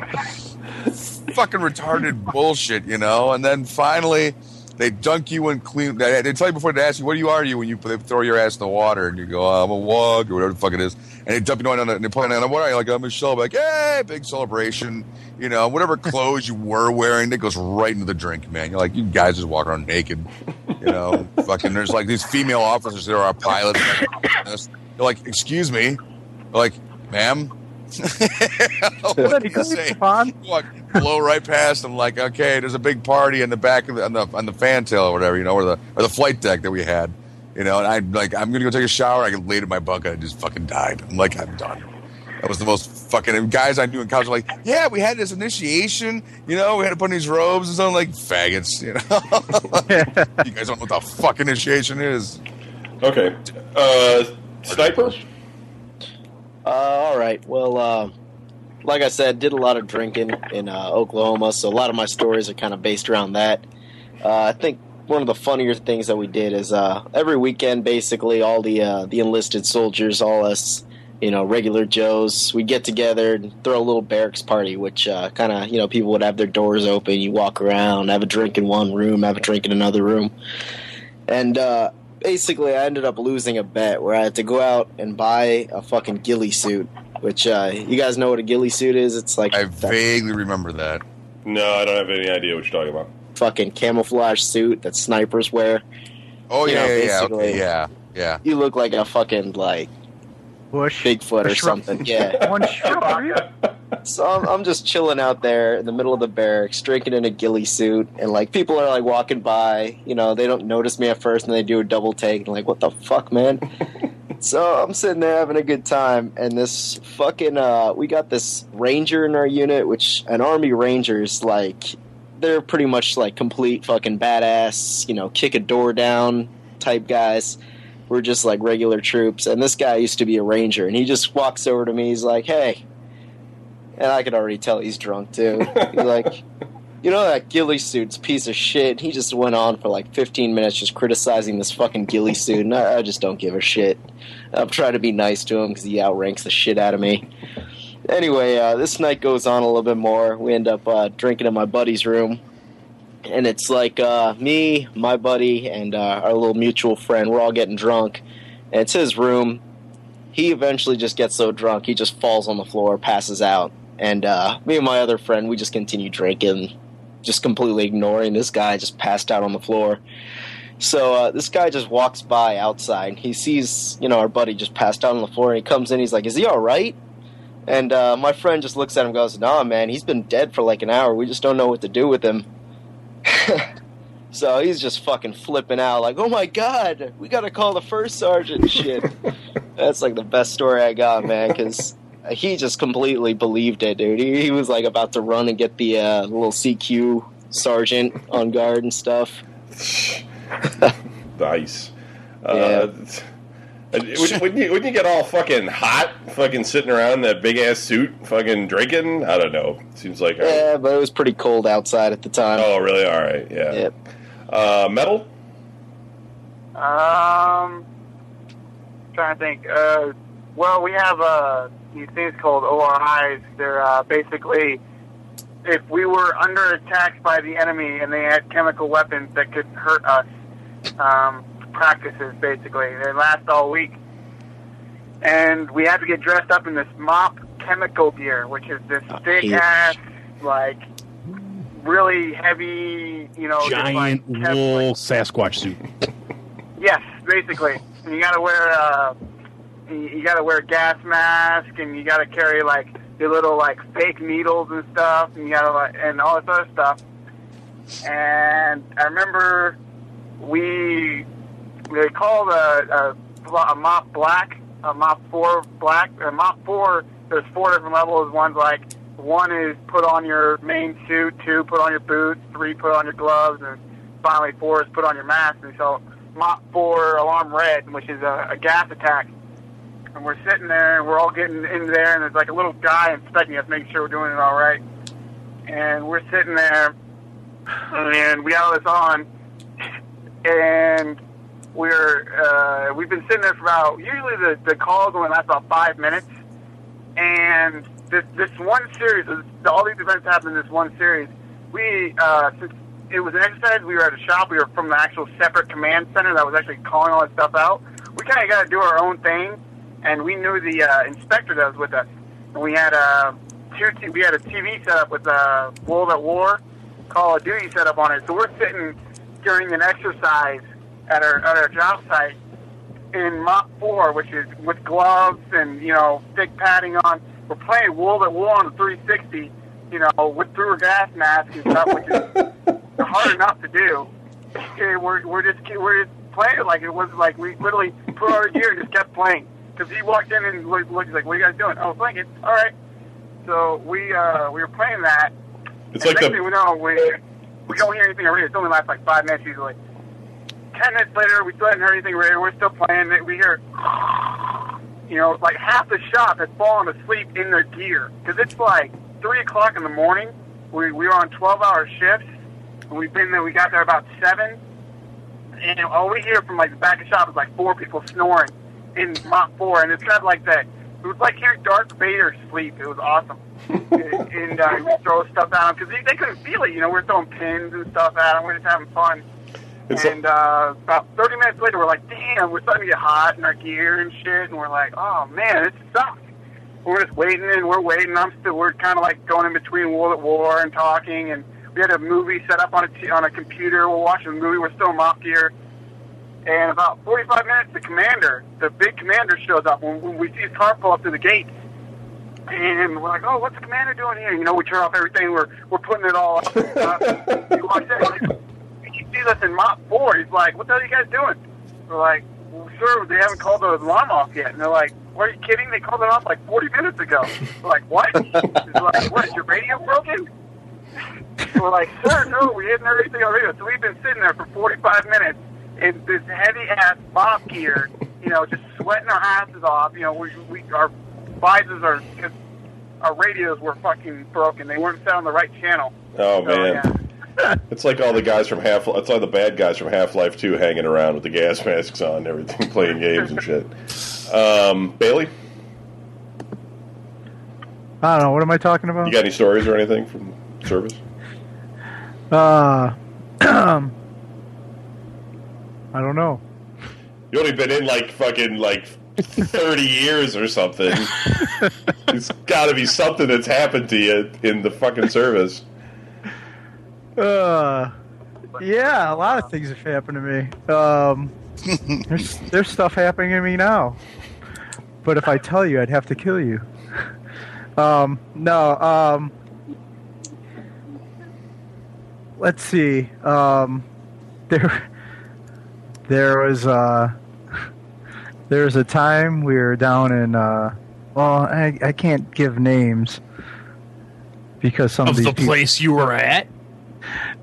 fucking retarded bullshit, you know. And then finally, they dunk you in clean. They, tell you before they ask you, "What you are you?" When you throw your ass in the water, and you go, oh, "I'm a wog" or whatever the fuck it is, and they dump you on, and they point on, "What are you?" Like I'm a shell. Like, hey, big celebration, you know. Whatever clothes you were wearing, that goes right into the drink, man. You're like, you guys just walk around naked, you know. fucking, there's like these female officers that are our pilots. They're like, "Excuse me," They're like, "Ma'am." what do you say? Walk, blow right past. I'm like, okay, there's a big party in the back of the on the on the fan tail or whatever, you know, or the or the flight deck that we had, you know. And I'm like, I'm gonna go take a shower. I laid in my bunk and I just fucking died. I'm like, I'm done. That was the most fucking and guys I knew in college. Were like, yeah, we had this initiation. You know, we had to put in these robes and something like faggots. You know, you guys don't know what the fuck initiation is. Okay. Uh, sniper. Uh, all right. Well, uh, like I said, did a lot of drinking in uh, Oklahoma, so a lot of my stories are kind of based around that. Uh, I think one of the funnier things that we did is uh, every weekend, basically, all the uh, the enlisted soldiers, all us, you know, regular Joes, we get together and throw a little barracks party, which uh, kind of, you know, people would have their doors open, you walk around, have a drink in one room, have a drink in another room, and uh, basically, I ended up losing a bet where I had to go out and buy a fucking ghillie suit. Which uh, you guys know what a ghillie suit is? It's like I that vaguely remember that. No, I don't have any idea what you're talking about. Fucking camouflage suit that snipers wear. Oh You yeah, know, yeah, yeah, okay, yeah, yeah. You look like a fucking like Bush. Bigfoot A or something. Yeah. One shrubbery. So I'm, I'm just chilling out there in the middle of the barracks, drinking in a ghillie suit, and like people are like walking by. You know, they don't notice me at first, and they do a double take, and like, what the fuck, man? so I'm sitting there having a good time, and this fucking uh, we got this ranger in our unit, which an army ranger is like, they're pretty much like complete fucking badass. You know, kick a door down type guys. We're just like regular troops, and this guy used to be a ranger, and he just walks over to me. He's like, "Hey," and I could already tell he's drunk too. He's like, "You know that ghillie suit's a piece of shit." He just went on for like 15 minutes just criticizing this fucking ghillie suit, and I, I just don't give a shit. I'm trying to be nice to him because he outranks the shit out of me. Anyway, uh, this night goes on a little bit more. We end up uh, drinking in my buddy's room, and it's like uh, me, my buddy, and uh, our little mutual friend. We're all getting drunk, and it's his room. He eventually just gets so drunk he just falls on the floor, passes out, and uh, me and my other friend we just continue drinking, just completely ignoring this guy just passed out on the floor. So uh, this guy just walks by outside. He sees, you know, our buddy just passed out on the floor, and he comes in. He's like, "Is he all right?" And uh, my friend just looks at him, and goes, "Nah, man, he's been dead for like an hour. We just don't know what to do with him." so he's just fucking flipping out, like, "Oh my god, we gotta call the first sergeant." Shit, that's like the best story I got, man, because he just completely believed it, dude. He, he was like about to run and get the uh, little CQ sergeant on guard and stuff. Nice. Yeah. Uh, wouldn't, wouldn't you, wouldn't you get all fucking hot, fucking sitting around in that big ass suit, fucking drinking? I don't know. Seems like. Yeah, but it was pretty cold outside at the time. Oh, really? All right. Yeah. Yep. Uh, metal. Um, trying to think. Uh, well, we have uh, these things called ORIs. They're uh, basically if we were under attack by the enemy and they had chemical weapons that could hurt us. Um, practices basically. They last all week, and we had to get dressed up in this MOPP chemical gear, which is this Oh, thick huge. ass, like really heavy, you know, just Giant like, chem- wool Sasquatch suit. Yes, basically. And you gotta wear uh, you, you gotta wear a gas mask, and you gotta carry like your little like fake needles and stuff, and you gotta like and all this other stuff. And I remember we they called uh, a, a, a MOPP black, a MOPP four black, a MOPP four. There's four different levels. One's like one is put on your main suit, two put on your boots, three put on your gloves, and finally four is put on your mask. And so MOPP 4 alarm red, which is a, a gas attack. And we're sitting there, and we're all getting in there, and there's like a little guy inspecting us, making sure we're doing it all right. And we're sitting there, and we have this on, and we're uh, we've been sitting there for about usually the the calls only last about five minutes, and this this one series, all these events happen in this one series. We uh, since it was an exercise. We were at a shop. We were from the actual separate command center that was actually calling all this stuff out. We kind of got to do our own thing, and we knew the uh, inspector that was with us. And we had a two. T- we had a TV set up with uh, World at War, Call of Duty set up on it. So we're sitting during an exercise at our at our job site in MOPP 4, which is with gloves and you know thick padding on. We're playing World at War on the 360 you know, with through a gas mask and stuff, which is hard enough to do. And we're we're just we're just playing it like it was like we literally put our gear and just kept playing. Because he walked in and looked, looked like, "What are you guys doing?" Oh, playing it. All right. So we uh, we were playing that. It's and like next thing we the know, we we don't hear anything already. It only lasts like five minutes usually. Ten minutes later, we still haven't heard anything already. We're still playing it. We hear, you know, like half the shop has fallen asleep in their gear because it's like three o'clock in the morning. We we were on twelve hour shifts. And we've been there. We got there about seven, and all we hear from like the back of the shop is like four people snoring in MOPP four, and it's kind of like that. It was like hearing Darth Vader sleep. It was awesome. and uh, we throw stuff at them because they, they couldn't feel it. You know, we're throwing pins and stuff at them. We're just having fun. It's and uh, about 30 minutes later, we're like, damn, we're starting to get hot in our gear and shit. And we're like, oh man, this sucks. We're just waiting and we're waiting. I'm still, we're kind of like going in between World at War and talking. And we had a movie set up on a, t- on a computer. We're watching a movie. We're still in mock gear. And about 45 minutes, the commander, the big commander, shows up when, when we see his car pull up to the gate. And we're like, oh, what's the commander doing here? You know, we turn off everything. We're we're putting it all up. And sees us in MOPP 4. He's like, what the hell are you guys doing? We're like, well, sir, they haven't called the alarm off yet. And they're like, what are you kidding? They called it off like 40 minutes ago. We're like, what? He's like, what, is your radio broken? We're like, sir, no, we hadn't heard anything on radio. So we've been sitting there for 45 minutes in this heavy ass Bob gear, you know, just sweating our asses off. You know, we, we our visors are, cause our radios were fucking broken. They weren't set on the right channel. oh So, man. yeah. It's like all the guys from Half. It's all the bad guys from Half Life Two hanging around with the gas masks on, and everything, playing games and shit. Um, Bailey, I don't know. What am I talking about? you got any stories or anything from service? Uh, I don't know. You only been in like fucking like thirty years or something. it's got to be something that's happened to you in the fucking service. Uh, yeah, a lot of things have happened to me. Um, there's there's stuff happening to me now, but if I tell you, I'd have to kill you. Um, no. Um, let's see. Um, there, there was uh, there was a time we were down in. Uh, well, I I can't give names because some of, Of these the people- place you were at?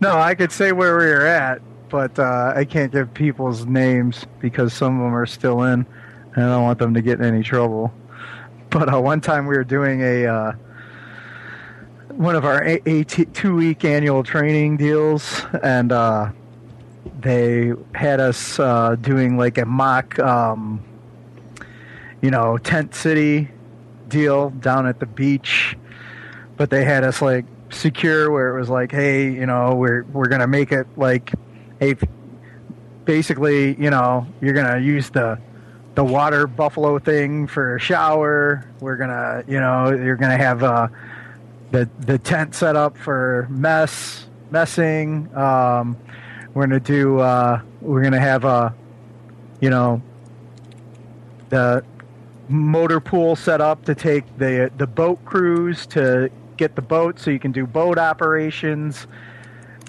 No, I could say where we were at, but uh, I can't give people's names because some of them are still in, and I don't want them to get in any trouble. But uh, one time we were doing a uh, one of our a, a t- two week annual training deals, and uh, they had us uh, doing like a mock, um, you know, tent city deal down at the beach. But they had us like secure where it was like, hey, you know, we're we're gonna make it like, hey, basically, you know, you're gonna use the the water buffalo thing for a shower. We're gonna, you know, you're gonna have uh, the the tent set up for mess messing. Um, we're gonna do. Uh, we're gonna have a, you know, the motor pool set up to take the the boat crews to get the boat so you can do boat operations.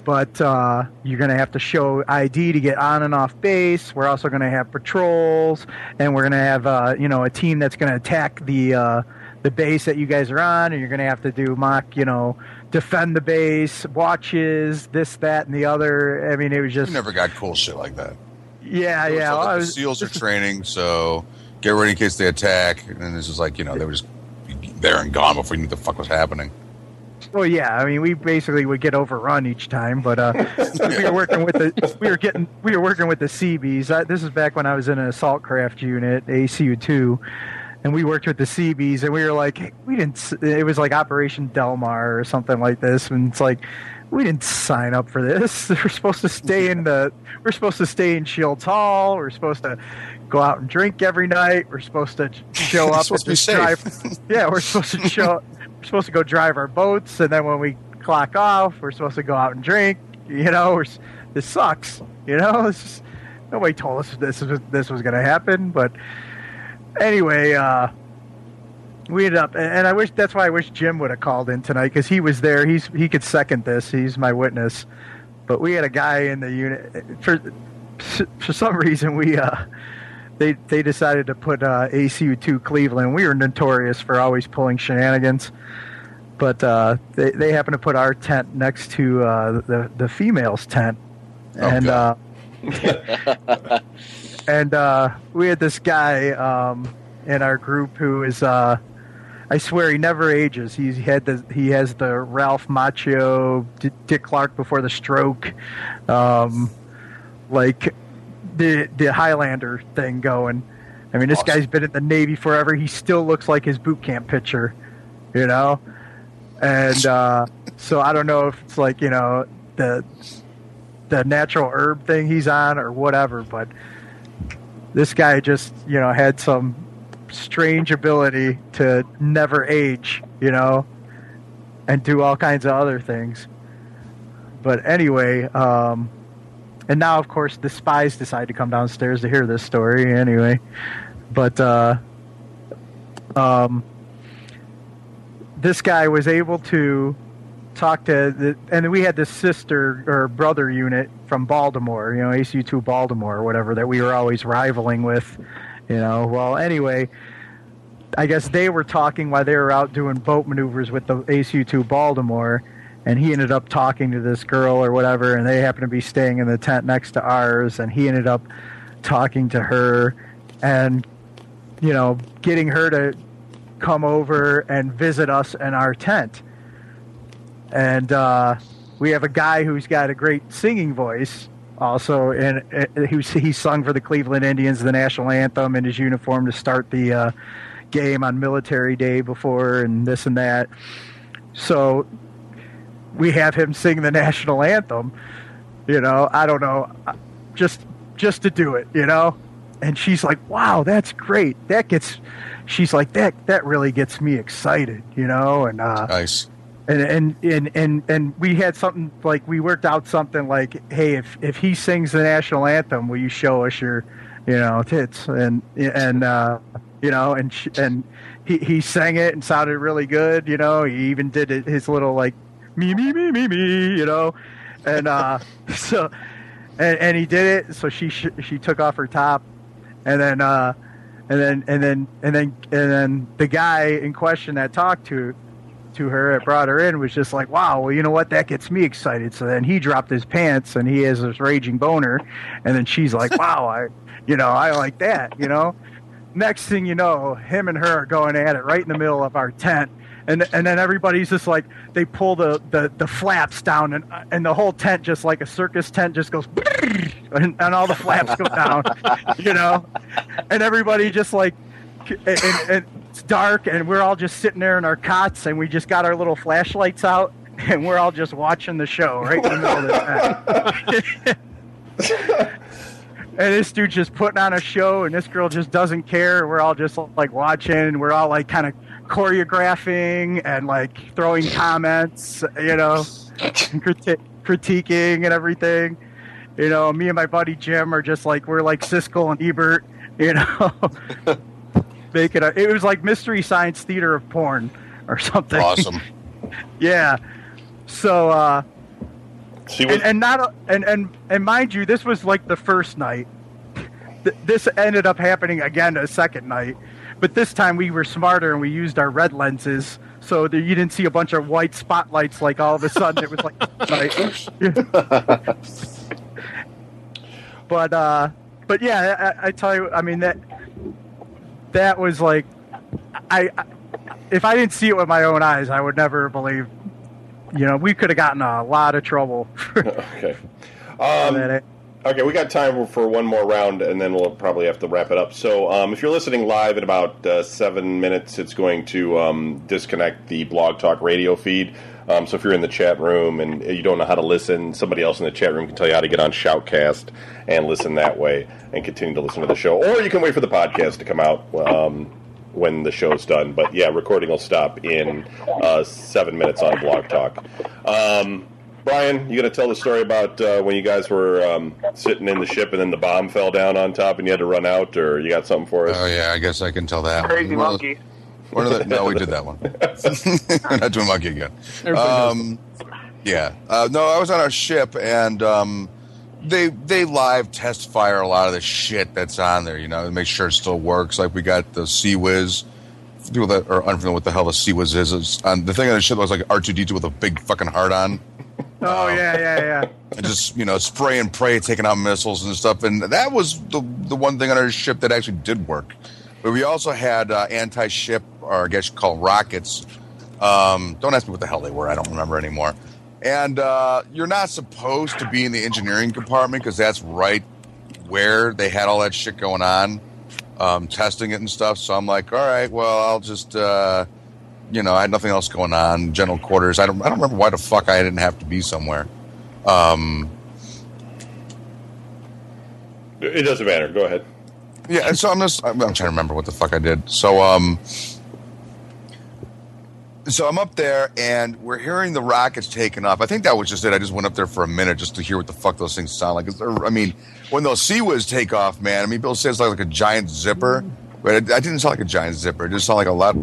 But uh, you're going to have to show ID to get on and off base. We're also going to have patrols, and we're going to have uh, you know a team that's going to attack the uh, the base that you guys are on, and you're going to have to do mock you know defend the base, watches, this, that, and the other. I mean, it was You just never got cool shit like that. yeah, was yeah. like I the SEALs are training, so get ready in case they attack. And this is like, you know, they were just there and gone before you knew what the fuck was happening. Well, yeah. I mean, we basically would get overrun each time, but uh, we were working with the we were getting we were working with the Seabees. I, this is back when I was in an assault craft unit, ACU two, and we worked with the Seabees, and we were like, we didn't. It was like Operation Delmar or something like this, and it's like. We didn't sign up for this. We're supposed to stay in the. We're supposed to stay in Shields Hall. We're supposed to go out and drink every night. We're supposed to show up supposed to be safe. drive. Yeah, we're supposed to show. we're supposed to go drive our boats, and then when we clock off, we're supposed to go out and drink. You know, we're, this sucks. You know, this is, nobody told us this was this was going to happen. But anyway, uh, we ended up, and I wish that's why I wish Jim would have called in tonight because he was there. He's he could second this. He's my witness. But we had a guy in the unit for for some reason we uh they they decided to put uh, ACU two Cleveland. We were notorious for always pulling shenanigans, but uh, they they happened to put our tent next to uh, the the females tent, Oh, and uh, and uh, we had this guy um, in our group who is uh, I swear he never ages. He's he had the he has the Ralph Macchio D- Dick Clark before the stroke, um, like the the Highlander thing going. I mean, this Awesome. guy's been in the Navy forever. He still looks like his boot camp picture, you know. And uh, so I don't know if it's like you know the the natural herb thing he's on or whatever, but this guy just you know had some strange ability to never age, you know, and do all kinds of other things. But anyway, um, and now of course the spies decide to come downstairs to hear this story anyway. But uh, um, this guy was able to talk to the, and we had this sister or brother unit from Baltimore, you know, ACU2 Baltimore or whatever that we were always rivaling with, you know. Well, anyway, I guess they were talking while they were out doing boat maneuvers with the ACU2 Baltimore, and he ended up talking to this girl or whatever, and they happened to be staying in the tent next to ours, and he ended up talking to her and, you know, getting her to come over and visit us in our tent. And uh, we have a guy who's got a great singing voice also, and uh, he, sung for the Cleveland Indians the national anthem in his uniform to start the uh, game on Military Day before, and this and that. So we have him sing the national anthem. You know, I don't know, uh, just just to do it. You know, and she's like, "Wow, that's great. That gets." She's like, "That that really gets me excited." You know, and uh, Nice. and and and and and we had something like we worked out something like, hey, if if he sings the national anthem, will you show us your, you know, tits and and uh, you know, and sh- and he he sang it and sounded really good, you know. He even did it, his little like me me me me me, you know, and uh, so and and he did it. So she sh- she took off her top, and then uh, and then and then and then and then the guy in question that talked to to her that brought her in was just like, wow, well, you know what? That gets me excited. So then he dropped his pants and he has this raging boner. And then she's like, wow, I, you know, I like that, you know? Next thing you know, him and her are going at it right in the middle of our tent. And, and then everybody's just like, they pull the, the, the flaps down and, and the whole tent, just like a circus tent, just goes, and, and all the flaps go down, you know? And everybody just like, and, and it's dark and we're all just sitting there in our cots and we just got our little flashlights out and we're all just watching the show right in the middle of tent. and this dude's just putting on a show and this girl just doesn't care we're all just like watching we're all like kind of choreographing and like throwing comments you know criti- critiquing and everything. You know me and my buddy jim are just like we're like siskel and ebert you know. Make it a, it was like mystery science theater of porn or something. Awesome. yeah. So uh what? and, and not and and and mind you this was like the first night. Th- this ended up happening again a second night but this time we were smarter and we used our red lenses so that you didn't see a bunch of white spotlights like all of a sudden it was like but uh but yeah I, I tell you i mean that that was like I, I if i didn't see it with my own eyes i would never believe you know we could have gotten a lot of trouble okay. Um, Okay, we got time for one more round, and then we'll probably have to wrap it up. So, um, if you're listening live in about uh, seven minutes, it's going to um, disconnect the Blog Talk radio feed. Um, so, if you're in the chat room and you don't know how to listen, somebody else in the chat room can tell you how to get on Shoutcast and listen that way and continue to listen to the show. Or you can wait for the podcast to come out um, when the show's done. But yeah, recording will stop in uh, seven minutes on Blog Talk. Brian, you going to tell the story about uh, when you guys were um, sitting in the ship and then the bomb fell down on top and you had to run out, or you got something for us? Oh yeah, I guess I can tell that. Crazy Well, monkey. One of the, no, we did that one. We're not doing monkey again. Um, yeah. Uh, no, I was on our ship, and um, they they live test fire a lot of the shit that's on there. You know, to make sure it still works. Like we got the Sea Whiz. People that are unfamiliar with the hell the Sea Whiz is, is um, the thing on the ship looks like R two D two with a big fucking heart on. Oh yeah, yeah, yeah. and just you know spray and pray, taking out missiles and stuff. And that was the the one thing on our ship that actually did work. But we also had uh, anti ship, or I guess you call rockets. Um, don't ask me what the hell they were. I don't remember anymore. And uh, you're not supposed to be in the engineering compartment because that's right where they had all that shit going on, um, testing it and stuff. So I'm like, all right, well, I'll just. Uh, you know, I had nothing else going on. General quarters. I don't. I don't remember why the fuck I didn't have to be somewhere. Um, It doesn't matter. Go ahead. yeah, and so I'm just. I'm, I'm trying to remember what the fuck I did. So um, so I'm up there and we're hearing the rockets taking off. I think that was just it. I just went up there for a minute just to hear what the fuck those things sound like. I mean, when those Sea Whiz take off, man. I mean, Bill says like, like a giant zipper, but it, it didn't sound like a giant zipper. It just sounded like a lot.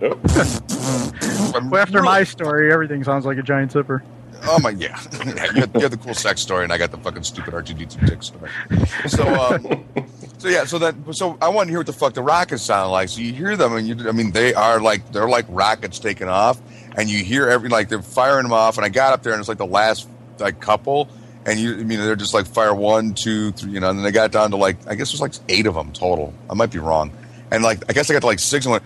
Oh, Well, after my story, everything sounds like a giant zipper. Oh my yeah, you, had, you had the cool sex story, and I got the fucking stupid R two D two dick story. So um, so yeah, so that so I want to hear what the fuck the rockets sound like. So you hear them, and you I mean they are like they're like rockets taking off, and you hear every like they're firing them off. And I got up there, and it's like the last like couple, and you I mean they're just like fire one, two, three, you know, and then they got down to like I guess there's like eight of them total. I might be wrong, and like I guess I got to like six and went,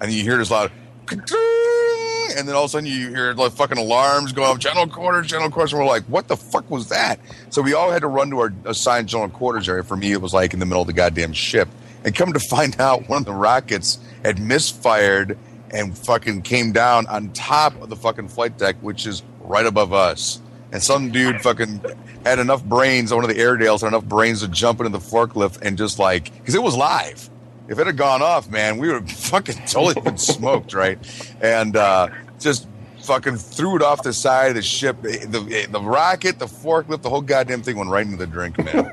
and you hear this loud. And then all of a sudden you hear like fucking alarms going off, general quarters, general quarters. And we're like, what the fuck was that? So we all had to run to our assigned general quarters area. For me, it was like in the middle of the goddamn ship. And come to find out, one of the rockets had misfired and fucking came down on top of the fucking flight deck, which is right above us. And some dude fucking had enough brains, one of the Airedales had enough brains to jump into the forklift and just like, because it was live if it had gone off, man, we would have fucking totally been smoked, right? And uh, just fucking threw it off the side of the ship. The, the rocket, the forklift, the whole goddamn thing went right into the drink, man.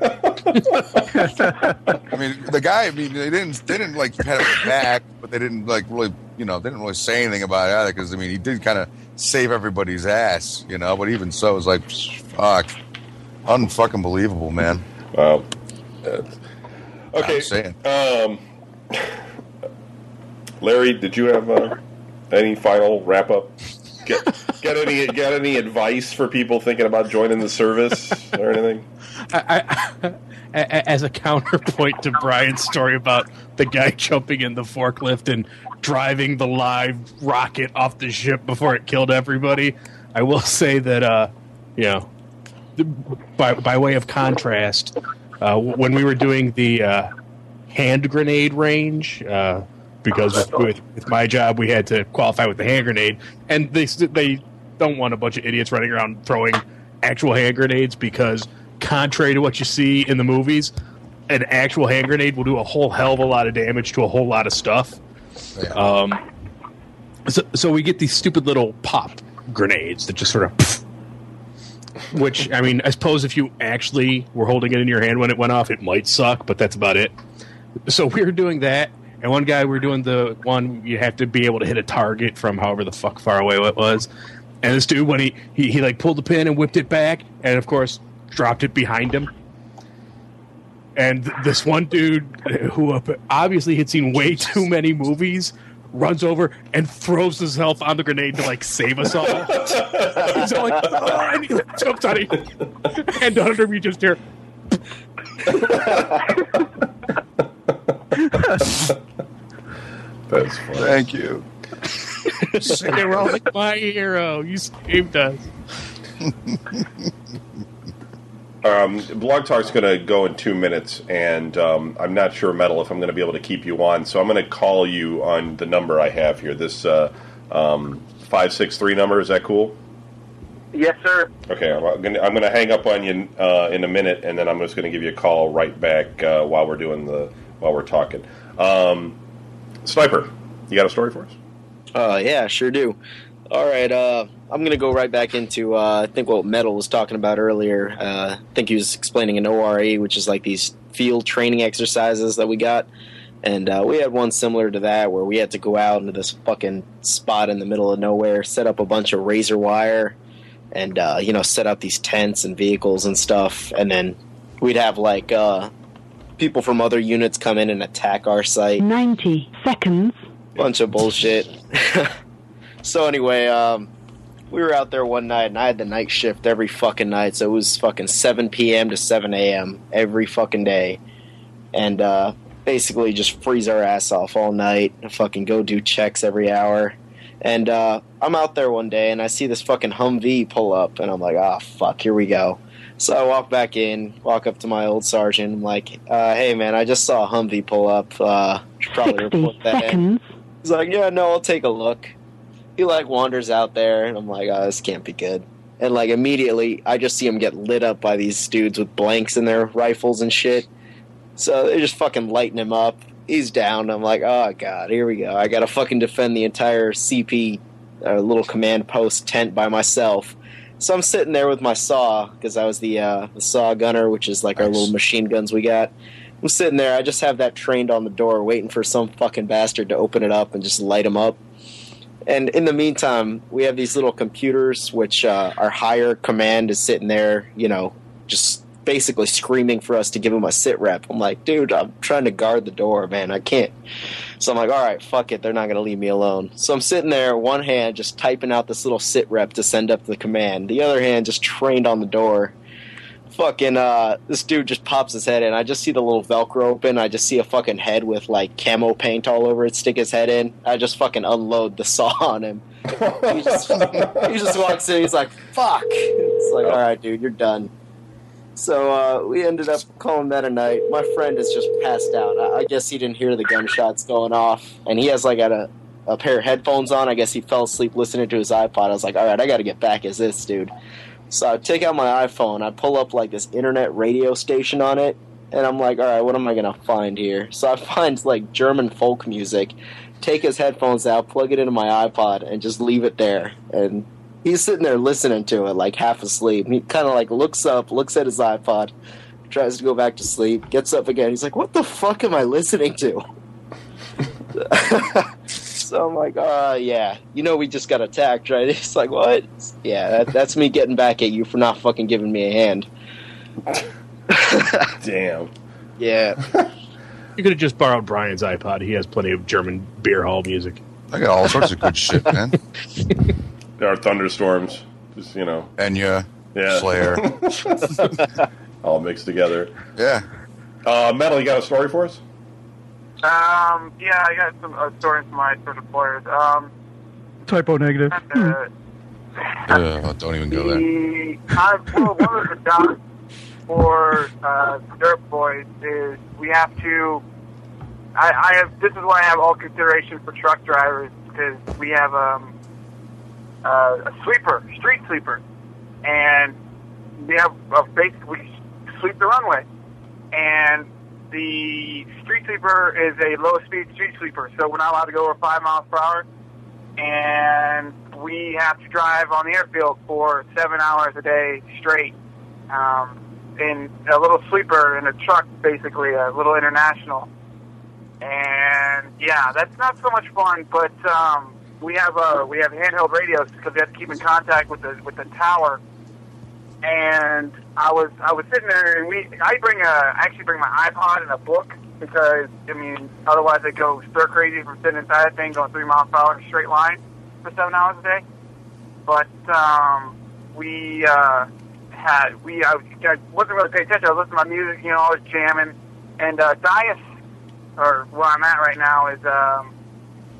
I mean, the guy. I mean, they didn't. They didn't like pat him back, but they didn't like really. You know, they didn't really say anything about it either. Because I mean, he did kind of save everybody's ass. You know, but even so, it was like, fuck, unfucking believable, man. Wow. That's- okay. Um, Larry, did you have uh, any final wrap up? Get, get any get any advice for people thinking about joining the service or anything? I, I, as a counterpoint to Brian's story about the guy jumping in the forklift and driving the live rocket off the ship before it killed everybody, I will say that, uh, you know, by, by way of contrast, uh, when we were doing the uh, hand grenade range, uh, because with, with, with my job we had to qualify with the hand grenade, and they they don't want a bunch of idiots running around throwing actual hand grenades because, contrary to what you see in the movies, an actual hand grenade will do a whole hell of a lot of damage to a whole lot of stuff. Um, so, so we get these stupid little pop grenades that just sort of. Which I mean, I suppose if you actually were holding it in your hand when it went off, it might suck, but that's about it. So we were doing that, and one guy we were doing the one you have to be able to hit a target from however the fuck far away it was. And this dude, when he, he he like pulled the pin and whipped it back, and of course dropped it behind him. And th- this one dude who obviously had seen way too many movies runs over and throws himself on the grenade to like save us all. He's all like, "Ah," and he like, jumps on it, and under me just hear. That's funny. Thank you. they were all like, "My hero, you saved us." Um, Blog Talk's going to go in two minutes, and um, I'm not sure, Metal, if I'm going to be able to keep you on. So I'm going to call you on the number I have here. This uh, um, five six three number. Is that cool? Yes, sir. Okay, I'm going to I'm going to hang up on you uh, in a minute, and then I'm just going to give you a call right back uh, while we're doing the while we're talking. Um, Sniper, you got a story for us? Uh, yeah, sure do. All right, uh, I'm gonna go right back into uh, I think what Metal was talking about earlier. Uh, I think he was explaining an ORE, which is like these field training exercises that we got. And uh, we had one similar to that where we had to go out into this fucking spot in the middle of nowhere, set up a bunch of razor wire, and uh, you know set up these tents and vehicles and stuff, and then we'd have like uh, people from other units come in and attack our site. 90 seconds. Bunch of bullshit. so anyway, um, we were out there one night, and I had the night shift every fucking night, so it was fucking 7 p.m. to 7 a.m. every fucking day, and uh, basically just freeze our ass off all night, and fucking go do checks every hour. And uh, I'm out there one day, and I see this fucking Humvee pull up, and I'm like, ah, fuck, here we go. So I walk back in, walk up to my old sergeant. I'm like, uh, "Hey, man, I just saw a Humvee pull up. Uh, should probably 60 report that." in." seconds. He's like, "Yeah, no, I'll take a look." He like wanders out there, and I'm like, "Oh, this can't be good." And like immediately, I just see him get lit up by these dudes with blanks in their rifles and shit. So they're just fucking lighting him up. He's down. I'm like, "Oh god, here we go. I gotta fucking defend the entire CP uh, little command post tent by myself." So I'm sitting there with my saw because I was the uh, the saw gunner, which is like our little machine guns we got. I'm sitting there. I just have that trained on the door, waiting for some fucking bastard to open it up and just light them up. And in the meantime, we have these little computers, which uh, our higher command is sitting there, you know, just basically screaming for us to give him a sit rep. I'm like, dude, I'm trying to guard the door, man. I can't. So I'm like, all right, fuck it. They're not going to leave me alone. So I'm sitting there, one hand just typing out this little sit rep to send up the command, the other hand just trained on the door. Fucking, uh, this dude just pops his head in. I just see the little Velcro open. I just see a fucking head with like camo paint all over it, stick his head in. I just fucking unload the saw on him. He just, he just walks in. He's like, "Fuck!" It's like, "All right, dude, you're done." So uh, we ended up calling that a night. My friend is just passed out. I, I guess he didn't hear the gunshots going off, and he has like a, a pair of headphones on. I guess he fell asleep listening to his iPod. I was like, "All right, I got to get back as this dude." So I take out my iPhone. I pull up like this internet radio station on it, and I'm like, "All right, what am I gonna find here?" So I find like German folk music. Take his headphones out, plug it into my iPod, and just leave it there. And he's sitting there listening to it, like half asleep. He kind of like looks up, looks at his iPod, tries to go back to sleep, gets up again. He's like, "What the fuck am I listening to?" so I'm like, "Uh, yeah, you know, we just got attacked, right?" He's like, "What?" Yeah, that, that's me getting back at you for not fucking giving me a hand. Damn. Yeah, You could have just borrowed Brian's iPod. He has plenty of German beer hall music. I got all sorts of good shit, man. There are thunderstorms. Just, you know, Enya, yeah. Slayer. All mixed together. Yeah. Uh, Metal, you got a story for us? Um, yeah, I got some uh, stories from my sort of players. Um, Type O Negative. uh, Uh, don't even go there. the I, well, one of the jobs for uh, Dirt Boys is we have to. I, I have. This is why I have all consideration for truck drivers because we have um, uh, a sweeper, street sweeper, and we have uh, basically sweep the runway, and the street sweeper is a low speed street sweeper, so we're not allowed to go over five miles per hour. And we have to drive on the airfield for seven hours a day straight um, in a little sleeper in a truck, basically a little international. And yeah, that's not so much fun, but um, we have uh, we have handheld radios because we have to keep in contact with the with the tower. And I was I was sitting there, and we I bring a I actually bring my iPod and a book because I mean otherwise I go stir crazy from sitting inside that thing going three miles per hour in a straight line for seven hours a day. But um, we uh, had we I, I wasn't really paying attention. I was listening to my music, you know, I was jamming, and uh, Dyess, or where I'm at right now, is um,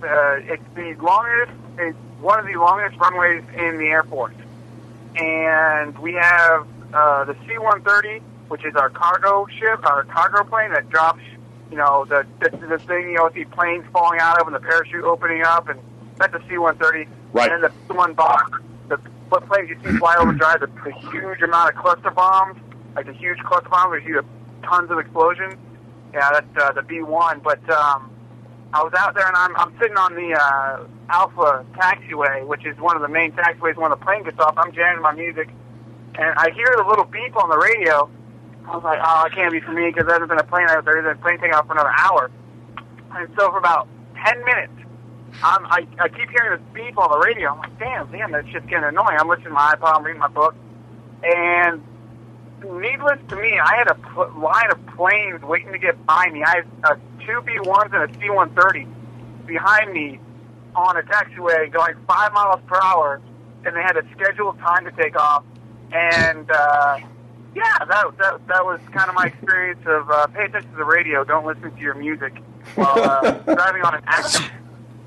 uh, it's the longest, it's one of the longest runways in the Air Force, and we have uh, the C-130, which is our cargo ship, our cargo plane that drops, you know, the the, the thing, you know, with the planes falling out of and the parachute opening up, and that's a C-130. Right. And then the one box, the what planes you see fly over drive, the, the huge amount of cluster bombs, like the huge cluster bombs, where you see tons of explosions. Yeah, that's uh, the B1. But um, I was out there and I'm, I'm sitting on the uh, Alpha taxiway, which is one of the main taxiways when the plane gets off. I'm jamming my music, and I hear the little beep on the radio. I was like, oh, it can't be for me because there hasn't been a plane out there. There's a plane taking off for another hour. And so for about 10 minutes, I'm, I, I keep hearing this beep on the radio. I'm like, damn, damn, that's just getting annoying. I'm listening to my iPod, I'm reading my book. And needless to me, I had a pl- line of planes waiting to get by me. I had uh, two B-1s and a C-130 behind me on a taxiway going five miles per hour, and they had a scheduled time to take off. And uh, yeah, that, that that was kind of my experience of uh, pay attention to the radio, don't listen to your music while uh, driving on an active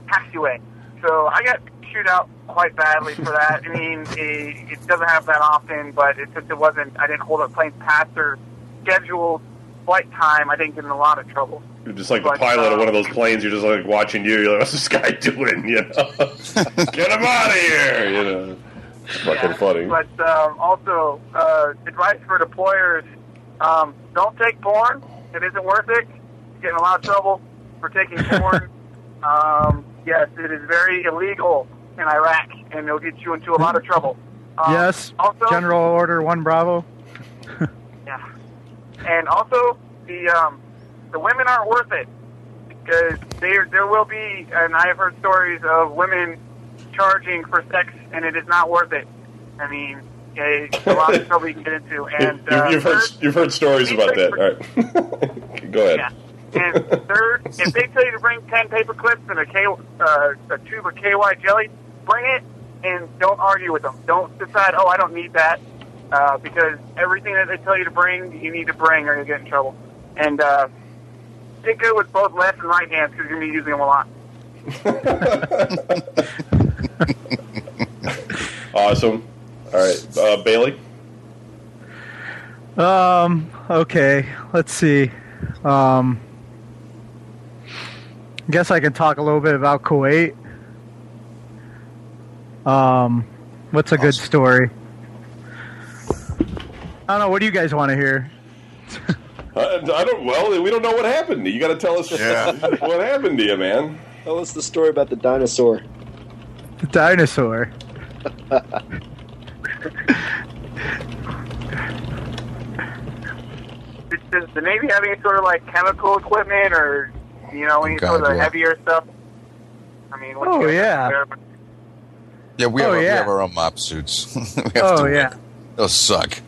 taxiway. So I got chewed out quite badly for that. I mean, it, it doesn't happen that often, but it just it wasn't. I didn't hold up planes past their scheduled flight time. I didn't get in a lot of trouble. You're just like the But, pilot of uh, one of those planes. You're just like watching you. You're like, what's this guy doing? You know, get him out of here. You know, it's fucking Yeah, funny. But um, also, uh, advice for deployers: um, don't take porn. It isn't worth it. You get in a lot of trouble for taking porn. um, yes, it is very illegal in Iraq, and it'll get you into a lot of trouble. Um, yes, Also, General Order One Bravo. And also, the um, the women aren't worth it because there there will be, and I have heard stories of women charging for sex, and it is not worth it. I mean, a lot of trouble you can get into. And You- uh, you've heard you've heard stories about that. All right, go ahead. yeah. And third, if they tell you to bring ten paper clips and a K, uh, a tube of KY jelly, bring it and don't argue with them. Don't decide, oh, I don't need that, uh, because everything that they tell you to bring, you need to bring, or you'll get in trouble. And uh, get good with both left and right hands because you're gonna be using them a lot. Awesome. All right, uh, Bailey. Um. Okay. Let's see. Um. Guess I can talk a little bit about Kuwait. Um. What's a good story? I don't know. What do you guys want to hear? I, I don't. Well, we don't know what happened. You got to tell us Yeah. what happened to you, man. Tell us the story about the dinosaur. The dinosaur. Does, does the Navy have any sort of like chemical equipment or you know any God, sort of yeah. heavier stuff? I mean, what Oh, yeah. Yeah, we, Oh, have, our- we have our own MOPP suits. we have Oh to- yeah. Those suck.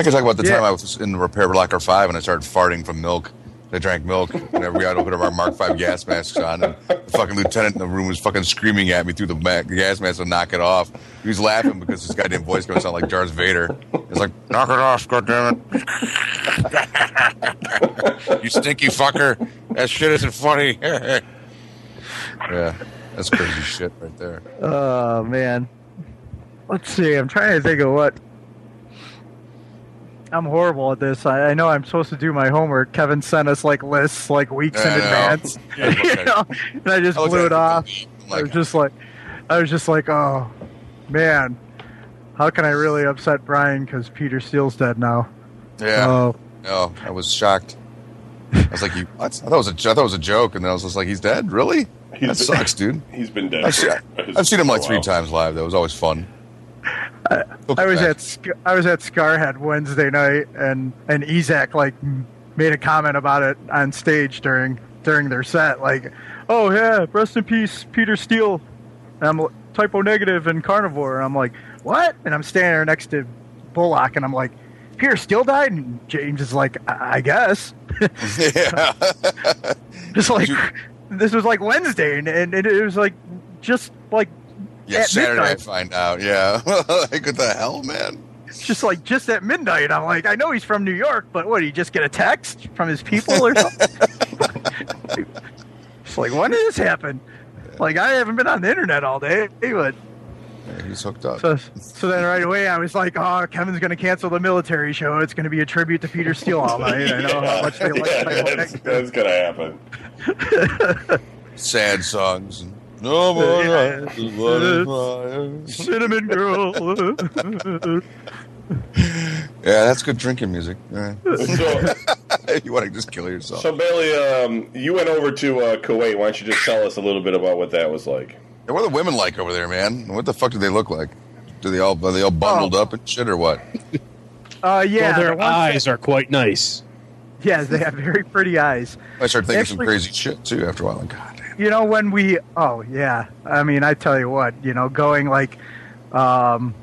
I can talk about the Yeah. time I was in the repair locker five and I started farting from milk. I drank milk whenever we had to put on our Mark Five gas masks on, and the fucking lieutenant in the room was fucking screaming at me through the gas mask to knock it off. He was laughing because his goddamn voice going to sound like Darth Vader. He's like, "Knock it off, goddammit! you stinky fucker! That shit isn't funny." yeah, that's crazy shit right there. Oh man. Let's see. I'm trying to think of what. I'm horrible at this. I, I know I'm supposed to do my homework. Kevin sent us like lists like weeks Yeah, in advance, Yeah, okay. you know, and I just I blew it off. I'm I was just like, I was just like, oh man, how can I really upset Brian because Peter Steele's dead now? yeah. Oh, No, I was shocked. I was like, "You what?" I thought it was a, I thought it was a joke, and then I was just like, "He's dead, really? He's that been- sucks, dude." He's been dead. I've seen, for- I've seen him like three times live. That was always fun. I was at I was at Skarhead Wednesday night, and and Ezec like made a comment about it on stage during during their set, like, "Oh yeah, rest in peace, Peter Steele." And I'm Type O Negative and Carnivore. And I'm like, "What?" And I'm standing there next to Bullock, and I'm like, "Peter Steele died," and James is like, "I, I guess." yeah, just like You- this was like Wednesday, and, and it was like just like yeah. At Saturday, I midnight. find out. Yeah, like what the hell, man? It's just like just at midnight. I'm like, I know he's from New York, but what? Did he just get a text from his people or something? it's like, when did this happen? Like, I haven't been on the internet all day, but Yeah, he's hooked up. so so then right away I was like, oh, Kevin's going to cancel the military show. It's going to be a tribute to Peter Steele all night. I know how much they like. yeah, that's, that's gonna happen. Sad songs. And, no more. Yeah. lies, what is mine. Cinnamon girl. Yeah, that's good drinking music. Yeah. So, you want to just kill yourself? so Bailey, um, you went over to uh, Kuwait. Why don't you just tell us a little bit about what that was like? Yeah, what are the women like over there, man? What the fuck do they look like? Do they all are they all bundled up and shit or what? Uh, yeah, well, their the ones that- eyes are quite nice. Yes, they have very pretty eyes. I start thinking some crazy shit too after a while. Like, God damn. You know when we oh yeah. I mean, I tell you what, you know, going like um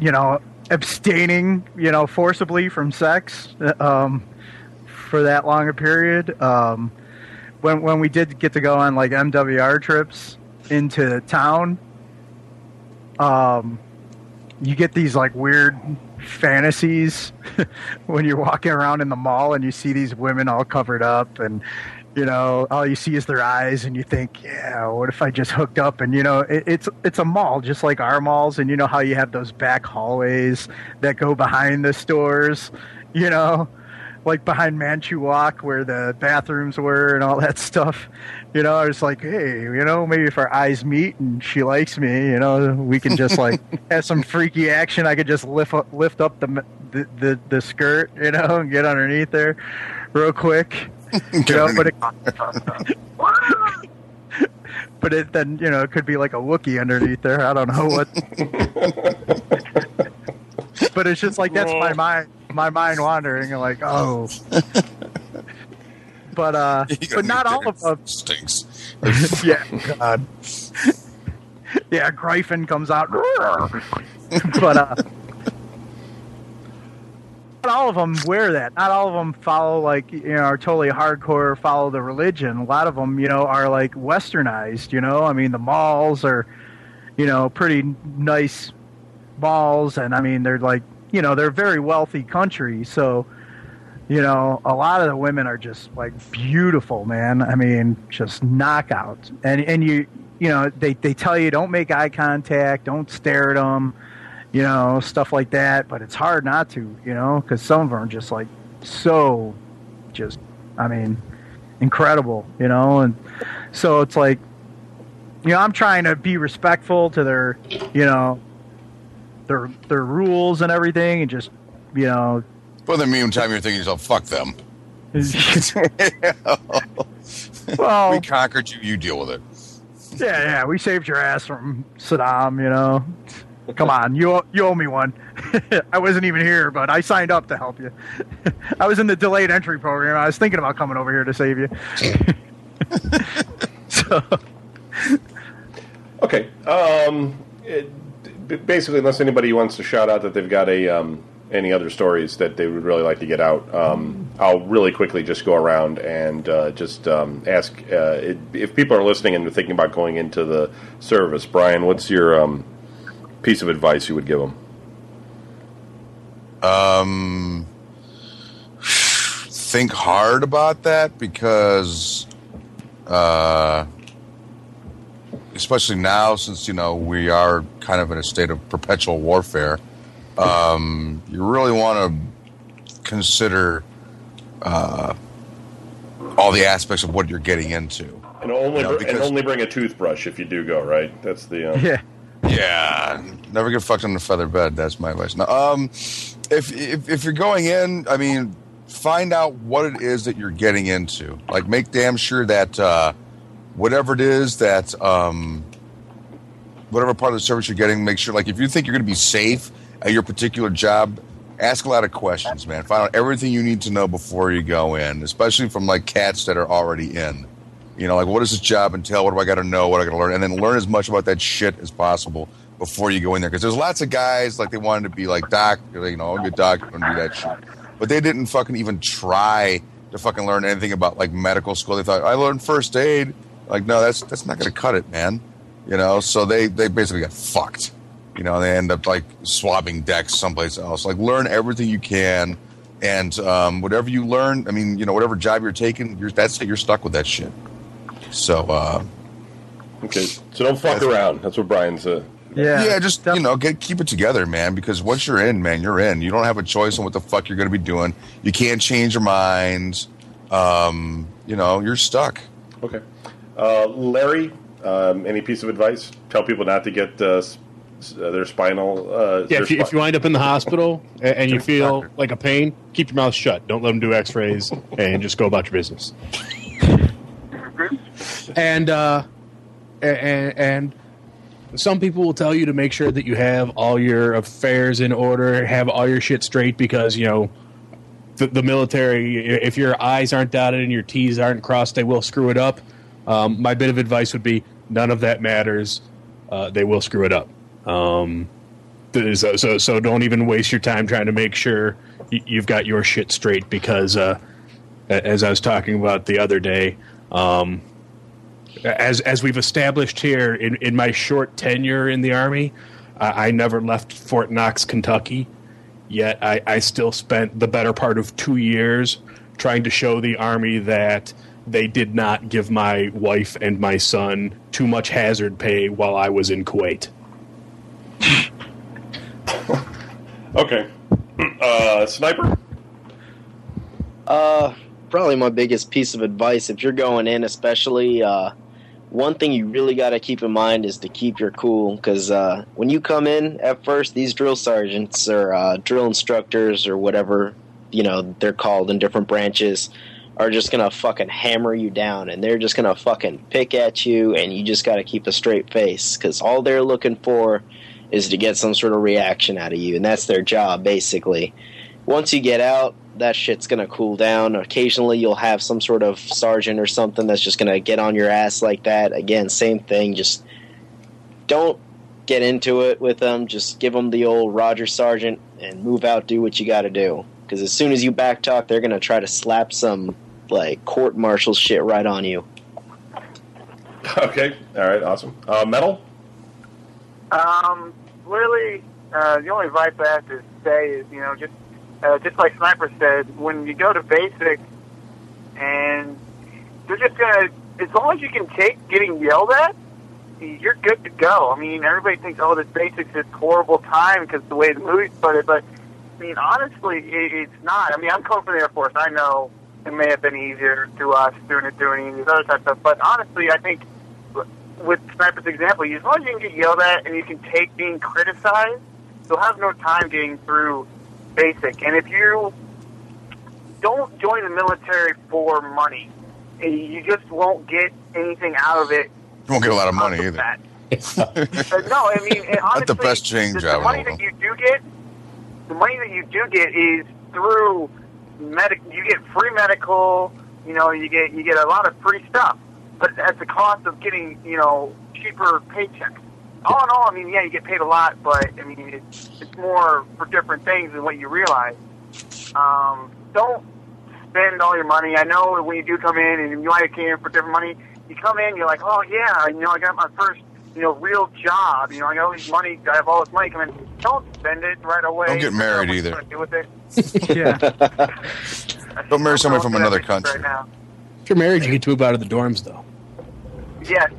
you know, abstaining, you know, forcibly from sex um for that long a period um when when we did get to go on like MWR trips into town um you get these like weird fantasies when you're walking around in the mall and you see these women all covered up and you know all you see is their eyes and you think yeah what if i just hooked up and you know it, it's it's a mall just like our malls and you know how you have those back hallways that go behind the stores you know like behind Manchu Wok where the bathrooms were and all that stuff. You know, I was like, hey, you know, maybe if our eyes meet and she likes me, you know, we can just like have some freaky action. I could just lift up, lift up the, the the the skirt, you know, and get underneath there real quick. You know, but it, but it then you know it could be like a Wookie underneath there. I don't know what. but it's just like that's my mind, my mind wandering, and like oh. But uh, but not all of them. stinks. yeah, God. yeah, Gryphon comes out. but uh, not all of them wear that. Not all of them follow like you know are totally hardcore follow the religion. A lot of them, you know, are like westernized. You know, I mean, the malls are, you know, pretty nice malls, and I mean they're like you know they're a very wealthy country, so you know, a lot of the women are just like beautiful, man. I mean, just knockouts. And and you you know, they they tell you don't make eye contact, don't stare at them, you know, stuff like that. But it's hard not to, you know, because some of them are just like so, just I mean, incredible, you know. And so it's like, you know, I'm trying to be respectful to their, you know, their their rules and everything, and just you know But in the meantime, you're thinking yourself, fuck them. well, we conquered you, you deal with it. Yeah, yeah, we saved your ass from Saddam. You know, come on, you you owe me one. I wasn't even here, but I signed up to help you. I was in the delayed entry program. I was thinking about coming over here to save you. so Okay. Um, it, basically, unless anybody wants to shout out that they've got a um, any other stories that they would really like to get out, um, I'll really quickly just go around and uh, just um, ask uh, it, if people are listening and thinking about going into the service. Brian, what's your um, piece of advice you would give them? Um, think hard about that because, uh, especially now, since you know we are kind of in a state of perpetual warfare, um, you really want to consider uh, all the aspects of what you're getting into. And only No, br- and only bring a toothbrush if you do go. Right. That's the. Um, yeah, Yeah, never get fucked on a feather bed. That's my advice. Now, um, if, if if you're going in, I mean, find out what it is that you're getting into. Like, make damn sure that uh, whatever it is that um, whatever part of the service you're getting, make sure. Like, if you think you're going to be safe at your particular job, ask a lot of questions, man. Find out everything you need to know before you go in, especially from like cats that are already in. You know, like what does this job entail? What do I got to know? What do I got to learn? And then learn as much about that shit as possible before you go in there. Because there's lots of guys like they wanted to be like doc, you know, I'm a doc, don't do that shit. But they didn't fucking even try to fucking learn anything about like medical school. They thought I learned first aid. Like, no, that's that's not going to cut it, man. You know, so they they basically got fucked. You know, they end up like swabbing decks someplace else. Like, learn everything you can, and um, whatever you learn, I mean, you know, whatever job you're taking, you're, that's it. You're stuck with that shit. So, uh, Okay. So don't fuck around. That's what Brian's. Uh, yeah, yeah, just you know, get keep it together, man. Because once you're in, man, you're in. You don't have a choice on what the fuck you're going to be doing. You can't change your mind. Um, you know, you're stuck. Okay. Uh, Larry, um, any piece of advice? Tell people not to get uh, s- s- uh, their spinal. Uh, Yeah, their if you, if you wind up in the hospital and, and you feel like a pain, keep your mouth shut. Don't let them do X-rays, and just go about your business. And uh, and and some people will tell you to make sure that you have all your affairs in order, have all your shit straight, because you know the, the military, if your I's aren't dotted and your T's aren't crossed, they will screw it up. Um, my bit of advice would be none of that matters. Uh, they will screw it up. Um, so, so, so don't even waste your time trying to make sure you've got your shit straight because, uh, as I was talking about the other day, um, as as we've established here in, in my short tenure in the army, I, I never left Fort Knox, Kentucky. Yet I, I still spent the better part of two years trying to show the army that they did not give my wife and my son too much hazard pay while I was in Kuwait. Okay. Uh, sniper. Uh, probably my biggest piece of advice if you're going in, especially, uh, one thing you really got to keep in mind is to keep your cool because uh, when you come in at first, these drill sergeants or uh, drill instructors or whatever you know they're called in different branches are just gonna fucking hammer you down and they're just gonna fucking pick at you and you just got to keep a straight face because all they're looking for is to get some sort of reaction out of you and that's their job basically once you get out, that shit's gonna cool down. Occasionally, you'll have some sort of sergeant or something that's just gonna get on your ass like that. Again, same thing. Just don't get into it with them. Just give them the old Roger Sergeant and move out. Do what you got to do. Because as soon as you backtalk, they're gonna try to slap some like court martial shit right on you. Okay. All right. Awesome. Uh, metal. Um, really, uh, the only advice I have to say is, you know, just uh, just like Sniper said, when you go to basic, and they're just gonna, as long as you can take getting yelled at, you're good to go. I mean, everybody thinks, oh, this basics is horrible time because the way the movies put it, but I mean, honestly, it, it's not. I mean, I'm coming from the Air Force. I know it may have been easier to us doing it, doing any of these other type of stuff, but honestly, I think with Sniper's example, as long as you can get yelled at and you can take being criticized, you'll have no time getting through basic. And if you don't join the military for money, eh, you just won't get anything out of it. You won't get a lot of money either. Uh, no, I mean, honestly, Not the best change the, the money that you do get, the money that you do get is through medic. You get free medical. You know, you get you get a lot of free stuff, but at the cost of getting you know cheaper paychecks. All in all, I mean, yeah, you get paid a lot, but I mean, it's it's more for different things than what you realize. Um, don't spend all your money. I know when you do come in and you might came in for different money, you come in, you're like, oh yeah, you know, I got my first, you know, real job. You know, I got all this money. I have all this money coming. in. Don't spend it right away. Don't get You never know married either. Do with it. yeah. don't marry I'm somebody from another country. Right now. If you're married, you get to move out of the dorms, though. Yes.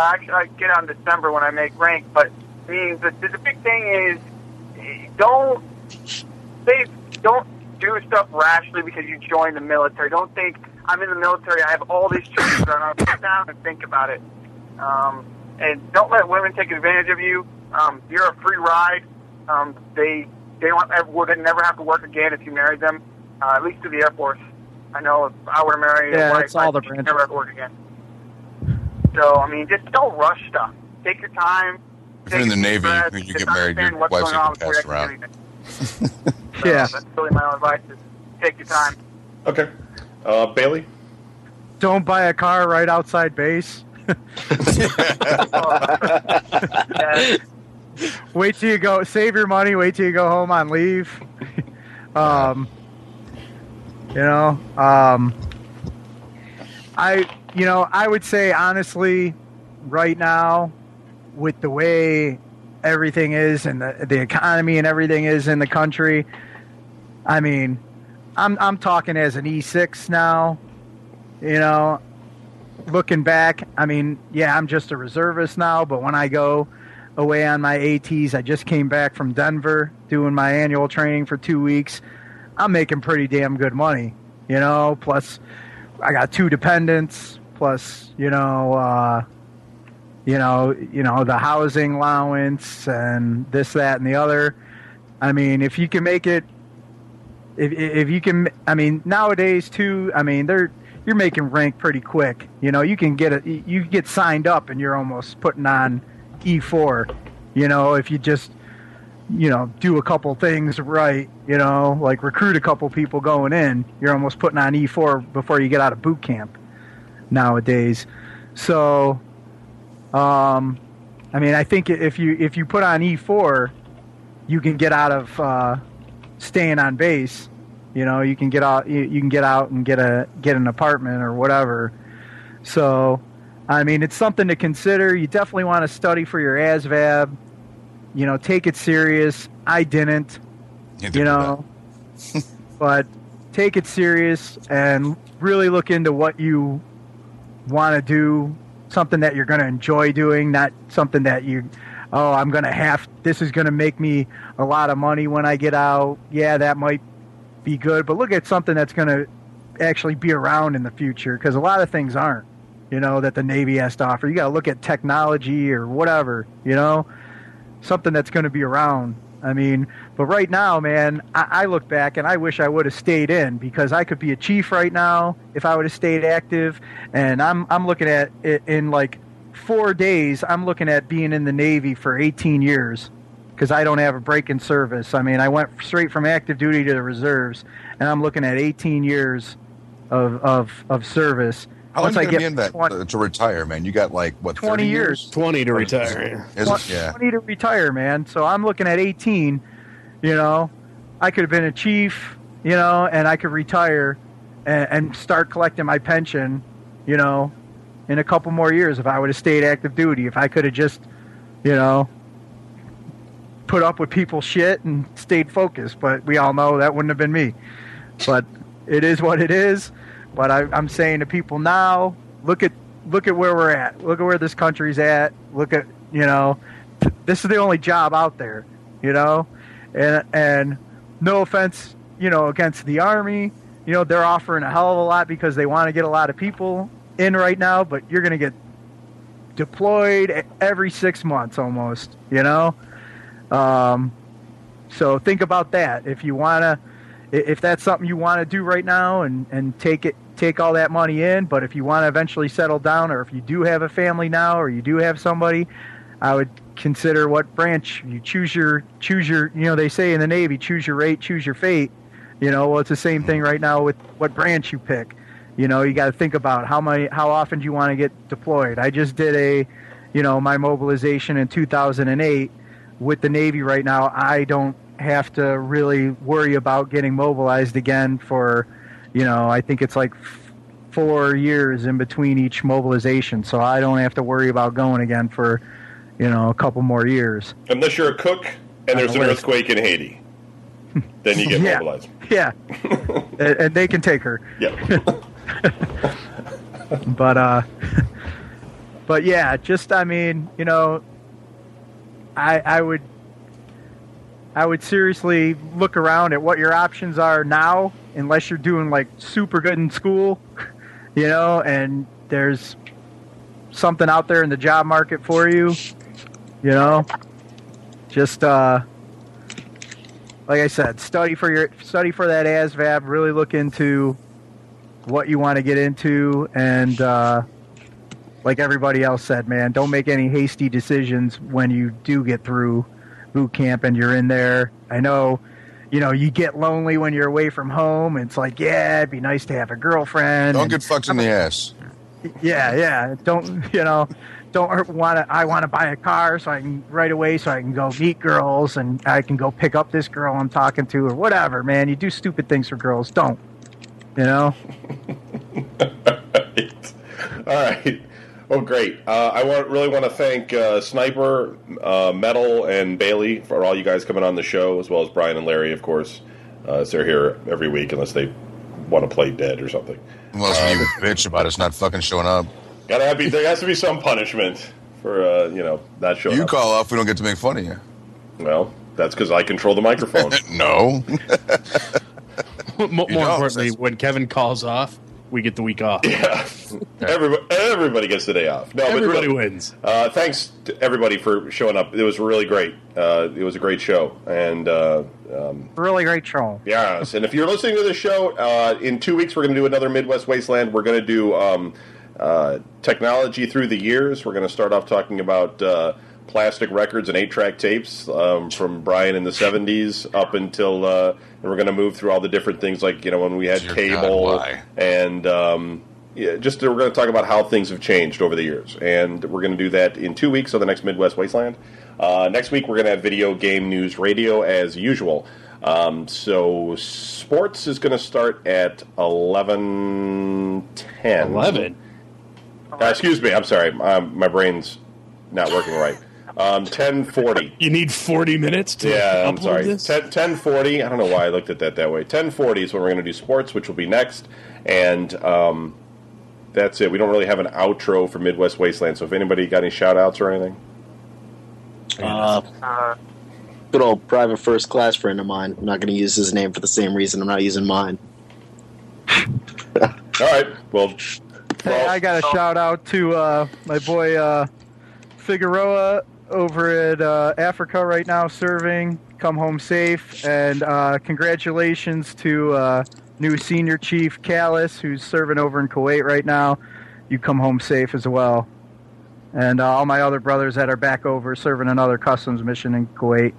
Uh, actually, I get out in December when I make rank, but I mean, the, the, the big thing is don't don't do stuff rashly because you joined the military. Don't think I'm in the military. I have all these choices. and I'll sit down and think about it. Um, and don't let women take advantage of you. Um, you're a free ride. Um, they they don't ever, would never have to work again if you married them. Uh, at least to the Air Force. I know if I were to marry Yeah, a wife, all the I'd branches. never have to work again. So I mean, just don't rush stuff. Take your time. If you're in the Navy, breath, when you get married, your wife's going on gonna pass around. actually do anything. So Yeah. That's really my own advice: is take your time. Okay. Uh, Bailey. Don't buy a car right outside base. Yeah. Wait till you go. Save your money. Wait till you go home on leave. um, you know, um, I, you know, I would say honestly, right now, with the way everything is and the the economy and everything is in the country, I mean, I'm I'm talking as an E6 now. You know, looking back, I mean, yeah, I'm just a reservist now, but when I go away on my ATs, I just came back from Denver doing my annual training for two weeks. I'm making pretty damn good money, you know. Plus, I got two dependents. Plus, you know, uh, you know, you know the housing allowance and this, that, and the other. I mean, if you can make it, if if you can, I mean, nowadays too. I mean, they're you're making rank pretty quick. You know, you can get a You get signed up, and you're almost putting on E4. You know, if you just you know, do a couple things right, you know, like recruit a couple people going in, you're almost putting on E4 before you get out of boot camp nowadays. So, um, I mean, I think if you if you put on E4, you can get out of uh, staying on base. You know, you can get out you, you can get out and get a get an apartment or whatever. So, I mean, it's something to consider. You definitely want to study for your ASVAB. You know, take it serious. I didn't. Neither You know, but take it serious and really look into what you want to do. Something that you're going to enjoy doing, not something that you, oh, I'm going to have. This is going to make me a lot of money when I get out. Yeah, that might be good, but look at something that's going to actually be around in the future because a lot of things aren't. You know that the Navy has to offer. You got to look at technology or whatever. You know, something that's going to be around. I mean, but right now, man, I, I look back and I wish I would have stayed in because I could be a chief right now if I would have stayed active. And I'm I'm looking at it in like four days. I'm looking at being in the Navy for 18 years because I don't have a break in service. I mean, I went straight from active duty to the reserves, and I'm looking at 18 years of of, of service. How long Once are I you gonna get be in that 20 uh, to retire, man? You got like what 20 30 years. 20 to retire. Is Twen- it? Yeah. 20 to retire, man. So I'm looking at 18. You know, I could have been a chief, you know, and I could retire and, and start collecting my pension, you know, in a couple more years if I would have stayed active duty. If I could have just, you know, put up with people's shit and stayed focused. But we all know that wouldn't have been me. But it is what it is. But I, I'm saying to people now, look at look at where we're at. Look at where this country's at. Look at you know, this is the only job out there. You know, and and no offense, you know, against the army. You know, they're offering a hell of a lot because they want to get a lot of people in right now. But you're going to get deployed every six months almost. You know, um, so think about that. If you want to, if that's something you want to do right now and, and take it, take all that money in. But if you want to eventually settle down, or if you do have a family now, or you do have somebody, I would consider what branch you choose your choose your. You know, they say in the Navy, choose your rate, choose your fate. You know, well, it's the same thing right now with what branch you pick. You know, you got to think about how many, how often do you want to get deployed. I just did a, you know, my mobilization in 2008 with the Navy right now. I don't have to really worry about getting mobilized again for, you know, I think it's like f- four years in between each mobilization. So I don't have to worry about going again for, you know, a couple more years. Unless you're a cook and there's an earthquake in Haiti, then you get Yeah. mobilized. Yeah. and, and they can take her. Yeah. but uh but yeah just i mean you know i i would i would seriously look around at what your options are now unless you're doing like super good in school you know and there's something out there in the job market for you you know? Just uh like i said study for your study for that asvab really look into what you want to get into and uh, like everybody else said man don't make any hasty decisions when you do get through boot camp and you're in there. I know you know you get lonely when you're away from home. It's like yeah it'd be nice to have a girlfriend Don't and- get fucked in the ass. yeah yeah. Don't you know don't want to i want to buy a car so i can right away so i can go meet girls and i can go pick up this girl i'm talking to or whatever man. You do stupid things for girls. Don't. You know? All right. Oh, great. Uh, I want really want to thank uh, Sniper, uh, Metal, and Bailey for all you guys coming on the show, as well as Brian and Larry, of course. Uh, as they're here every week, unless they want to play dead or something. Unless you bitch about us not fucking showing up. Gotta have be, there has to be some punishment for uh, you know not showing up. You up. call off, we don't get to make fun of you. Well, that's because I control the microphone. No. More, more You don't, importantly, when Kevin calls off, we get the week off. yeah, everybody, everybody gets the day off. No, Everybody but really, wins. Uh, thanks to everybody for showing up. It was really great. Uh, it was a great show, and uh, um, really great show yes. And if you're listening to the show, uh, in two weeks we're going to do another Midwest Wasteland. We're going to do um, uh, technology through the years. We're going to start off talking about uh, plastic records and eight track tapes um, from Brian in the '70s up until uh, and we're going to move through all the different things like you know when we had Dear cable God, and um, yeah, just we're going to talk about how things have changed over the years, and we're going to do that in two weeks on the next Midwest Wasteland. Uh, next week we're going to have video game news radio as usual. Um, so sports is going to start at eleven ten. Eleven. Uh, excuse me. I'm sorry. Um, my brain's not working right. Um, ten forty. You need forty minutes to Yeah, I'm sorry. this. 1040. I don't know why I looked at that that way. 1040 is when we're going to do sports, which will be next. And um, that's it. We don't really have an outro for Midwest Wasteland. So if anybody got any shout outs or anything. Uh, good old private first class friend of mine. I'm not going to use his name for the same reason I'm not using mine. All right. Well, Hey, I got a shout out to uh, my boy uh, Figueroa over at uh, Africa right now serving. Come home safe, and uh, congratulations to uh, new senior chief Callis, who's serving over in Kuwait right now. You come home safe as well, and uh, all my other brothers that are back over serving another customs mission in Kuwait.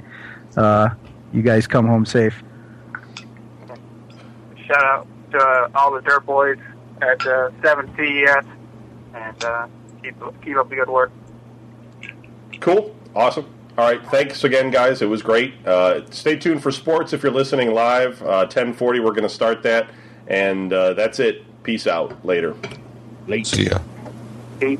Uh, you guys come home safe. shout out to all the dirt boys at uh, 7 CES, and keep keep up the good work. Cool. Awesome. All right. Thanks again, guys. It was great. Uh, stay tuned for sports if you're listening live. Uh, 1040, we're going to start that. And uh, that's it. Peace out. Later. Late. See ya. Keep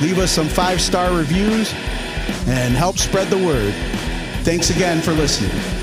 Leave us some five star reviews and help spread the word. Thanks again for listening.